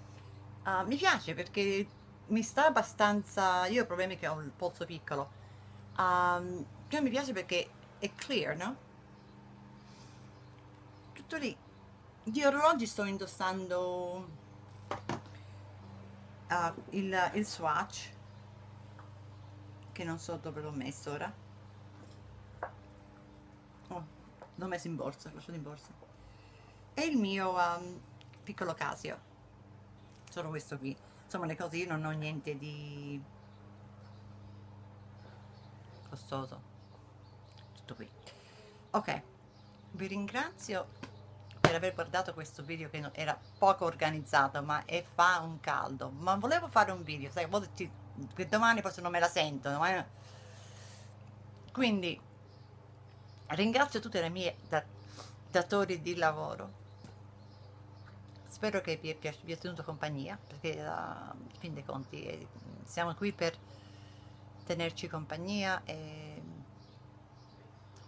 uh, mi piace perché mi sta abbastanza io ho problemi che ho il polso piccolo. Um, cioè mi piace perché è clear no? tutto lì. Di orologi sto indossando uh, il, il swatch che non so dove l'ho messo ora oh, l'ho messo in borsa, l'ho lasciato in borsa. E il mio um, piccolo Casio. Solo questo qui. Insomma le cose io non ho niente di costoso. Tutto qui. Ok. Vi ringrazio per aver guardato questo video che era poco organizzato ma è, fa un caldo. Ma volevo fare un video sai, che domani forse non me la sento domani... quindi ringrazio tutte le mie datori di lavoro. Spero che vi, è tenuto compagnia perché uh, fin dei conti eh, siamo qui per tenerci compagnia e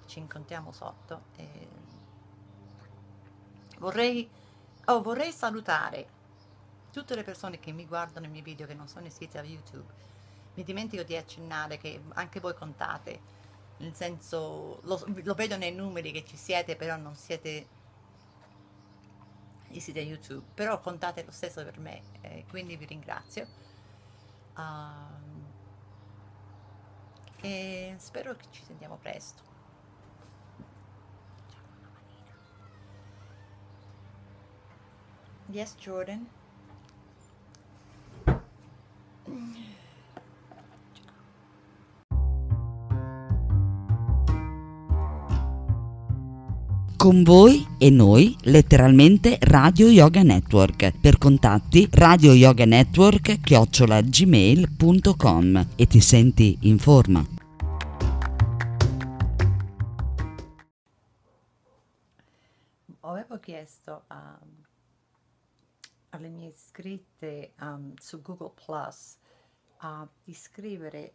ci incontriamo sotto e vorrei, oh, vorrei salutare tutte le persone che mi guardano i miei video che non sono iscritte a youtube. Mi dimentico di accennare che anche voi contate nel senso lo, lo vedo nei numeri che ci siete però non siete i siti YouTube, però contate lo stesso per me, eh, quindi vi ringrazio. Um, e spero che ci sentiamo presto. Yes, Jordan. Con voi e noi, letteralmente Radio Yoga Network. Per contatti Radio Yoga Network chiocciolagmail.com e ti senti in forma. Avevo chiesto um, alle mie iscritte um, su Google Plus uh, di scrivere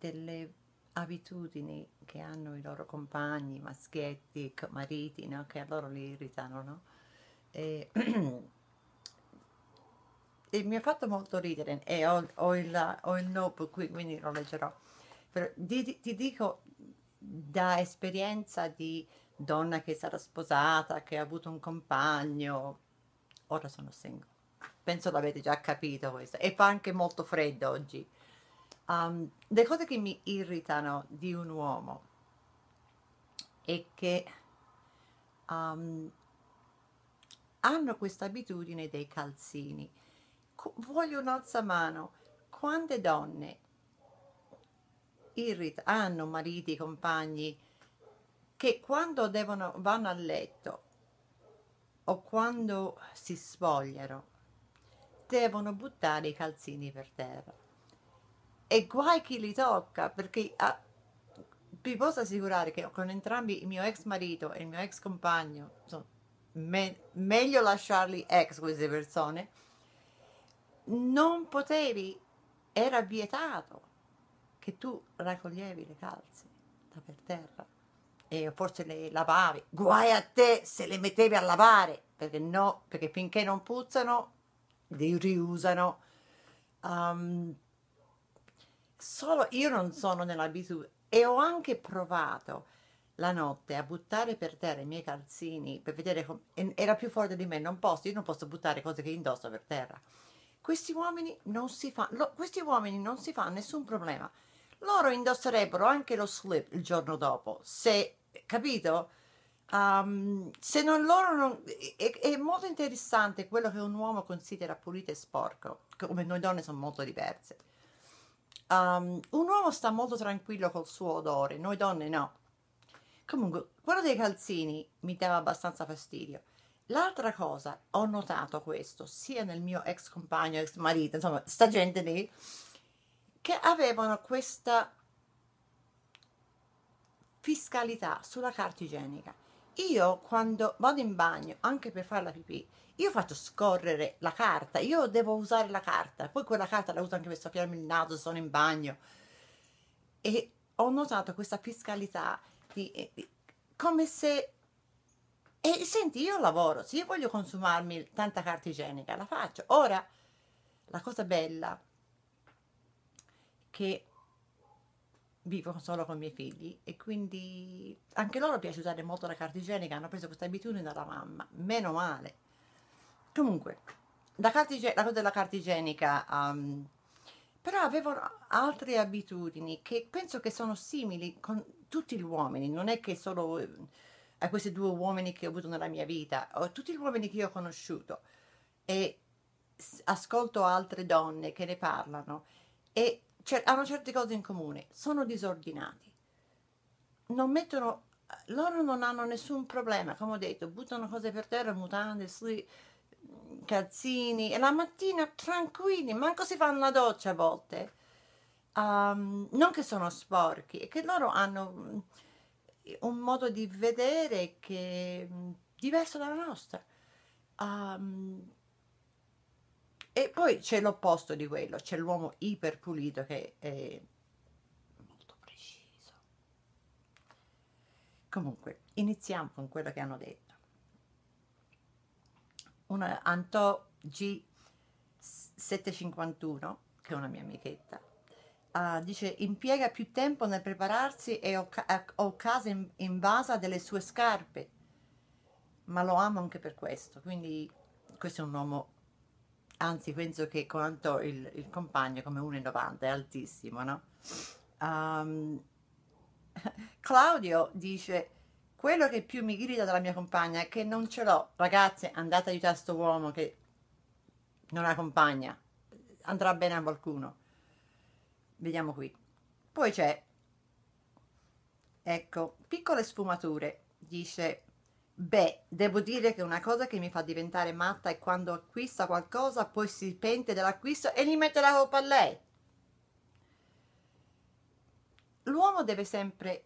delle abitudini che hanno i loro compagni, maschietti, mariti, no? che a loro li irritano, no? E, *clears throat* e, mi ha fatto molto ridere e ho, ho, il, ho il notebook qui, quindi lo leggerò. Però di, ti dico da esperienza di donna che sarà sposata, che ha avuto un compagno, ora sono single. Penso l'avete già capito questo. E fa anche molto freddo oggi. Um, le cose che mi irritano di un uomo è che um, hanno questa abitudine dei calzini. Co- voglio un alzamano. Quante donne irrit- hanno mariti, compagni, che quando devono, vanno a letto o quando si spogliano devono buttare i calzini per terra e guai chi li tocca perché ah, vi posso assicurare che con entrambi il mio ex marito e il mio ex compagno insomma, me, meglio lasciarli ex queste persone non potevi era vietato che tu raccoglievi le calze da per terra e forse le lavavi. Guai a te se le mettevi a lavare perché no perché finché non puzzano li riusano. Um, solo io non sono nell'abitudine e ho anche provato la notte a buttare per terra i miei calzini per vedere come era più forte di me non posso io non posso buttare cose che indosso per terra. Questi uomini non si fanno questi uomini non si fanno nessun problema. Loro indosserebbero anche lo slip il giorno dopo se capito? Um, se non loro non è, è molto interessante quello che un uomo considera pulito e sporco come noi donne sono molto diverse Um, un uomo sta molto tranquillo col suo odore, noi donne no. Comunque, quello dei calzini mi dava abbastanza fastidio. L'altra cosa, ho notato questo, sia nel mio ex compagno, ex marito, insomma, sta gente lì, che avevano questa fiscalità sulla carta igienica. Io quando vado in bagno, anche per fare la pipì, io faccio scorrere la carta, io devo usare la carta, poi quella carta la uso anche per soffiarmi il naso, sono in bagno. E ho notato questa fiscalità di, di, come se... E senti, io lavoro, se io voglio consumarmi tanta carta igienica, la faccio. Ora, la cosa bella che vivo solo con i miei figli e quindi anche loro piace usare molto la carta igienica, hanno preso questa abitudine dalla mamma, meno male. Comunque, la, carta, la cosa della carta igienica, um, però avevano altre abitudini che penso che sono simili con tutti gli uomini, non è che solo eh, a questi due uomini che ho avuto nella mia vita, o tutti gli uomini che ho conosciuto e ascolto altre donne che ne parlano e cer- hanno certe cose in comune, sono disordinati, non mettono, loro non hanno nessun problema, come ho detto, buttano cose per terra, mutande, sli- calzini e la mattina tranquilli, manco si fanno la doccia a volte. Um, non che sono sporchi, è che loro hanno mm, un modo di vedere che è mm, diverso dalla nostra. Um, e poi c'è l'opposto di quello, c'è l'uomo iperpulito che è molto preciso. Comunque, iniziamo con quello che hanno detto una Antò G751, che è una mia amichetta, uh, dice impiega più tempo nel prepararsi e ho, ho casa in, invasa delle sue scarpe, ma lo amo anche per questo. Quindi questo è un uomo, anzi penso che quanto il, il compagno come 1,90 è altissimo, no? Um, *laughs* Claudio dice, quello che più mi grida dalla mia compagna è che non ce l'ho. Ragazze, andate a aiutare questo uomo che non ha compagna. Andrà bene a qualcuno. Vediamo qui. Poi c'è, ecco, piccole sfumature. Dice, beh, devo dire che una cosa che mi fa diventare matta è quando acquista qualcosa, poi si pente dell'acquisto e gli mette la colpa a lei. L'uomo deve sempre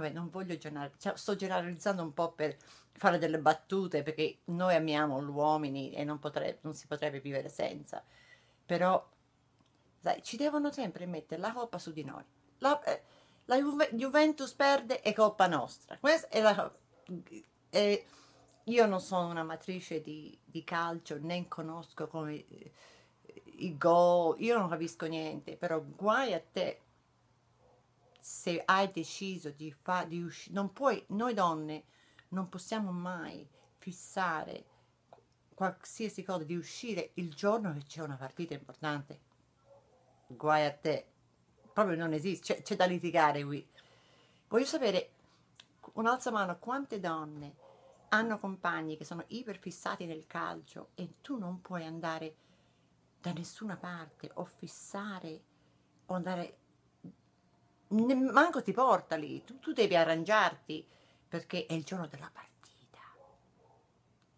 Vabbè, non voglio generalizzare, cioè, sto generalizzando un po' per fare delle battute perché noi amiamo gli uomini e non, potrebbe, non si potrebbe vivere senza, però sai, ci devono sempre mettere la colpa su di noi. La, eh, la Juve, Juventus perde è colpa nostra. Questa è la, eh, io non sono una matrice di, di calcio, né conosco come eh, i gol, io non capisco niente, però guai a te se hai deciso di fare di uscire non puoi noi donne non possiamo mai fissare qualsiasi cosa di uscire il giorno che c'è una partita importante. Guai a te. Proprio non esiste c'è, c'è da litigare qui. Voglio sapere un'altra mano quante donne hanno compagni che sono iperfissati nel calcio e tu non puoi andare da nessuna parte o fissare o andare manco ti porta lì, tu, tu devi arrangiarti perché è il giorno della partita.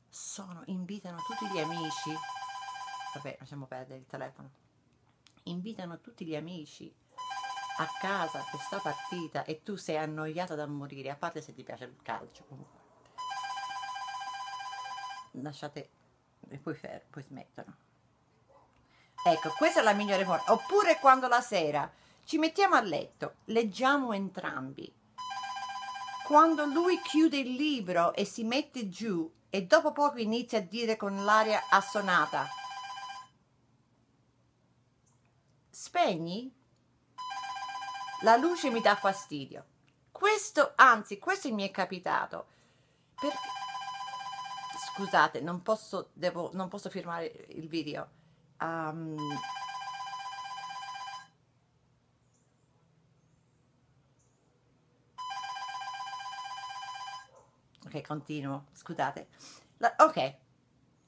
Sono, invitano tutti gli amici, vabbè lasciamo perdere il telefono, invitano tutti gli amici a casa per questa partita e tu sei annoiata da morire, a parte se ti piace il calcio comunque. Lasciate e poi, fer- poi smettono. Ecco, questa è la migliore forma. Oppure quando la sera ci mettiamo a letto, leggiamo entrambi. Quando lui chiude il libro e si mette giù e dopo poco inizia a dire con l'aria assonata, spegni? La luce mi dà fastidio. Questo, anzi, questo mi è capitato. Perché... Scusate, non posso, devo, non posso firmare il video. Um, ok continuo scusate. La, ok.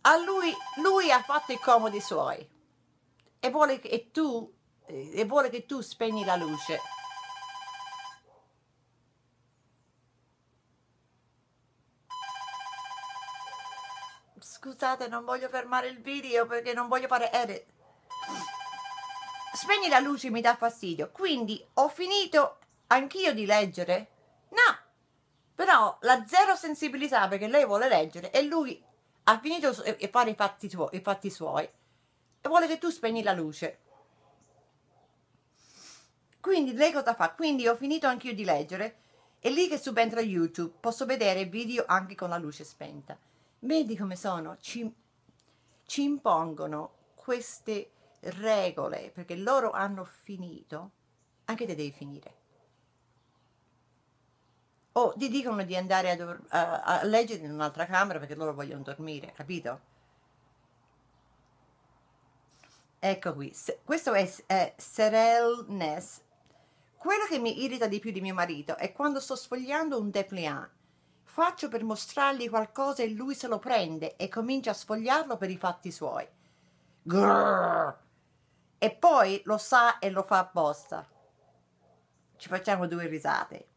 A lui lui ha fatto i comodi suoi. E vuole che tu e vuole che tu spegni la luce. Scusate non voglio fermare il video perché non voglio fare edit. Spegni la luce mi dà fastidio. Quindi ho finito anch'io di leggere però la zero sensibilità perché lei vuole leggere e lui ha finito e fare i fatti, tuoi, i fatti suoi e vuole che tu spegni la luce. Quindi lei cosa fa? Quindi ho finito anch'io di leggere e lì che subentra YouTube posso vedere video anche con la luce spenta. Vedi come sono? Ci, ci impongono queste regole perché loro hanno finito, anche te devi finire o ti dicono di andare a, a, a leggere in un'altra camera perché loro vogliono dormire, capito? Ecco qui, questo è, è Serel Ness. Quello che mi irrita di più di mio marito è quando sto sfogliando un dépliant. Faccio per mostrargli qualcosa e lui se lo prende e comincia a sfogliarlo per i fatti suoi. Grrr. E poi lo sa e lo fa apposta. Ci facciamo due risate.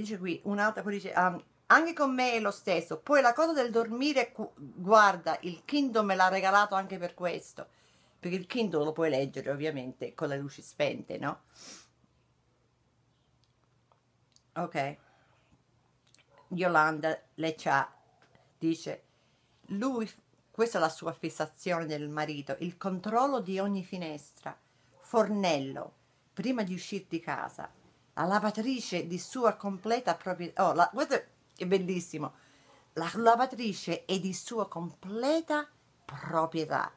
Dice qui un'altra poi dice um, anche con me è lo stesso. Poi la cosa del dormire guarda il Kindle me l'ha regalato anche per questo. Perché il Kindle lo puoi leggere ovviamente con le luci spente no? Ok. Yolanda Leccia dice lui questa è la sua fissazione del marito il controllo di ogni finestra. Fornello prima di uscire di casa la lavatrice di sua completa proprietà. Oh, la, questo è bellissimo. La lavatrice è di sua completa proprietà.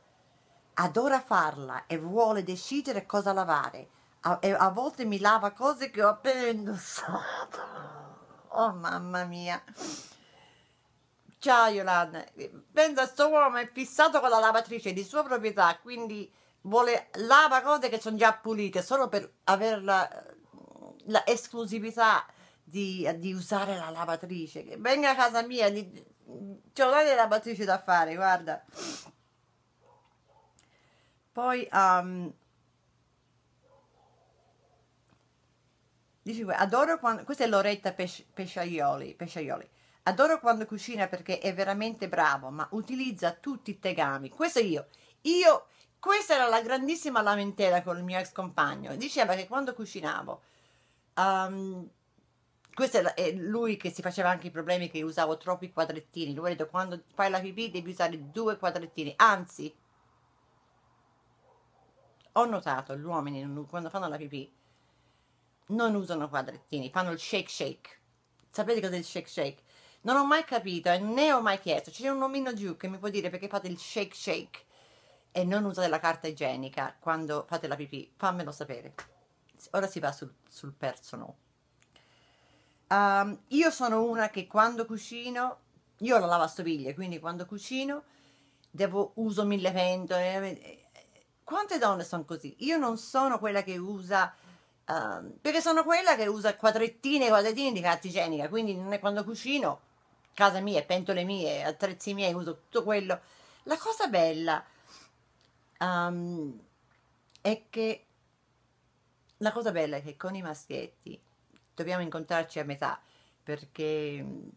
Adora farla e vuole decidere cosa lavare. a, a volte mi lava cose che ho appena indossato. Oh mamma mia. Ciao Yolanda, pensa sto uomo è fissato con la lavatrice di sua proprietà, quindi vuole lava cose che sono già pulite solo per avere la, la esclusività di, di, usare la lavatrice. Venga a casa mia, c'è una lavatrice da fare, guarda. Poi um, dice, adoro quando questa è Loretta Pes- Pesciaioli, Pesciaioli. Adoro quando cucina perché è veramente bravo, ma utilizza tutti i tegami. Questo io. Io questa era la grandissima lamentela con il mio ex compagno. Diceva che quando cucinavo um, questo è lui che si faceva anche i problemi che usavo troppi quadrettini. Lui ha detto quando fai la pipì devi usare due quadrettini. Anzi, ho notato gli uomini quando fanno la pipì non usano quadrettini, fanno il shake shake. Sapete cos'è il shake shake? Non ho mai capito e né ho mai chiesto. C'è un omino giù che mi può dire perché fate il shake shake e non usate la carta igienica quando fate la pipì. Fammelo sapere. Ora si va sul, sul personal. Um, io sono una che quando cucino, io ho la lavastoviglie, quindi quando cucino devo, uso mille pentole. Quante donne sono così? Io non sono quella che usa, um, perché sono quella che usa quadrettine e quadrettini di carta igienica, quindi non è quando cucino, casa mia, pentole mie, attrezzi miei, uso tutto quello. La cosa bella um, è che la cosa bella è che con i maschietti dobbiamo incontrarci a metà perché mm,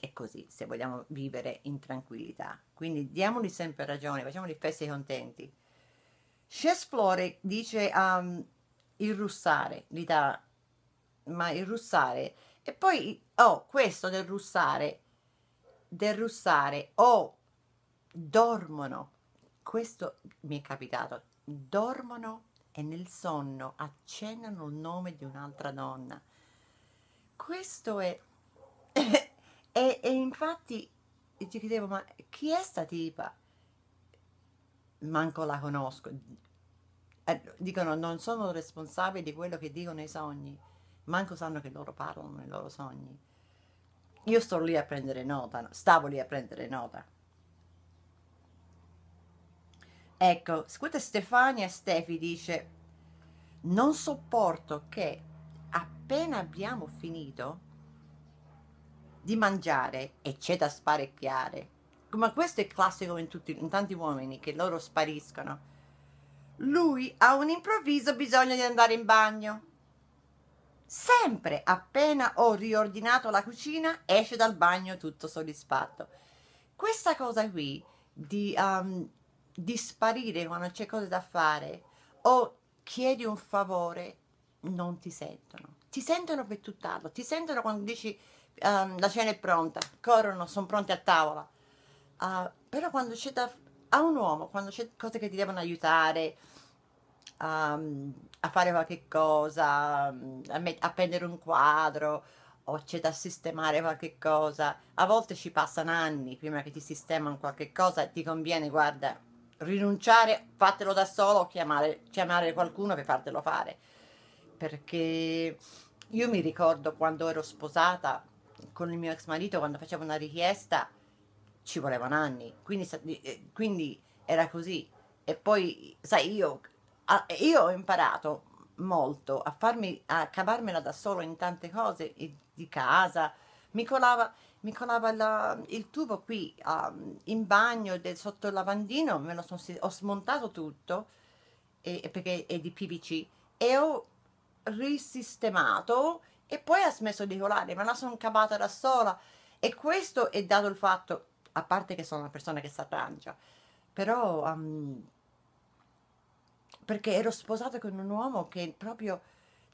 è così se vogliamo vivere in tranquillità. Quindi diamoli sempre ragione, facciamoli feste contenti. Flore dice um, il russare, dà, ma il russare, e poi, oh, questo del russare, del russare, oh, dormono, questo mi è capitato, dormono e nel sonno accennano il nome di un'altra donna questo è... *coughs* e, e, infatti ti chiedevo, ma chi è sta tipa? Manco la conosco. Eh, dicono, non sono responsabili di quello che dicono i sogni. Manco sanno che loro parlano nei loro sogni. Io sto lì a prendere nota, stavo lì a prendere nota. Ecco, scusa Stefania Stefi dice, non sopporto che appena abbiamo finito di mangiare e c'è da sparecchiare, ma questo è classico in, tutti, in tanti uomini che loro spariscono, lui ha un improvviso bisogno di andare in bagno. Sempre appena ho riordinato la cucina, esce dal bagno tutto soddisfatto. Questa cosa qui di, um, di sparire quando c'è cose da fare o chiedi un favore, non ti sentono ti sentono per tutt'altro, ti sentono quando dici um, la cena è pronta, corrono, sono pronti a tavola. Uh, però quando c'è da, a un uomo, quando c'è cose che ti devono aiutare um, a fare qualche cosa, a, met- a prendere un quadro, o c'è da sistemare qualche cosa, a volte ci passano anni prima che ti sistemano qualche cosa e ti conviene, guarda, rinunciare, fatelo da solo, chiamare, chiamare qualcuno per fartelo fare. Perché io mi ricordo quando ero sposata con il mio ex marito, quando facevo una richiesta, ci volevano anni, quindi, eh, quindi era così. E poi, sai, io, io ho imparato molto a farmi, a cavarmela da solo in tante cose di casa. Mi colava, mi colava la, il tubo qui um, in bagno del, sotto il lavandino, me lo son, ho smontato tutto e, perché è di PVC e ho risistemato e poi ha smesso di colare, me la sono cavata da sola e questo è dato il fatto, a parte che sono una persona che si arrangia, però um, perché ero sposata con un uomo che proprio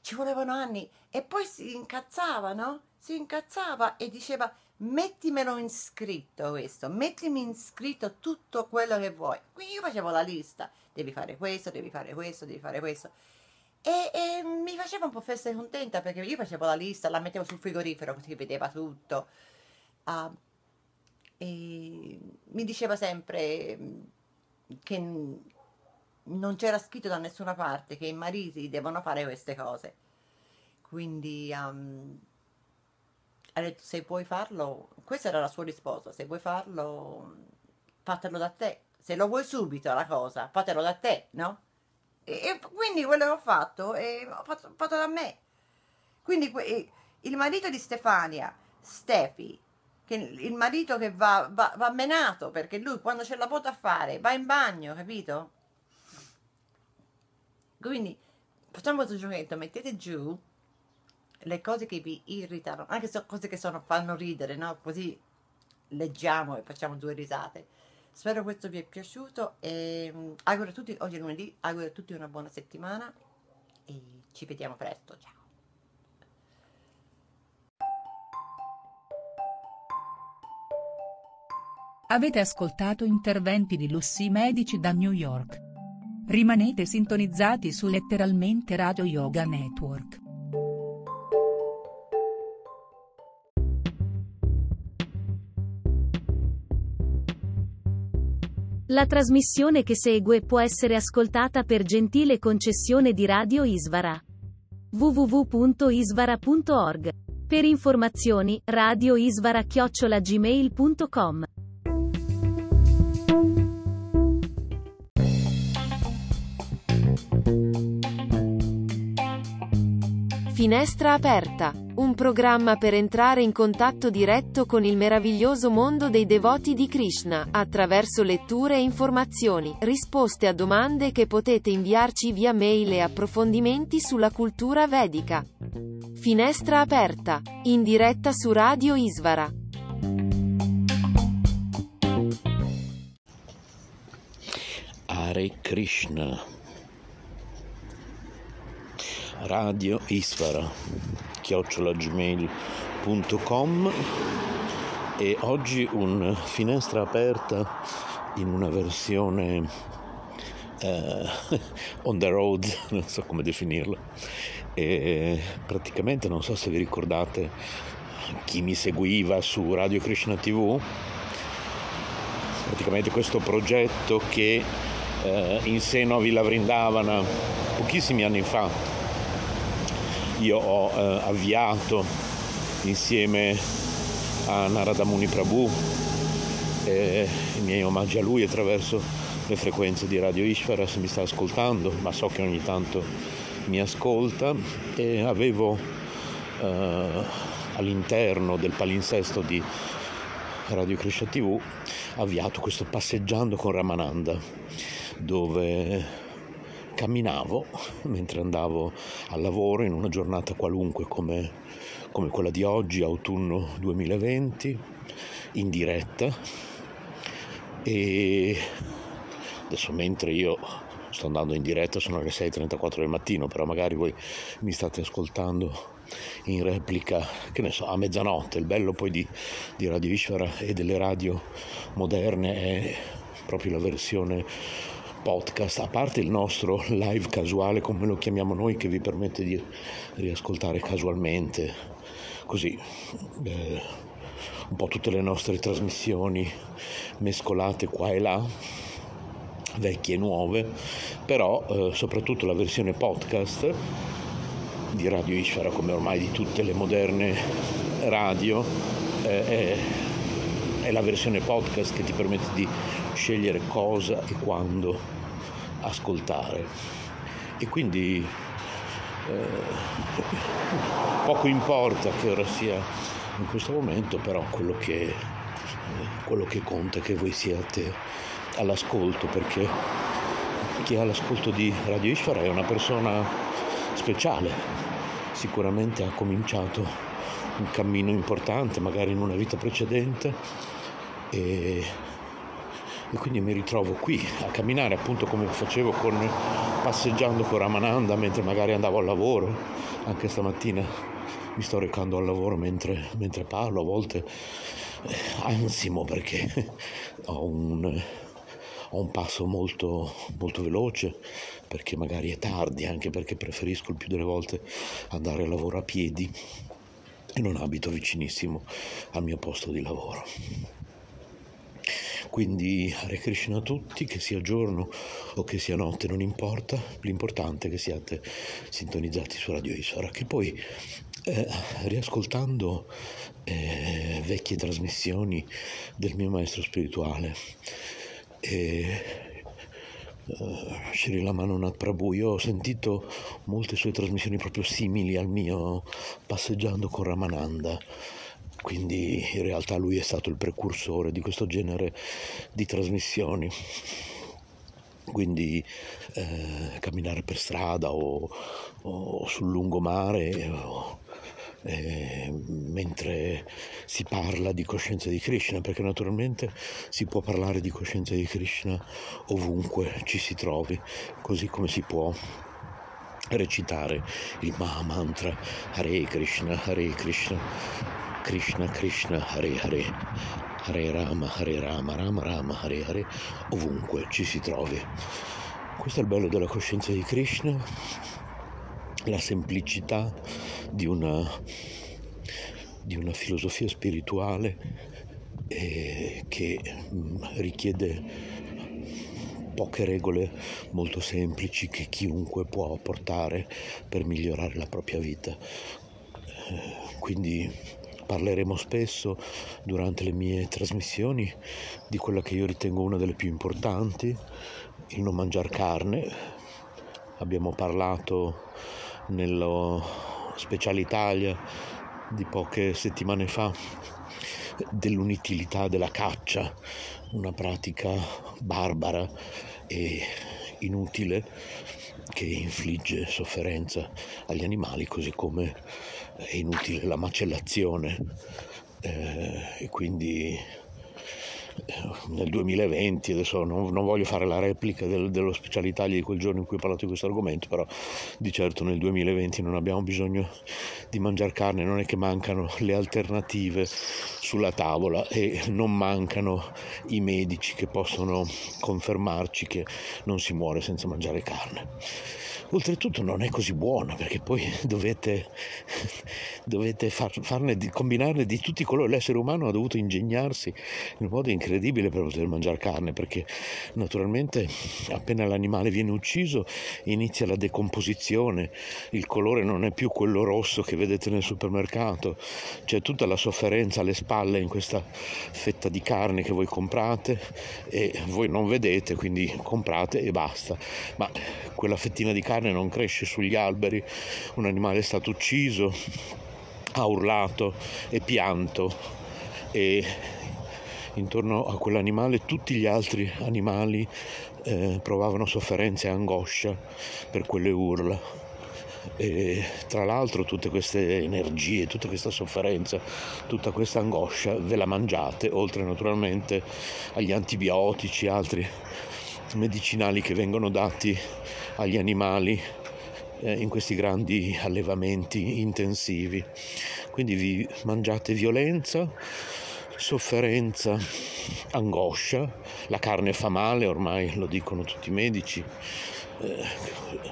ci volevano anni e poi si incazzava, no? Si incazzava e diceva mettimelo in scritto questo, mettimi in scritto tutto quello che vuoi. Quindi io facevo la lista, devi fare questo, devi fare questo, devi fare questo e, e, mi faceva un po' festa e contenta perché io facevo la lista, la mettevo sul frigorifero così vedeva tutto. Uh, e mi diceva sempre mm, che non c'era scritto da nessuna parte che i mariti devono fare queste cose. Quindi um, ha detto se puoi farlo, questa era la sua risposta, se vuoi farlo, fatelo da te. Se lo vuoi subito la cosa, fatelo da te, no? E, e quindi quello che ho fatto è fatto, fatto da me. Quindi il marito di Stefania, Stefi, che il marito che va, va, va menato perché lui quando ce la può a fare va in bagno, capito? Quindi facciamo questo giochetto, mettete giù le cose che vi irritano, anche se cose che sono, fanno ridere, no? Così leggiamo e facciamo due risate. Spero questo vi è piaciuto e um, auguro a tutti, oggi è lunedì, auguro a tutti una buona settimana e ci vediamo presto, ciao! Avete ascoltato interventi di Lussi Medici da New York. Rimanete sintonizzati su letteralmente Radio Yoga Network. La trasmissione che segue può essere ascoltata per gentile concessione di Radio Isvara. www.isvara.org. Per informazioni, radioisvara-gmail.com. Finestra aperta, un programma per entrare in contatto diretto con il meraviglioso mondo dei devoti di Krishna, attraverso letture e informazioni, risposte a domande che potete inviarci via mail e approfondimenti sulla cultura vedica. Finestra aperta, in diretta su Radio Isvara. Hare Krishna radio isfara chiocciolagmail.com e oggi un finestra aperta in una versione uh, *laughs* on the road, non so come definirla. E praticamente non so se vi ricordate chi mi seguiva su Radio Krishna TV, praticamente questo progetto che uh, in seno a Villa Vrindavana pochissimi anni fa io ho eh, avviato insieme a Narada Muni Prabhu eh, i miei omaggi a lui attraverso le frequenze di Radio Ishvara se mi sta ascoltando, ma so che ogni tanto mi ascolta. E avevo eh, all'interno del palinsesto di Radio Krishna TV avviato questo passeggiando con Ramananda dove camminavo *laughs* mentre andavo al lavoro in una giornata qualunque come, come quella di oggi, autunno 2020, in diretta e adesso mentre io sto andando in diretta sono le 6.34 del mattino, però magari voi mi state ascoltando in replica, che ne so, a mezzanotte. Il bello poi di, di Radio Ishvara e delle radio moderne è proprio la versione podcast, a parte il nostro live casuale, come lo chiamiamo noi, che vi permette di riascoltare casualmente, così, eh, un po' tutte le nostre trasmissioni mescolate qua e là, vecchie e nuove, però eh, soprattutto la versione podcast di Radio Ishvara, come ormai di tutte le moderne radio, eh, è, è la versione podcast che ti permette di scegliere cosa e quando ascoltare. E quindi eh, poco importa che ora sia in questo momento, però quello che, quello che conta è che voi siate all'ascolto, perché chi è all'ascolto di Radio Ishvara è una persona speciale, sicuramente ha cominciato un cammino importante, magari in una vita precedente, e e quindi mi ritrovo qui a camminare appunto come facevo con, passeggiando con Ramananda mentre magari andavo al lavoro, anche stamattina mi sto recando al lavoro mentre, mentre parlo, a volte eh, ansimo perché *laughs* ho un, ho un passo molto, molto veloce perché magari è tardi, anche perché preferisco il più delle volte andare al lavoro a piedi e non abito vicinissimo al mio posto di lavoro. Quindi Hare Krishna a tutti, che sia giorno o che sia notte, non importa, l'importante è che siate sintonizzati su Radio Isora, che poi eh, riascoltando eh, vecchie trasmissioni del mio maestro spirituale, eh, uh, Sri Lamanonat Prabhu, io ho sentito molte sue trasmissioni proprio simili al mio passeggiando con Ramananda quindi in realtà lui è stato il precursore di questo genere di trasmissioni. Quindi eh, camminare per strada o, o sul lungomare o, eh, mentre si parla di coscienza di Krishna, perché naturalmente si può parlare di coscienza di Krishna ovunque ci si trovi, così come si può recitare il Maha Mantra Hare Krishna, Hare Krishna Krishna Krishna Hare Hare Hare Rama Hare Rama Rama Rama Hare Hare ovunque ci si trovi. Questo è il bello della coscienza di Krishna, la semplicità di una, di una filosofia spirituale eh, che mm, richiede poche regole molto semplici che chiunque può apportare per migliorare la propria vita. Eh, quindi Parleremo spesso durante le mie trasmissioni di quella che io ritengo una delle più importanti, il non mangiare carne. Abbiamo parlato nello Special Italia di poche settimane fa dell'inutilità della caccia, una pratica barbara e inutile che infligge sofferenza agli animali, così come è inutile la macellazione eh, e quindi nel 2020, adesso non, non, voglio fare la replica del, dello speciale Italia di quel giorno in cui ho parlato di questo argomento, però di certo nel 2020 non abbiamo bisogno di mangiare carne, non è che mancano le alternative sulla tavola e non mancano i medici che possono confermarci che non si muore senza mangiare carne. Oltretutto non è così buona perché poi *laughs* dovete, dovete far, farne, combinarne di tutti i colori. L'essere umano ha dovuto ingegnarsi in un modo incredibile per poter mangiare carne perché naturalmente appena l'animale viene ucciso inizia la decomposizione, il colore non è più quello rosso che vedete nel supermercato, c'è tutta la sofferenza alle spalle in questa fetta di carne che voi comprate e voi non vedete, quindi comprate e basta. Ma quella fettina di carne non cresce sugli alberi, un animale è stato ucciso, ha urlato e pianto e intorno a quell'animale tutti gli altri animali eh, provavano sofferenza e angoscia per quelle urla. E tra l'altro tutte queste energie, tutta questa sofferenza, tutta questa angoscia ve la mangiate, oltre naturalmente agli antibiotici, altri medicinali che vengono dati agli animali eh, in questi grandi allevamenti intensivi. Quindi vi mangiate violenza, sofferenza, angoscia, la carne fa male, ormai lo dicono tutti i medici. Eh,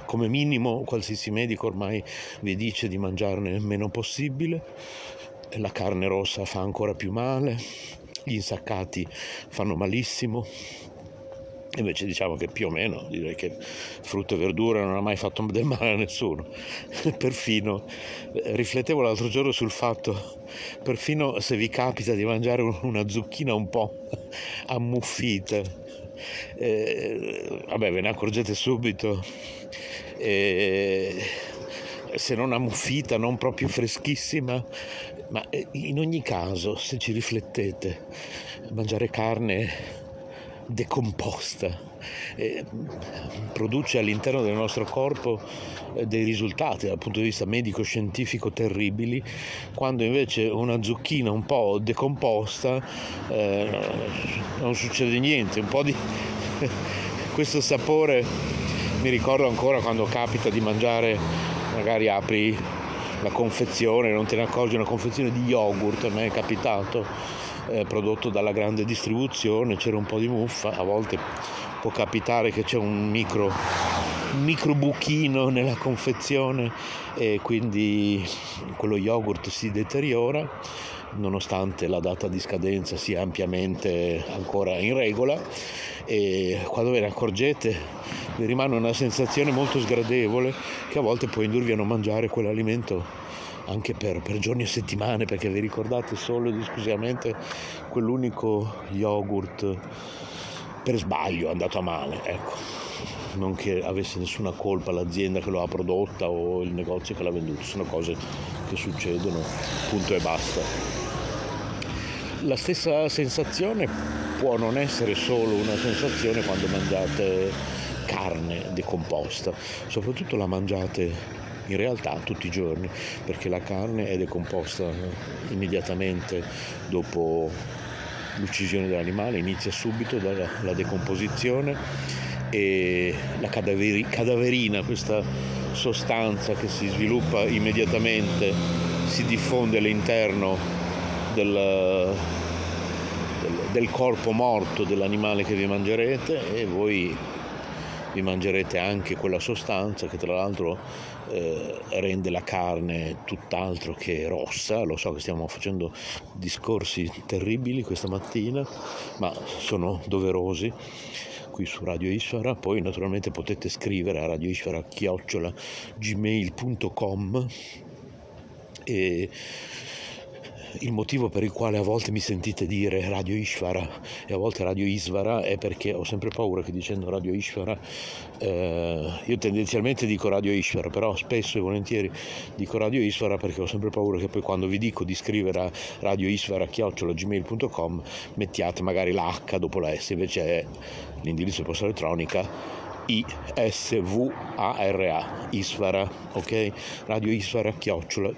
come minimo qualsiasi medico ormai vi dice di mangiarne il meno possibile, la carne rossa fa ancora più male, gli insaccati fanno malissimo, Invece diciamo che più o meno direi che frutta e verdura non ha mai fatto del male a nessuno. *laughs* perfino riflettevo l'altro giorno sul fatto, perfino se vi capita di mangiare una zucchina un po' *laughs* ammuffita, eh, vabbè ve ne accorgete subito. Eh, se non ammuffita, non proprio freschissima, ma eh, in ogni caso, se ci riflettete, mangiare carne decomposta, eh, produce all'interno del nostro corpo eh, dei risultati dal punto di vista medico-scientifico terribili, quando invece una zucchina un po' decomposta eh, non succede niente, un po' di *laughs* questo sapore mi ricordo ancora quando capita di mangiare, magari apri la confezione, non te ne accorgi, una confezione di yogurt, a me è capitato eh, prodotto dalla grande distribuzione, c'era un po' di muffa, a volte può capitare che c'è un micro, un micro buchino nella confezione e quindi quello yogurt si deteriora nonostante la data di scadenza sia ampiamente ancora in regola. E quando ve ne accorgete vi rimane una sensazione molto sgradevole che a volte può indurvi a non mangiare quell'alimento anche per, per giorni e settimane perché vi ricordate solo ed esclusivamente quell'unico yogurt per sbaglio è andato a male ecco non che avesse nessuna colpa l'azienda che lo ha prodotta o il negozio che l'ha venduto, sono cose che succedono, punto e basta. La stessa sensazione può non essere solo una sensazione quando mangiate carne decomposta, soprattutto la mangiate in realtà tutti i giorni, perché la carne è decomposta immediatamente dopo l'uccisione dell'animale, inizia subito dalla decomposizione e la cadaveri, cadaverina, questa sostanza che si sviluppa immediatamente, si diffonde all'interno del, del corpo morto dell'animale che vi mangerete e voi vi mangerete anche quella sostanza che tra l'altro eh, rende la carne tutt'altro che rossa. Lo so che stiamo facendo discorsi terribili questa mattina, ma sono doverosi qui su Radio Isfara, poi naturalmente potete scrivere a radioisfara.gmail.com e il motivo per il quale a volte mi sentite dire Radio Ishvara e a volte Radio Isvara è perché ho sempre paura che dicendo Radio Ishvara, eh, io tendenzialmente dico Radio Ishvara, però spesso e volentieri dico Radio Isvara perché ho sempre paura che poi quando vi dico di scrivere a Radio Isvara gmail.com mettiate magari la H dopo la S, invece è l'indirizzo posta elettronica ISVARA Isvara, ok? Radio Isvara chiocciola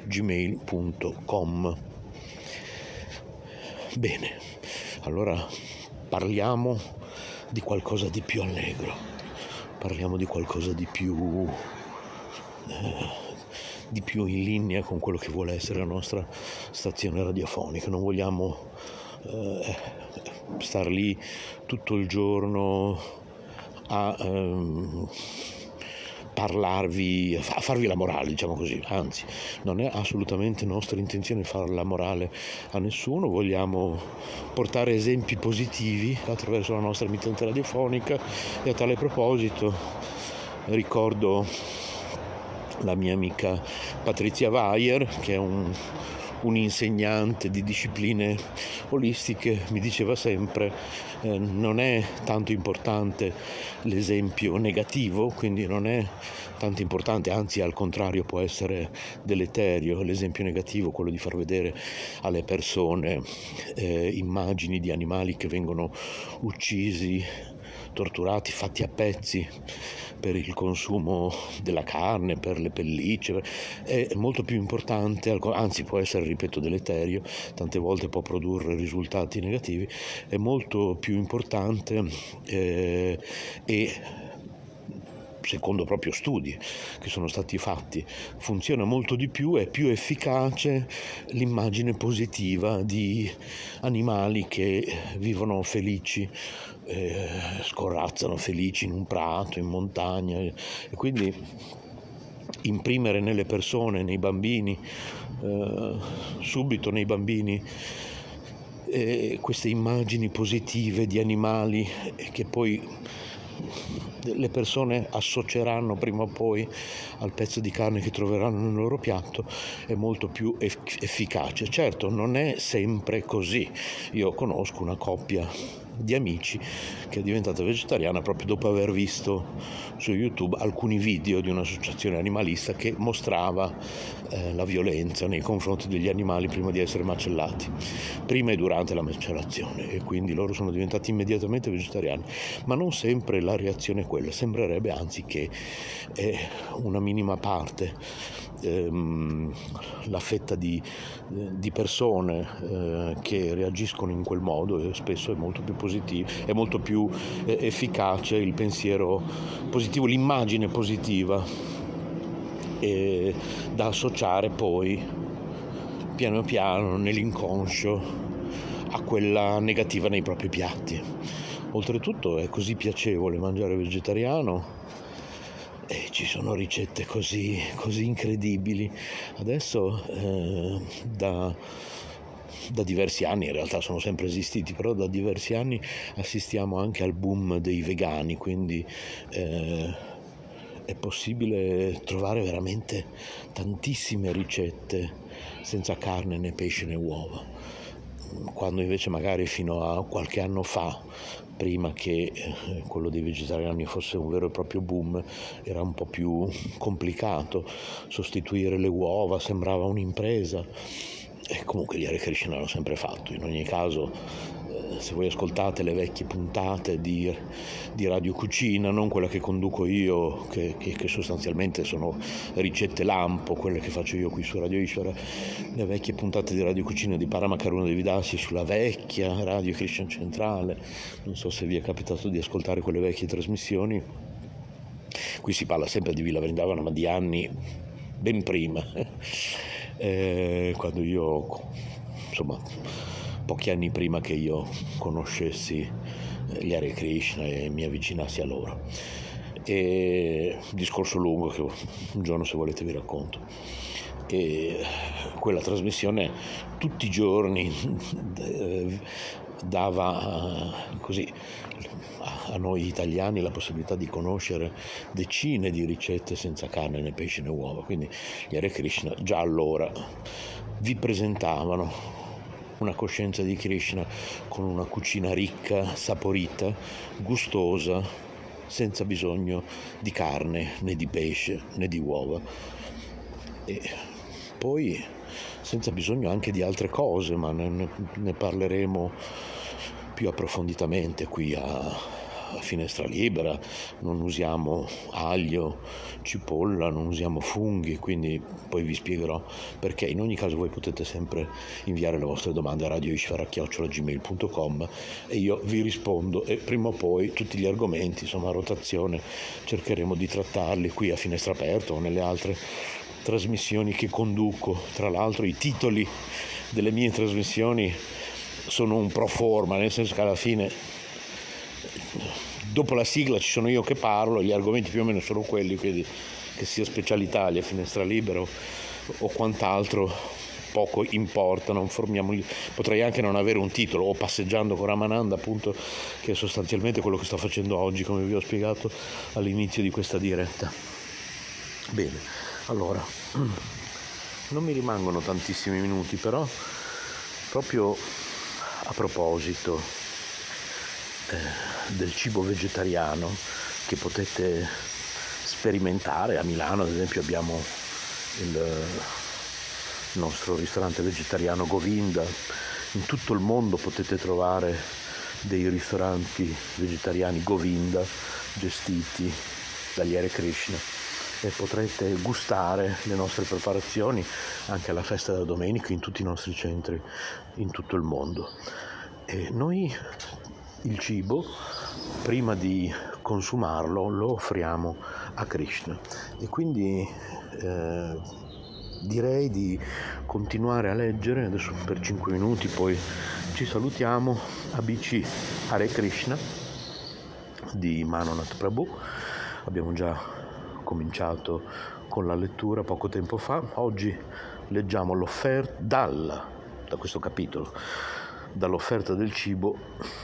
Bene, allora parliamo di qualcosa di più allegro, parliamo di qualcosa di più, eh, di più in linea con quello che vuole essere la nostra stazione radiofonica. Non vogliamo eh, star lì tutto il giorno a... Ehm, parlarvi, a farvi la morale, diciamo così, anzi non è assolutamente nostra intenzione fare la morale a nessuno, vogliamo portare esempi positivi attraverso la nostra emittente radiofonica. E a tale proposito ricordo la mia amica Patrizia Weyer che è un, un insegnante di discipline olistiche mi diceva sempre eh, non è tanto importante l'esempio negativo, quindi non è tanto importante, anzi al contrario può essere deleterio. L'esempio negativo, quello di far vedere alle persone eh, immagini di animali che vengono uccisi, torturati, fatti a pezzi per il consumo della carne, per le pellicce, è molto più importante, anzi può essere, ripeto, deleterio, tante volte può produrre risultati negativi, è molto più importante eh, e secondo proprio studi che sono stati fatti, funziona molto di più, è più efficace l'immagine positiva di animali che vivono felici eh, scorrazzano felici in un prato, in montagna e quindi imprimere nelle persone, nei bambini, eh, subito nei bambini eh, queste immagini positive di animali che poi le persone associeranno prima o poi al pezzo di carne che troveranno nel loro piatto è molto più efficace. Certo, non è sempre così. Io conosco una coppia di amici che è diventata vegetariana proprio dopo aver visto su YouTube alcuni video di un'associazione animalista che mostrava eh, la violenza nei confronti degli animali prima di essere macellati, prima e durante la macellazione e quindi loro sono diventati immediatamente vegetariani, ma non sempre la reazione è quella, sembrerebbe anzi che è una minima parte ehm, la fetta di, di persone eh, che reagiscono in quel modo e spesso è molto più positivo, è molto più eh, efficace il pensiero positivo, l'immagine positiva eh, da associare poi piano piano nell'inconscio a quella negativa nei propri piatti. Oltretutto è così piacevole mangiare vegetariano e ci sono ricette così, così incredibili. Adesso eh, da da diversi anni, in realtà sono sempre esistiti, però da diversi anni assistiamo anche al boom dei vegani, quindi eh, è possibile trovare veramente tantissime ricette senza carne né pesce né uova quando invece magari fino a qualche anno fa, prima che eh, quello dei vegetariani fosse un vero e proprio boom, era un po' più complicato. Sostituire le uova, sembrava un'impresa. E comunque gli Hare Krishna l'hanno sempre fatto, in ogni caso se voi ascoltate le vecchie puntate di, di Radio Cucina, non quella che conduco io, che, che, che, sostanzialmente sono ricette lampo, quelle che faccio io qui su Radio Ishvara, le vecchie puntate di Radio Cucina di Paramacaruna di Vidassi sulla vecchia Radio Christian Centrale, non so se vi è capitato di ascoltare quelle vecchie trasmissioni, qui si parla sempre di Villa Vrindavana, ma di anni ben prima, *laughs* eh, quando io insomma pochi anni prima che io conoscessi eh, gli Hare Krishna e mi avvicinassi a loro. E discorso lungo che un giorno se volete vi racconto. E quella trasmissione tutti i giorni eh, dava così a noi italiani la possibilità di conoscere decine di ricette senza carne né pesce né uova. Quindi gli Hare Krishna già allora vi presentavano una coscienza di Krishna con una cucina ricca, saporita, gustosa, senza bisogno di carne, né di pesce, né di uova. E poi senza bisogno anche di altre cose, ma ne, ne parleremo più approfonditamente qui a, a finestra libera, non usiamo aglio, cipolla, non usiamo funghi, quindi poi vi spiegherò perché. In ogni caso voi potete sempre inviare le vostre domande a radioishvara.gmail.com e io vi rispondo e prima o poi tutti gli argomenti, insomma a rotazione, cercheremo di trattarli qui a finestra aperta o nelle altre trasmissioni che conduco. Tra l'altro i titoli delle mie trasmissioni sono un pro forma, nel senso che alla fine dopo la sigla ci sono io che parlo, gli argomenti più o meno sono quelli, quindi che sia Specialitalia, Finestra Libera o, o quant'altro poco importa, potrei anche non avere un titolo o passeggiando con Ramananda appunto che è sostanzialmente quello che sto facendo oggi come vi ho spiegato all'inizio di questa diretta. Bene, allora *clears throat* non mi rimangono tantissimi minuti però proprio a proposito del cibo vegetariano che potete sperimentare. A Milano ad esempio abbiamo il nostro ristorante vegetariano Govinda, in tutto il mondo potete trovare dei ristoranti vegetariani Govinda gestiti dagli Hare Krishna e potrete gustare le nostre preparazioni anche alla festa della domenica in tutti i nostri centri in tutto il mondo. E noi il cibo, prima di consumarlo, lo offriamo a Krishna. E quindi eh, direi di continuare a leggere, adesso per 5 minuti, poi ci salutiamo, ABC Hare Krishna di Manonath Prabhu. Abbiamo già cominciato con la lettura poco tempo fa, oggi leggiamo l'offerta dal, da questo capitolo dall'offerta del cibo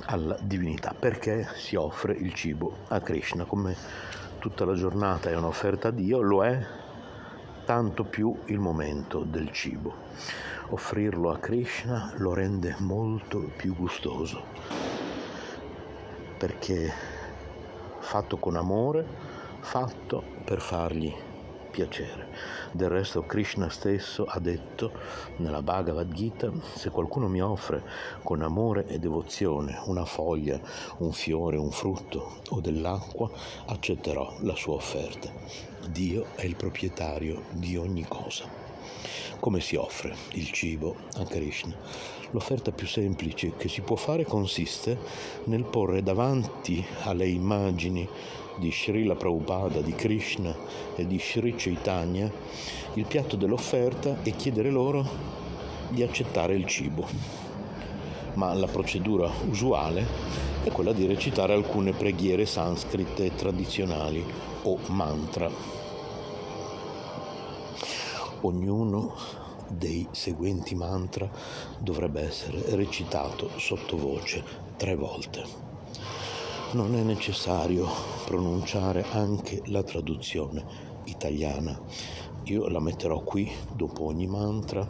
alla divinità, perché si offre il cibo a Krishna, come tutta la giornata è un'offerta a Dio, lo è tanto più il momento del cibo. Offrirlo a Krishna lo rende molto più gustoso, perché fatto con amore, fatto per fargli piacere. Del resto Krishna stesso ha detto nella Bhagavad Gita, se qualcuno mi offre con amore e devozione una foglia, un fiore, un frutto o dell'acqua, accetterò la sua offerta. Dio è il proprietario di ogni cosa. Come si offre il cibo a Krishna? L'offerta più semplice che si può fare consiste nel porre davanti alle immagini di Srila Prabhupada, di Krishna e di Sri Chaitanya il piatto dell'offerta e chiedere loro di accettare il cibo. Ma la procedura usuale è quella di recitare alcune preghiere sanscrite tradizionali o mantra. Ognuno dei seguenti mantra dovrebbe essere recitato sottovoce tre volte. Non è necessario pronunciare anche la traduzione italiana. Io la metterò qui dopo ogni mantra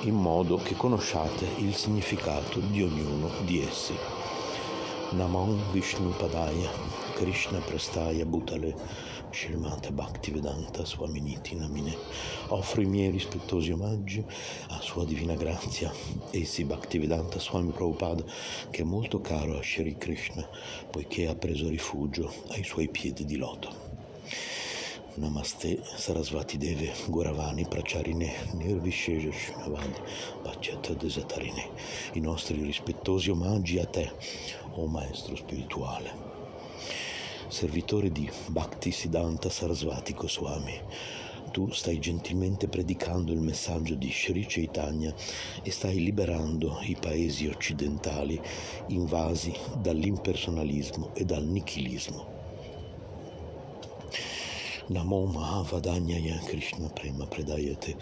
in modo che conosciate il significato di ognuno di essi. Namam Vishnu Padaya, Krishna Prastaya Bhutale, Srimata Bhaktivedanta Swaminiti Namine. Offro i miei rispettosi omaggi a Sua Divina Grazia, essi Bhaktivedanta Swami Prabhupada, che è molto caro a Shri Krishna, poiché ha preso rifugio ai suoi piedi di loto. Namaste Sarasvati Deve Guravani Pracharine Nirvishesha Shinavadi Pacetta Desatarine. I nostri rispettosi omaggi a te, o oh Maestro spirituale servitore di Bhakti Siddhanta Sarasvati Goswami. Tu stai gentilmente predicando il messaggio di Sri Chaitanya e stai liberando i paesi occidentali invasi dall'impersonalismo e dal nichilismo. Namo Mahavadanyaya Krishna Prema Predayate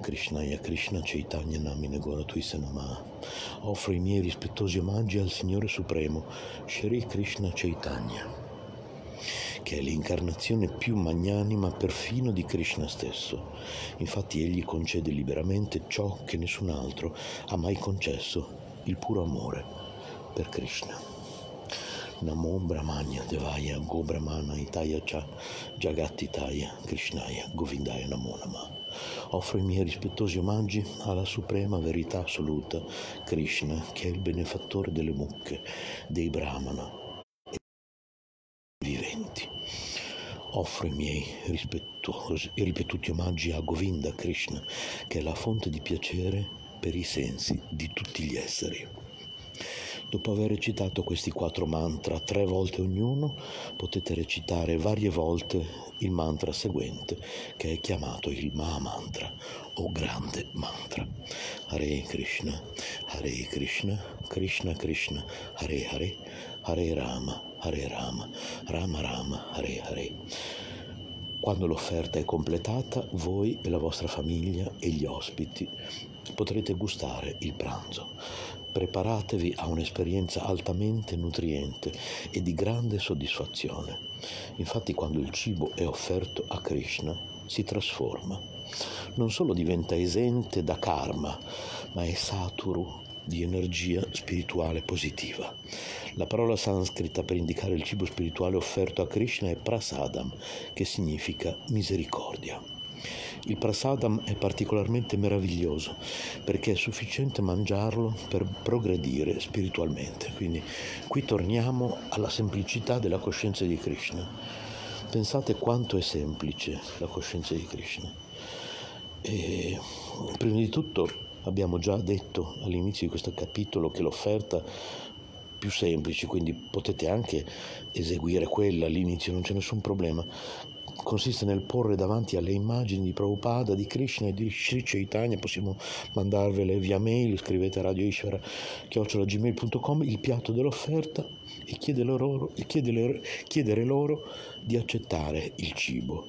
Krishnaya Krishna Chaitanya Namine Tuisa Namaha. Offro i miei rispettosi omaggi al Signore Supremo, Shri Krishna Chaitanya che è l'incarnazione più magnanima perfino di Krishna stesso. Infatti egli concede liberamente ciò che nessun altro ha mai concesso, il puro amore per Krishna. Namo Brahmanya Devaya Go Brahmana Itaya Cha Jagattitaya Krishnaya Govindaya Namo Nama. Offro i miei rispettosi omaggi alla suprema verità assoluta, Krishna, che è il benefattore delle mucche, dei Brahmana viventi offro i miei rispettuosi e ripetuti omaggi a Govinda Krishna, che è la fonte di piacere per i sensi di tutti gli esseri. Dopo aver recitato questi quattro mantra tre volte ognuno, potete recitare varie volte il mantra seguente, che è chiamato il Maha Mantra o grande mantra. Hare Krishna, Hare Krishna, Krishna Krishna, Hare Hare, Hare Rama, Hare Rama, Rama Rama, Hare Hare. Quando l'offerta è completata, voi e la vostra famiglia e gli ospiti potrete gustare il pranzo. Preparatevi a un'esperienza altamente nutriente e di grande soddisfazione. Infatti quando il cibo è offerto a Krishna si trasforma. Non solo diventa esente da karma, ma è saturo di energia spirituale positiva. La parola sanscrita per indicare il cibo spirituale offerto a Krishna è prasadam, che significa misericordia. Il prasadam è particolarmente meraviglioso perché è sufficiente mangiarlo per progredire spiritualmente. Quindi qui torniamo alla semplicità della coscienza di Krishna. Pensate quanto è semplice la coscienza di Krishna. E, prima di tutto abbiamo già detto all'inizio di questo capitolo che l'offerta più semplice, quindi potete anche eseguire quella all'inizio, non c'è nessun problema. Consiste nel porre davanti alle immagini di Prabhupada, di Krishna e di Sri Chaitanya, possiamo mandarvele via mail, scrivete a radioishvara.gmail.com il piatto dell'offerta e chiedere loro, chiedere, chiedere loro di accettare il cibo.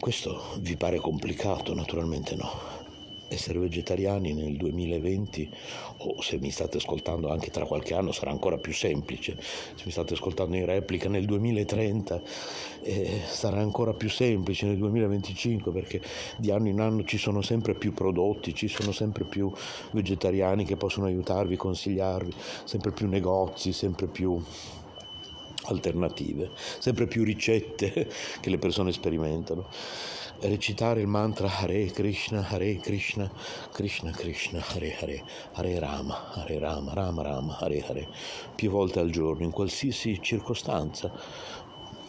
Questo vi pare complicato? Naturalmente no essere vegetariani nel 2020 o se mi state ascoltando anche tra qualche anno sarà ancora più semplice, se mi state ascoltando in replica nel 2030 eh, sarà ancora più semplice nel 2025 perché di anno in anno ci sono sempre più prodotti, ci sono sempre più vegetariani che possono aiutarvi, consigliarvi, sempre più negozi, sempre più alternative, sempre più ricette *laughs* che le persone sperimentano recitare il mantra Hare Krishna, Hare Krishna, Krishna Krishna, Hare Hare, Hare Rama, Hare Rama, Rama Rama, Hare Hare, più volte al giorno, in qualsiasi circostanza,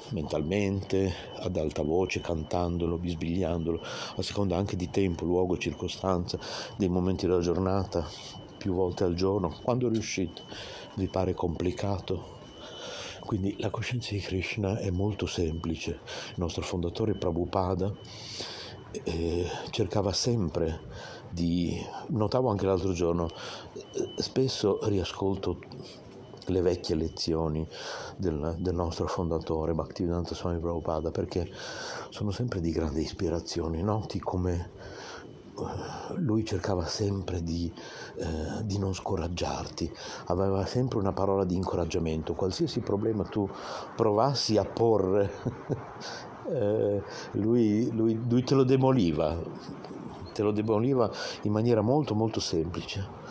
mentalmente, ad alta voce, cantandolo, bisbigliandolo, a seconda anche di tempo, luogo, circostanza, dei momenti della giornata, più volte al giorno, quando riuscite. Vi pare complicato? Quindi la coscienza di Krishna è molto semplice. Il nostro fondatore Prabhupada eh, cercava sempre di... Notavo anche l'altro giorno, eh, spesso riascolto le vecchie lezioni del, del nostro fondatore Bhaktivedanta Swami Prabhupada perché sono sempre di grande ispirazione, noti come lui cercava sempre di, eh, di, non scoraggiarti, aveva sempre una parola di incoraggiamento, qualsiasi problema tu provassi a porre, *laughs* eh, lui, lui, lui, te lo demoliva, te lo demoliva in maniera molto molto semplice.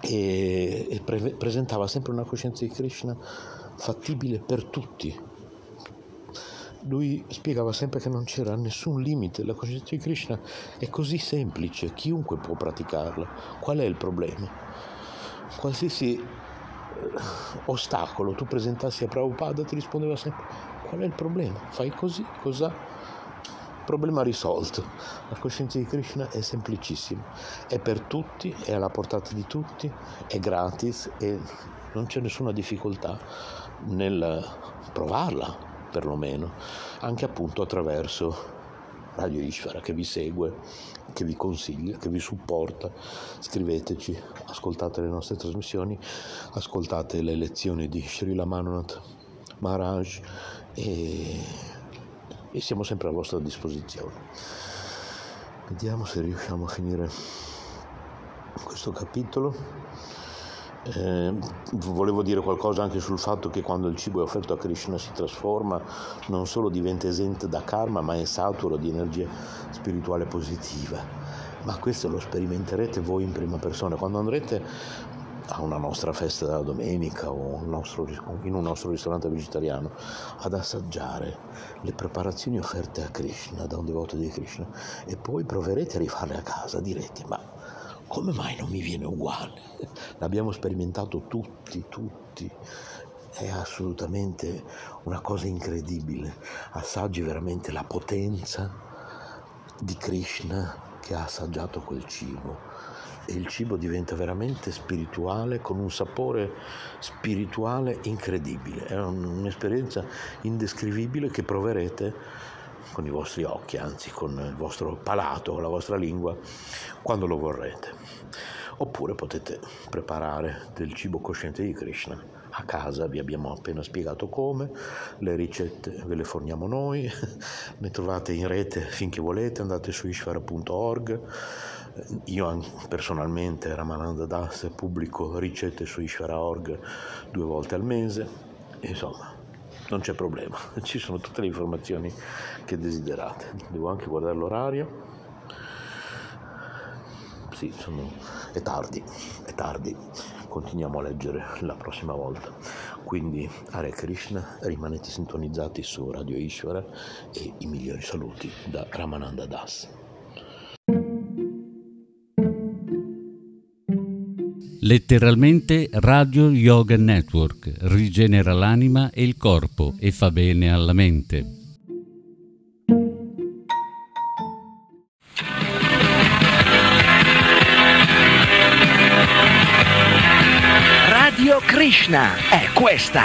E, e pre- presentava sempre una coscienza di Krishna fattibile per tutti lui spiegava sempre che non c'era nessun limite, la coscienza di Krishna è così semplice, chiunque può praticarla. Qual è il problema? Qualsiasi eh, ostacolo tu presentassi a Prabhupada ti rispondeva sempre qual è il problema? Fai così, cosa? Problema risolto. La coscienza di Krishna è semplicissima, è per tutti, è alla portata di tutti, è gratis e non c'è nessuna difficoltà nel provarla perlomeno, anche appunto attraverso Radio Ishvara che vi segue, che vi consiglia, che vi supporta. Scriveteci, ascoltate le nostre trasmissioni, ascoltate le lezioni di Srila Manonath Maharaj e, e siamo sempre a vostra disposizione. Vediamo se riusciamo a finire questo capitolo. Eh, volevo dire qualcosa anche sul fatto che quando il cibo è offerto a Krishna si trasforma, non solo diventa esente da karma, ma è saturo di energia spirituale positiva. Ma questo lo sperimenterete voi in prima persona. Quando andrete a una nostra festa della domenica o un nostro, in un nostro ristorante vegetariano ad assaggiare le preparazioni offerte a Krishna da un devoto di Krishna e poi proverete a rifarle a casa, direte ma come mai non mi viene uguale? *laughs* L'abbiamo sperimentato tutti, tutti. È assolutamente una cosa incredibile. Assaggi veramente la potenza di Krishna che ha assaggiato quel cibo. E il cibo diventa veramente spirituale, con un sapore spirituale incredibile. È un'esperienza indescrivibile che proverete con i vostri occhi, anzi con il vostro palato, con la vostra lingua, quando lo vorrete. Oppure potete preparare del cibo cosciente di Krishna a casa, vi abbiamo appena spiegato come, le ricette ve le forniamo noi, *laughs* ne trovate in rete finché volete, andate su ishvara.org. Io personalmente, Ramananda Das, pubblico ricette su ishvara.org due volte al mese, insomma non c'è problema, *laughs* ci sono tutte le informazioni che desiderate. Devo anche guardare l'orario. Sì, sono... è tardi, è tardi. Continuiamo a leggere la prossima volta. Quindi Hare Krishna, rimanete sintonizzati su Radio Ishvara e i migliori saluti da Ramananda Das. Letteralmente Radio Yoga Network rigenera l'anima e il corpo e fa bene alla mente. Radio Krishna è questa.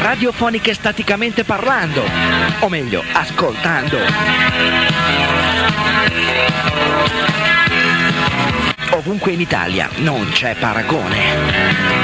Radiofoniche staticamente parlando, o meglio, ascoltando ovunque in Italia, non c'è paragone.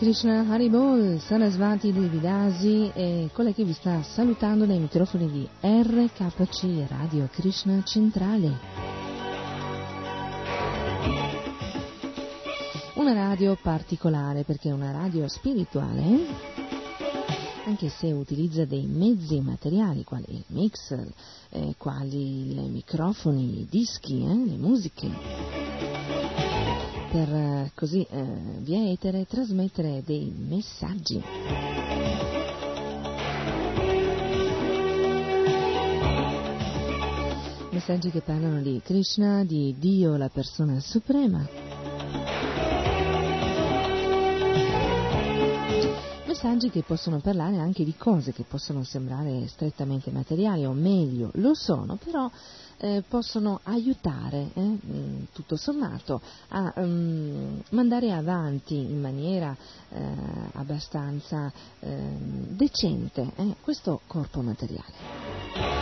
Krishna Haribol, Sarasvati Devidasi e quella che vi sta salutando dai microfoni di RKC Radio Krishna Centrale. Una radio particolare perché è una radio spirituale, anche se utilizza dei mezzi materiali quali il mixer, eh, quali i microfoni, i dischi, eh, le musiche per eh, così eh, via etere trasmettere dei messaggi. Messaggi che parlano di Krishna, di Dio, la persona suprema. Messaggi che possono parlare anche di cose che possono sembrare strettamente materiali, o meglio, lo sono, però eh, possono aiutare, eh, mm, tutto sommato, a um, mandare avanti in maniera eh, abbastanza ehm, decente eh, questo corpo materiale.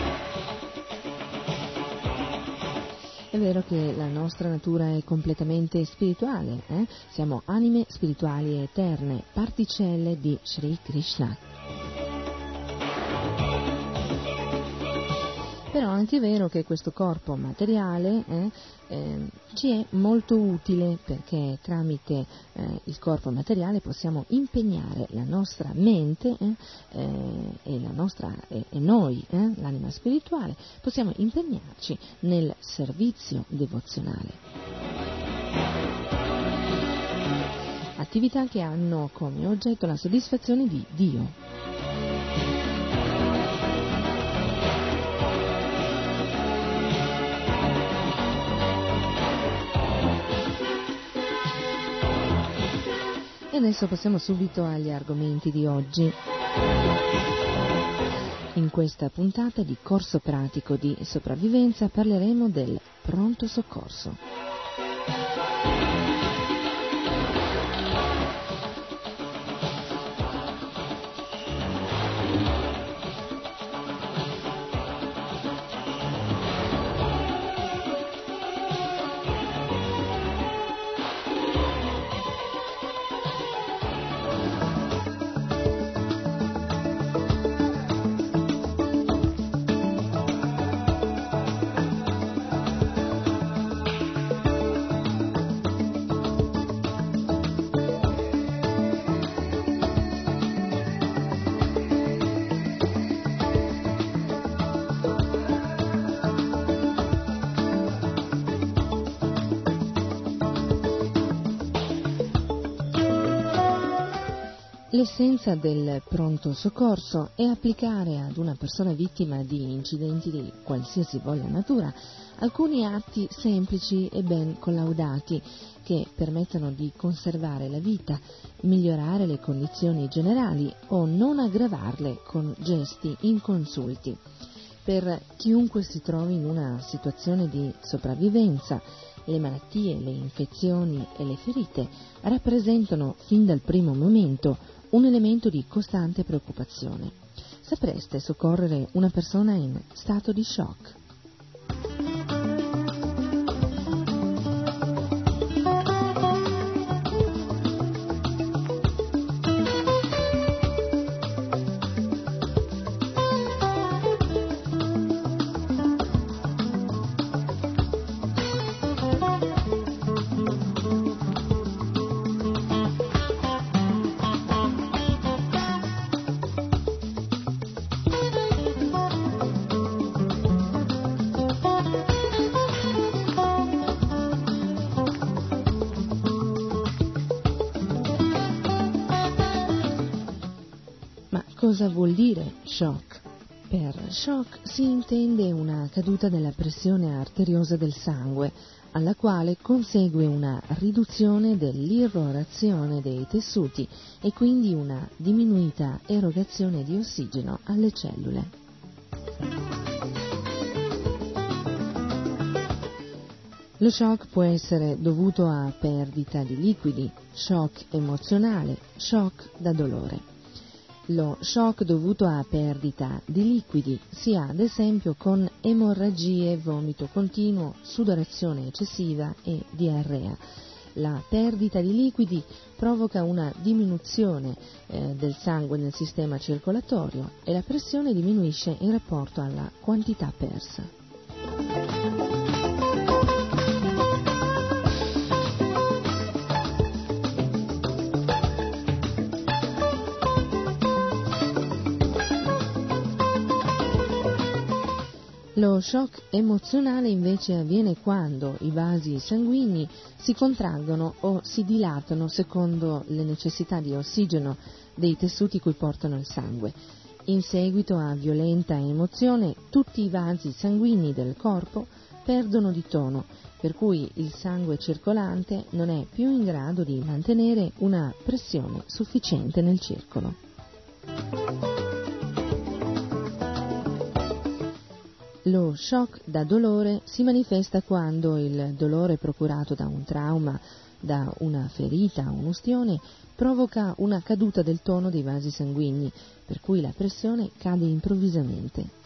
È vero che la nostra natura è completamente spirituale, eh? siamo anime spirituali eterne, particelle di Sri Krishna. Però è anche vero che questo corpo materiale eh, eh, ci è molto utile perché tramite eh, il corpo materiale possiamo impegnare la nostra mente eh, eh, e, la nostra, e noi, eh, l'anima spirituale, possiamo impegnarci nel servizio devozionale. Attività che hanno come oggetto la soddisfazione di Dio. Adesso passiamo subito agli argomenti di oggi. In questa puntata di corso pratico di sopravvivenza parleremo del pronto soccorso. L'essenza del pronto soccorso è applicare ad una persona vittima di incidenti di qualsiasi voglia natura alcuni atti semplici e ben collaudati che permettano di conservare la vita, migliorare le condizioni generali o non aggravarle con gesti inconsulti. Per chiunque si trovi in una situazione di sopravvivenza, le malattie, le infezioni e le ferite rappresentano fin dal primo momento un elemento di costante preoccupazione. Sapreste soccorrere una persona in stato di shock? Shock? Per shock si intende una caduta della pressione arteriosa del sangue, alla quale consegue una riduzione dell'irrorazione dei tessuti e quindi una diminuita erogazione di ossigeno alle cellule. Lo shock può essere dovuto a perdita di liquidi, shock emozionale, shock da dolore. Lo shock dovuto a perdita di liquidi si ha ad esempio con emorragie, vomito continuo, sudorazione eccessiva e diarrea. La perdita di liquidi provoca una diminuzione eh, del sangue nel sistema circolatorio e la pressione diminuisce in rapporto alla quantità persa. Lo shock emozionale invece avviene quando i vasi sanguigni si contraggono o si dilatano secondo le necessità di ossigeno dei tessuti cui portano il sangue. In seguito a violenta emozione tutti i vasi sanguigni del corpo perdono di tono, per cui il sangue circolante non è più in grado di mantenere una pressione sufficiente nel circolo. Lo shock da dolore si manifesta quando il dolore procurato da un trauma, da una ferita o un'ustione provoca una caduta del tono dei vasi sanguigni, per cui la pressione cade improvvisamente.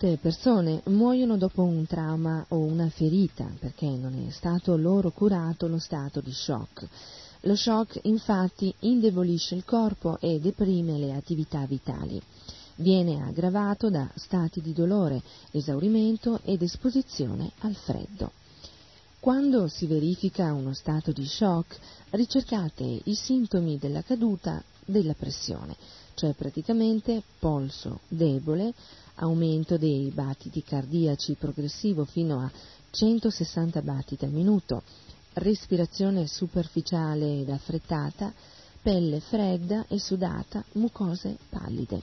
Molte persone muoiono dopo un trauma o una ferita perché non è stato loro curato lo stato di shock. Lo shock infatti indebolisce il corpo e deprime le attività vitali. Viene aggravato da stati di dolore, esaurimento ed esposizione al freddo. Quando si verifica uno stato di shock, ricercate i sintomi della caduta della pressione, cioè praticamente polso debole, aumento dei battiti cardiaci progressivo fino a 160 battiti al minuto, respirazione superficiale ed affrettata, pelle fredda e sudata, mucose pallide.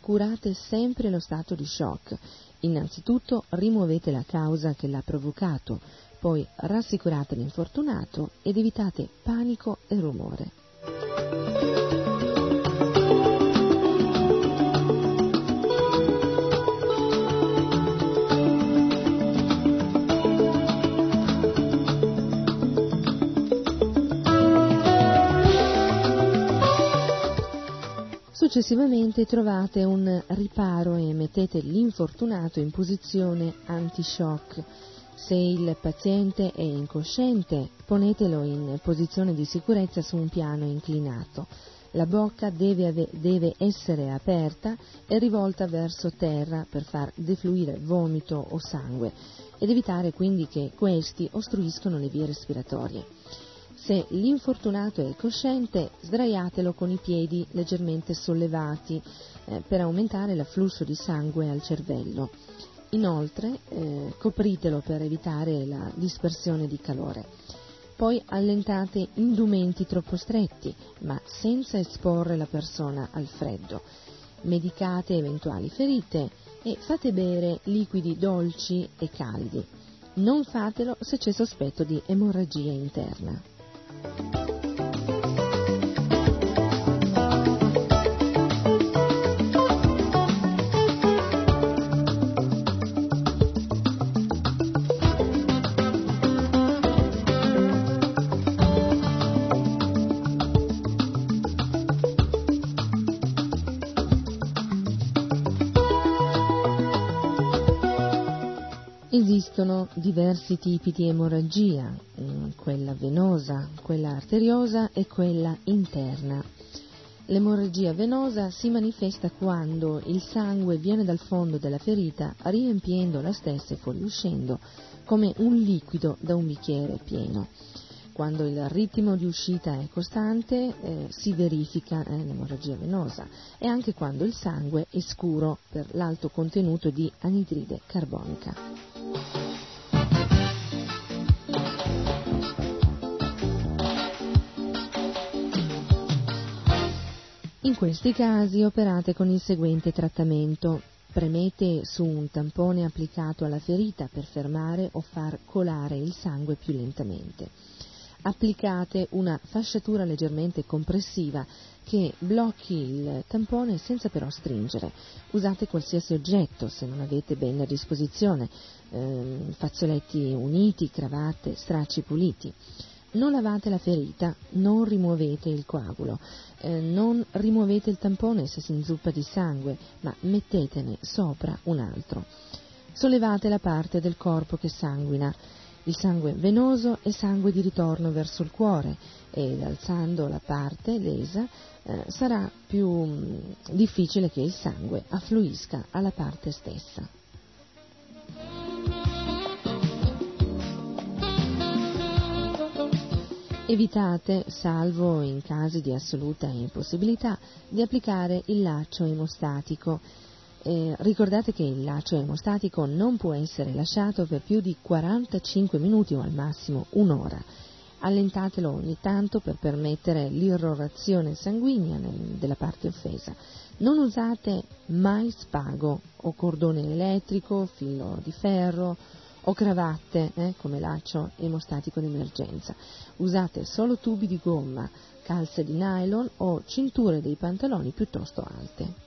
Curate sempre lo stato di shock. Innanzitutto rimuovete la causa che l'ha provocato, poi rassicurate l'infortunato ed evitate panico e rumore. Successivamente trovate un riparo e mettete l'infortunato in posizione anti-shock. Se il paziente è incosciente, ponetelo in posizione di sicurezza su un piano inclinato. La bocca deve, ave- deve, essere aperta e rivolta verso terra per far defluire vomito o sangue ed evitare quindi che questi ostruiscono le vie respiratorie. Se l'infortunato è cosciente, sdraiatelo con i piedi leggermente sollevati eh, per aumentare l'afflusso di sangue al cervello. Inoltre, eh, copritelo per evitare la dispersione di calore. Poi allentate indumenti troppo stretti, ma senza esporre la persona al freddo. Medicate eventuali ferite e fate bere liquidi dolci e caldi. Non fatelo se c'è sospetto di emorragia interna. Esistono diversi tipi di emorragia, quella venosa, quella arteriosa e quella interna. L'emorragia venosa si manifesta quando il sangue viene dal fondo della ferita riempiendo la stessa e fuoriuscendo come un liquido da un bicchiere pieno. Quando il ritmo di uscita è costante eh, si verifica eh, l'emorragia venosa e anche quando il sangue è scuro per l'alto contenuto di anidride carbonica. In questi casi operate con il seguente trattamento. Premete su un tampone applicato alla ferita per fermare o far colare il sangue più lentamente. applicate una fasciatura leggermente compressiva che blocchi il tampone senza però stringere. Usate qualsiasi oggetto se non avete bene a disposizione, ehm, fazzoletti uniti, cravatte, stracci puliti. Non lavate la ferita, non rimuovete il coagulo, eh, non rimuovete il tampone se si inzuppa di sangue, ma mettetene sopra un altro. Sollevate la parte del corpo che sanguina il sangue venoso è sangue di ritorno verso il cuore ed alzando la parte lesa eh, sarà più mh, mm, difficile che il sangue affluisca alla parte stessa. Evitate, salvo in casi di assoluta impossibilità, di applicare il laccio emostatico eh, ricordate che il laccio emostatico non può essere lasciato per più di 45 minuti o al massimo un'ora. Allentatelo ogni tanto per permettere l'irrorazione sanguigna nel, della parte offesa. Non usate mai spago o cordone elettrico, filo di ferro o cravatte eh, come laccio emostatico d'emergenza. Usate solo tubi di gomma, calze di nylon o cinture dei pantaloni piuttosto alte.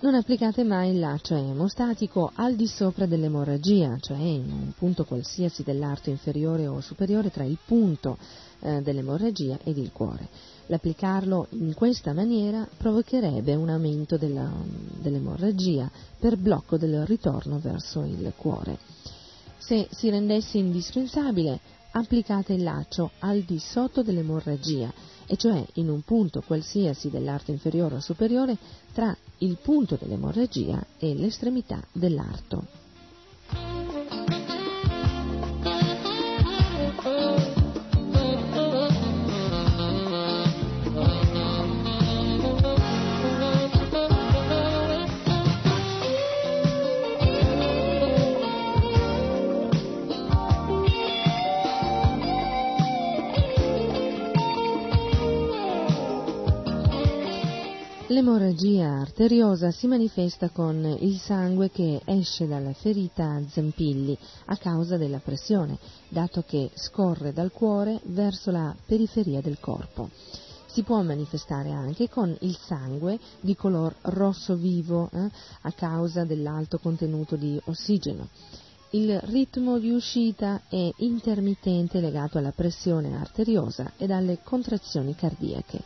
Non applicate mai il laccio emostatico al di sopra dell'emorragia, cioè in un punto qualsiasi dell'arto inferiore o superiore tra il punto eh, dell'emorragia ed il cuore. L'applicarlo in questa maniera provocherebbe un aumento della, dell'emorragia per blocco del ritorno verso il cuore. Se si rendesse indispensabile, applicate il laccio al di sotto dell'emorragia e cioè in un punto qualsiasi dell'arto inferiore o superiore tra il punto dell'emorragia e l'estremità dell'arto. L'emorragia arteriosa si manifesta con il sangue che esce dalla ferita a zampilli a causa della pressione, dato che scorre dal cuore verso la periferia del corpo. Si può manifestare anche con il sangue di color rosso vivo eh, a causa dell'alto contenuto di ossigeno. Il ritmo di uscita è intermittente legato alla pressione arteriosa ed alle contrazioni cardiache.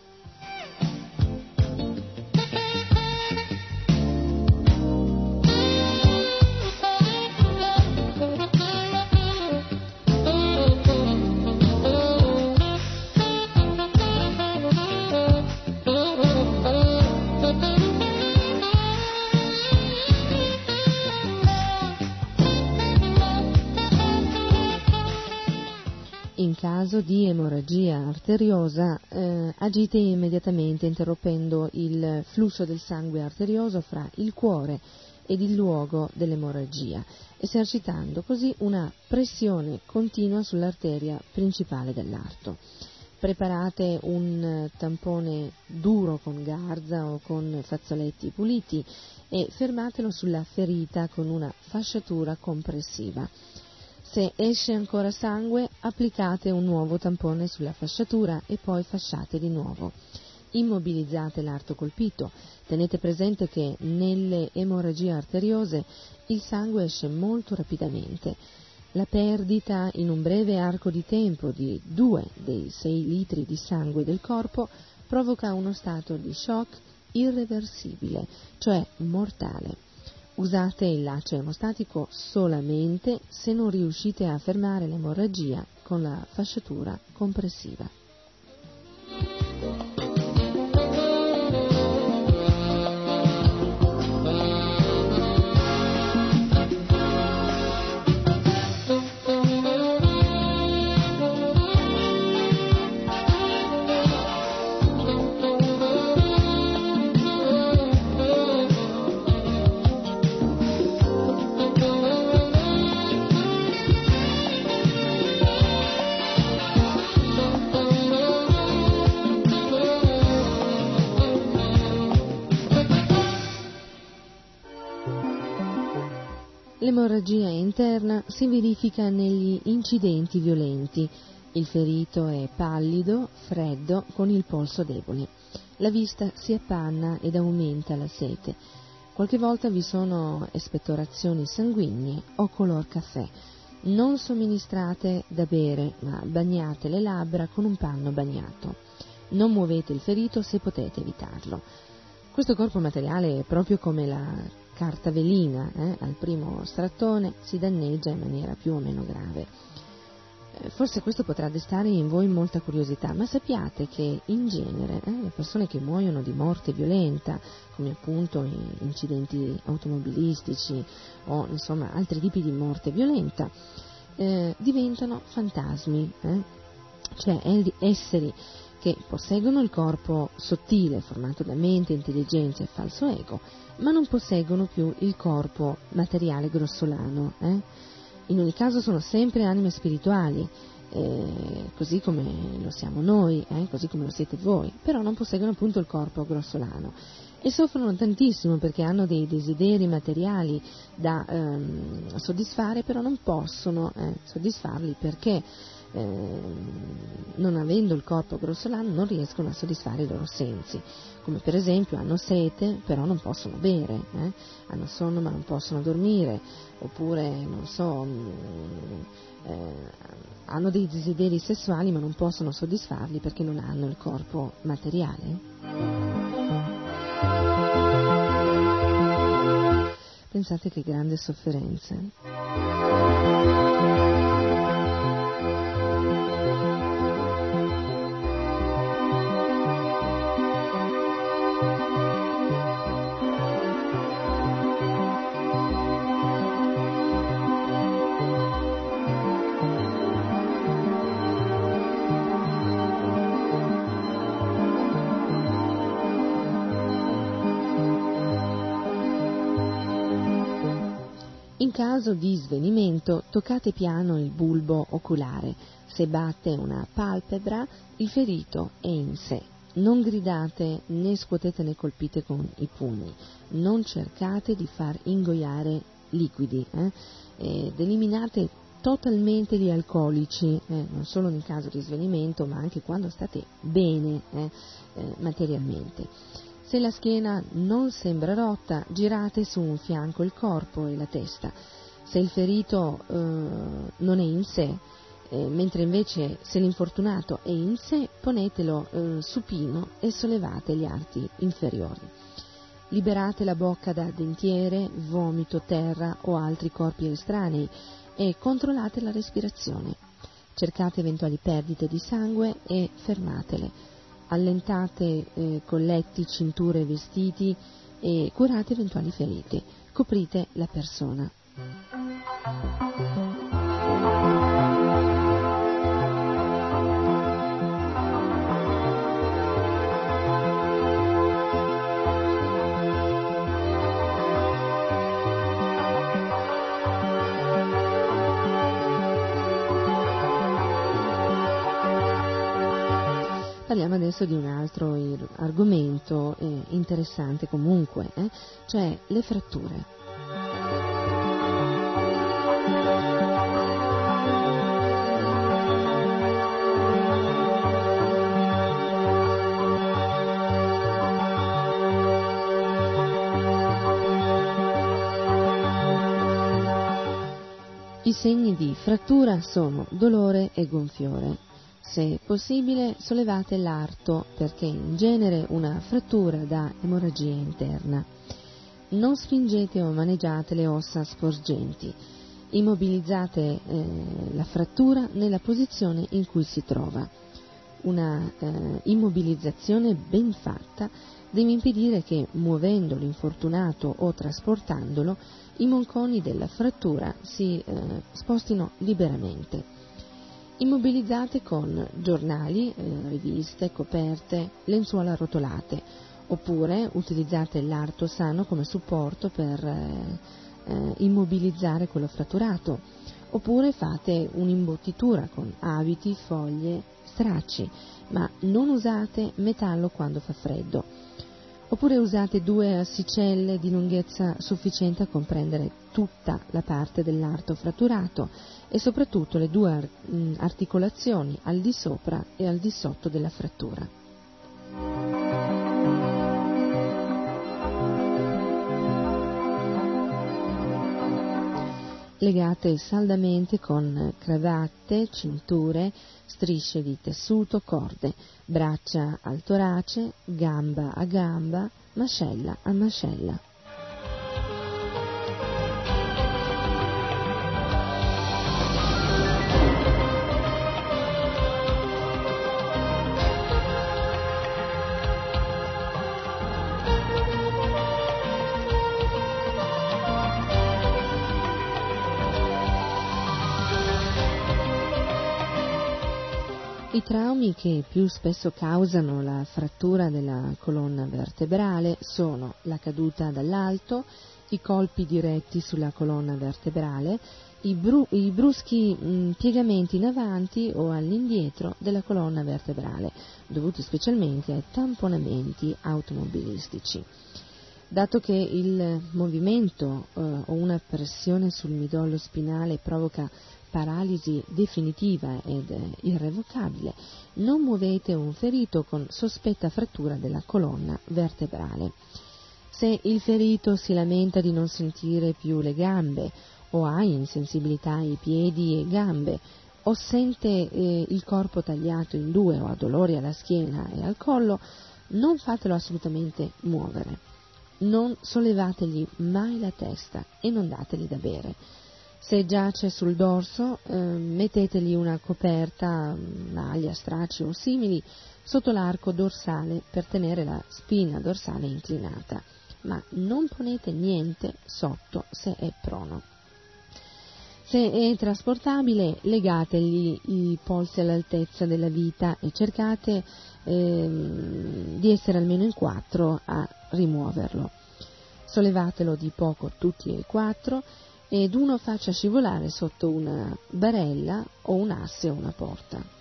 Caso di emorragia arteriosa eh, agite immediatamente interrompendo il flusso del sangue arterioso fra il cuore ed il luogo dell'emorragia, esercitando così una pressione continua sull'arteria principale dell'arto. Preparate un tampone duro con garza o con fazzoletti puliti e fermatelo sulla ferita con una fasciatura compressiva. Se esce ancora sangue, applicate un nuovo tampone sulla fasciatura e poi fasciate di nuovo. Immobilizzate l'arto colpito. Tenete presente che nelle emorragie arteriose il sangue esce molto rapidamente. La perdita in un breve arco di tempo di 2 dei 6 litri di sangue del corpo provoca uno stato di shock irreversibile, cioè mortale. Usate il laccio emostatico solamente se non riuscite a fermare l'emorragia con la fasciatura compressiva. L'emorragia interna si verifica negli incidenti violenti. Il ferito è pallido, freddo, con il polso debole. La vista si appanna ed aumenta la sete. Qualche volta vi sono espettorazioni sanguigne o color caffè. Non somministrate da bere, ma bagnate le labbra con un panno bagnato. Non muovete il ferito se potete evitarlo. Questo corpo materiale è proprio come la carta velina, eh, al primo strattone si danneggia in maniera più o meno grave. Eh, forse questo potrà destare in voi molta curiosità, ma sappiate che in genere eh, le persone che muoiono di morte violenta, come appunto incidenti automobilistici o insomma altri tipi di morte violenta, eh, diventano fantasmi, eh, cioè esseri che posseggono il corpo sottile formato da mente, intelligenza e falso ego, ma non posseggono più il corpo materiale grossolano. Eh? In ogni caso sono sempre anime spirituali, eh, così come lo siamo noi, eh? così come lo siete voi, però non posseggono appunto il corpo grossolano e soffrono tantissimo perché hanno dei desideri materiali da ehm, soddisfare, però non possono eh, soddisfarli perché non avendo il corpo grossolano non riescono a soddisfare i loro sensi, come per esempio hanno sete però non possono bere, eh? hanno sonno ma non possono dormire, oppure non so, mm, eh, hanno dei desideri sessuali ma non possono soddisfarli perché non hanno il corpo materiale. Pensate che grande sofferenza. Caso di svenimento toccate piano il bulbo oculare. Se batte una palpebra, il ferito è in sé. Non gridate né scuotete né colpite con i pugni. Non cercate di far ingoiare liquidi. Eh? Ed eliminate totalmente gli alcolici, eh, non solo nel caso di svenimento, ma anche quando state bene eh, eh materialmente. Se la schiena non sembra rotta, girate su un fianco il corpo e la testa. Se il ferito eh, non è in sé, eh, mentre invece se l'infortunato è in sé, ponetelo eh, supino e sollevate gli arti inferiori. Liberate la bocca da dentiere, vomito, terra o altri corpi estranei e controllate la respirazione. Cercate eventuali perdite di sangue e fermatele allentate eh, colletti, cinture, vestiti e curate eventuali ferite. Coprite la persona. Parliamo adesso di un altro argomento eh, interessante comunque, eh, cioè le fratture. Segni di frattura sono dolore e gonfiore. Se possibile sollevate l'arto perché in genere una frattura da emorragia interna. Non spingete o maneggiate le ossa sporgenti. Immobilizzate eh, la frattura nella posizione in cui si trova. Una eh, immobilizzazione ben fatta deve impedire che muovendo l'infortunato o trasportandolo i monconi della frattura si eh, spostino liberamente. Immobilizzate con giornali, eh, riviste, coperte, lenzuola arrotolate, oppure utilizzate l'arto sano come supporto per eh, eh, immobilizzare quello fratturato, oppure fate un'imbottitura con abiti, foglie, stracci, ma non usate metallo quando fa freddo. oppure usate due assicelle di lunghezza sufficiente a comprendere tutta la parte dell'arto fratturato e soprattutto le due articolazioni al di sopra e al di sotto della frattura. Legate saldamente con cravatte, cinture, strisce di tessuto, corde, braccia al torace, gamba a gamba, mascella a mascella. I traumi che più spesso causano la frattura della colonna vertebrale sono la caduta dall'alto, i colpi diretti sulla colonna vertebrale, i, bru- i bruschi mh, piegamenti in avanti o all'indietro della colonna vertebrale, dovuti specialmente ai tamponamenti automobilistici. Dato che il movimento eh, o una pressione sul midollo spinale provoca paralisi definitiva ed irrevocabile, non muovete un ferito con sospetta frattura della colonna vertebrale. Se il ferito si lamenta di non sentire più le gambe o ha insensibilità ai piedi e gambe o sente eh, il corpo tagliato in due o ha dolori alla schiena e al collo, non fatelo assolutamente muovere. Non sollevategli mai la testa e non dategli da bere se giace sul dorso, eh, mettetegli una coperta, maglia, stracci o simili sotto l'arco dorsale per tenere la spina dorsale inclinata, ma non ponete niente sotto se è prono. Se è trasportabile, legategli i polsi all'altezza della vita e cercate eh, di essere almeno in quattro a rimuoverlo. Sollevatelo di poco tutti e quattro ed uno faccia scivolare sotto una barella o un asse o una porta.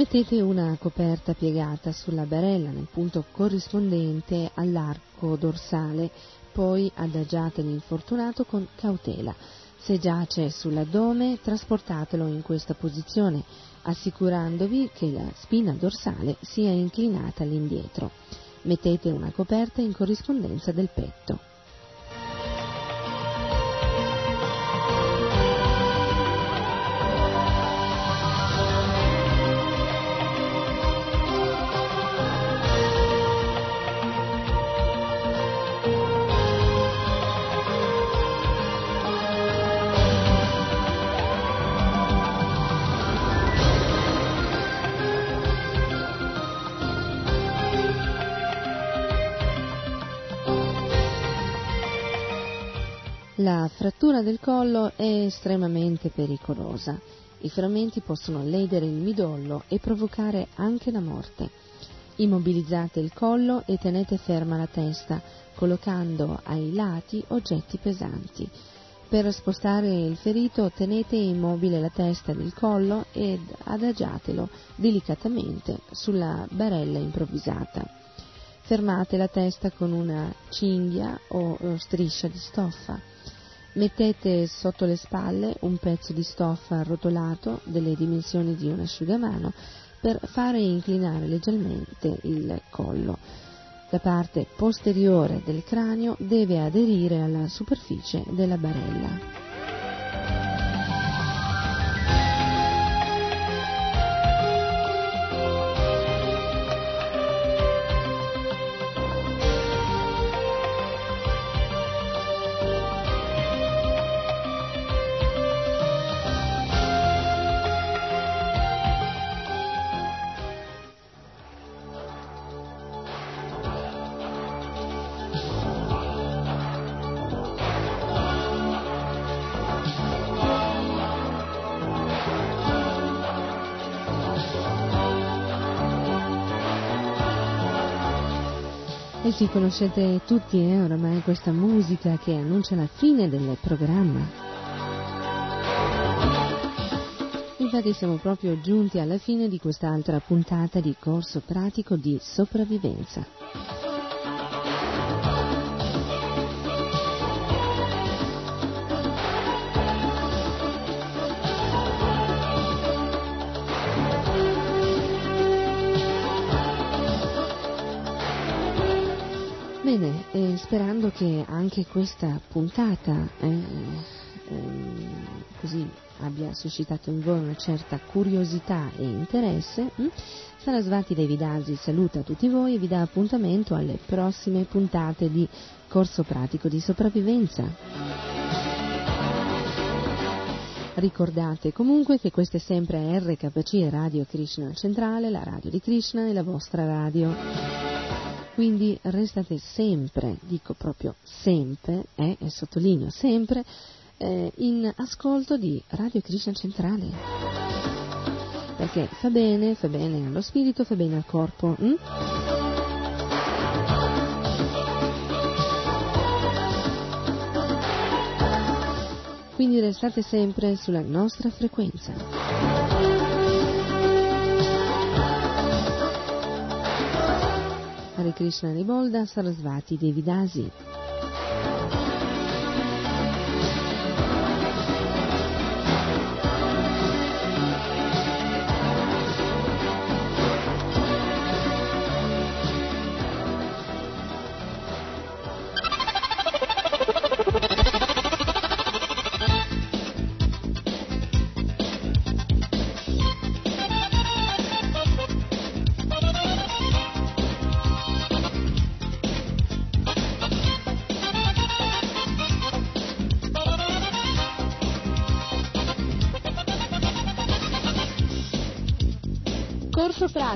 Mettete una coperta piegata sulla barella nel punto corrispondente all'arco dorsale poi adagiate l'infortunato con cautela. Se giace sull'addome, trasportatelo in questa posizione, assicurandovi che la spina dorsale sia inclinata all'indietro. Mettete una coperta in corrispondenza del petto. La frattura del collo è estremamente pericolosa. I frammenti possono ledere il midollo e provocare anche la morte. Immobilizzate il collo e tenete ferma la testa, collocando ai lati oggetti pesanti. Per spostare il ferito tenete immobile la testa ed il collo ed adagiatelo delicatamente sulla barella improvvisata. Fermate la testa con una cinghia o striscia di stoffa. Mettete sotto le spalle un pezzo di stoffa arrotolato delle dimensioni di un asciugamano per fare inclinare leggermente il collo. La parte posteriore del cranio deve aderire alla superficie della barella. Sì, conoscete tutti eh, oramai questa musica che annuncia la fine del programma. Infatti siamo proprio giunti alla fine di quest'altra puntata di corso pratico di sopravvivenza. Bene, eh, sperando che anche questa puntata eh, ehm, così abbia suscitato in voi una certa curiosità e interesse, hm? Sarasvati Devidasi saluta tutti voi e vi dà appuntamento alle prossime puntate di Corso Pratico di Sopravvivenza. Ricordate comunque che questa è sempre RKC Radio Krishna Centrale, la radio di Krishna e la vostra radio. Quindi restate sempre, dico proprio sempre, eh, e sottolineo sempre, eh, in ascolto di Radio Krishna Centrale. Perché fa bene, fa bene allo spirito, fa bene al corpo. Hm? Quindi restate sempre sulla nostra frequenza. Krishna Ribolda Sarasvati Devidasi.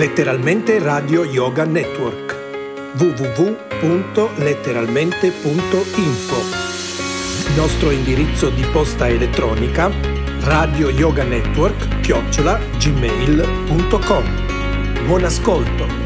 Letteralmente Radio Yoga Network. www.letteralmente.info Nostro indirizzo di posta elettronica radio yoga network chiocciola gmail.com Buon ascolto!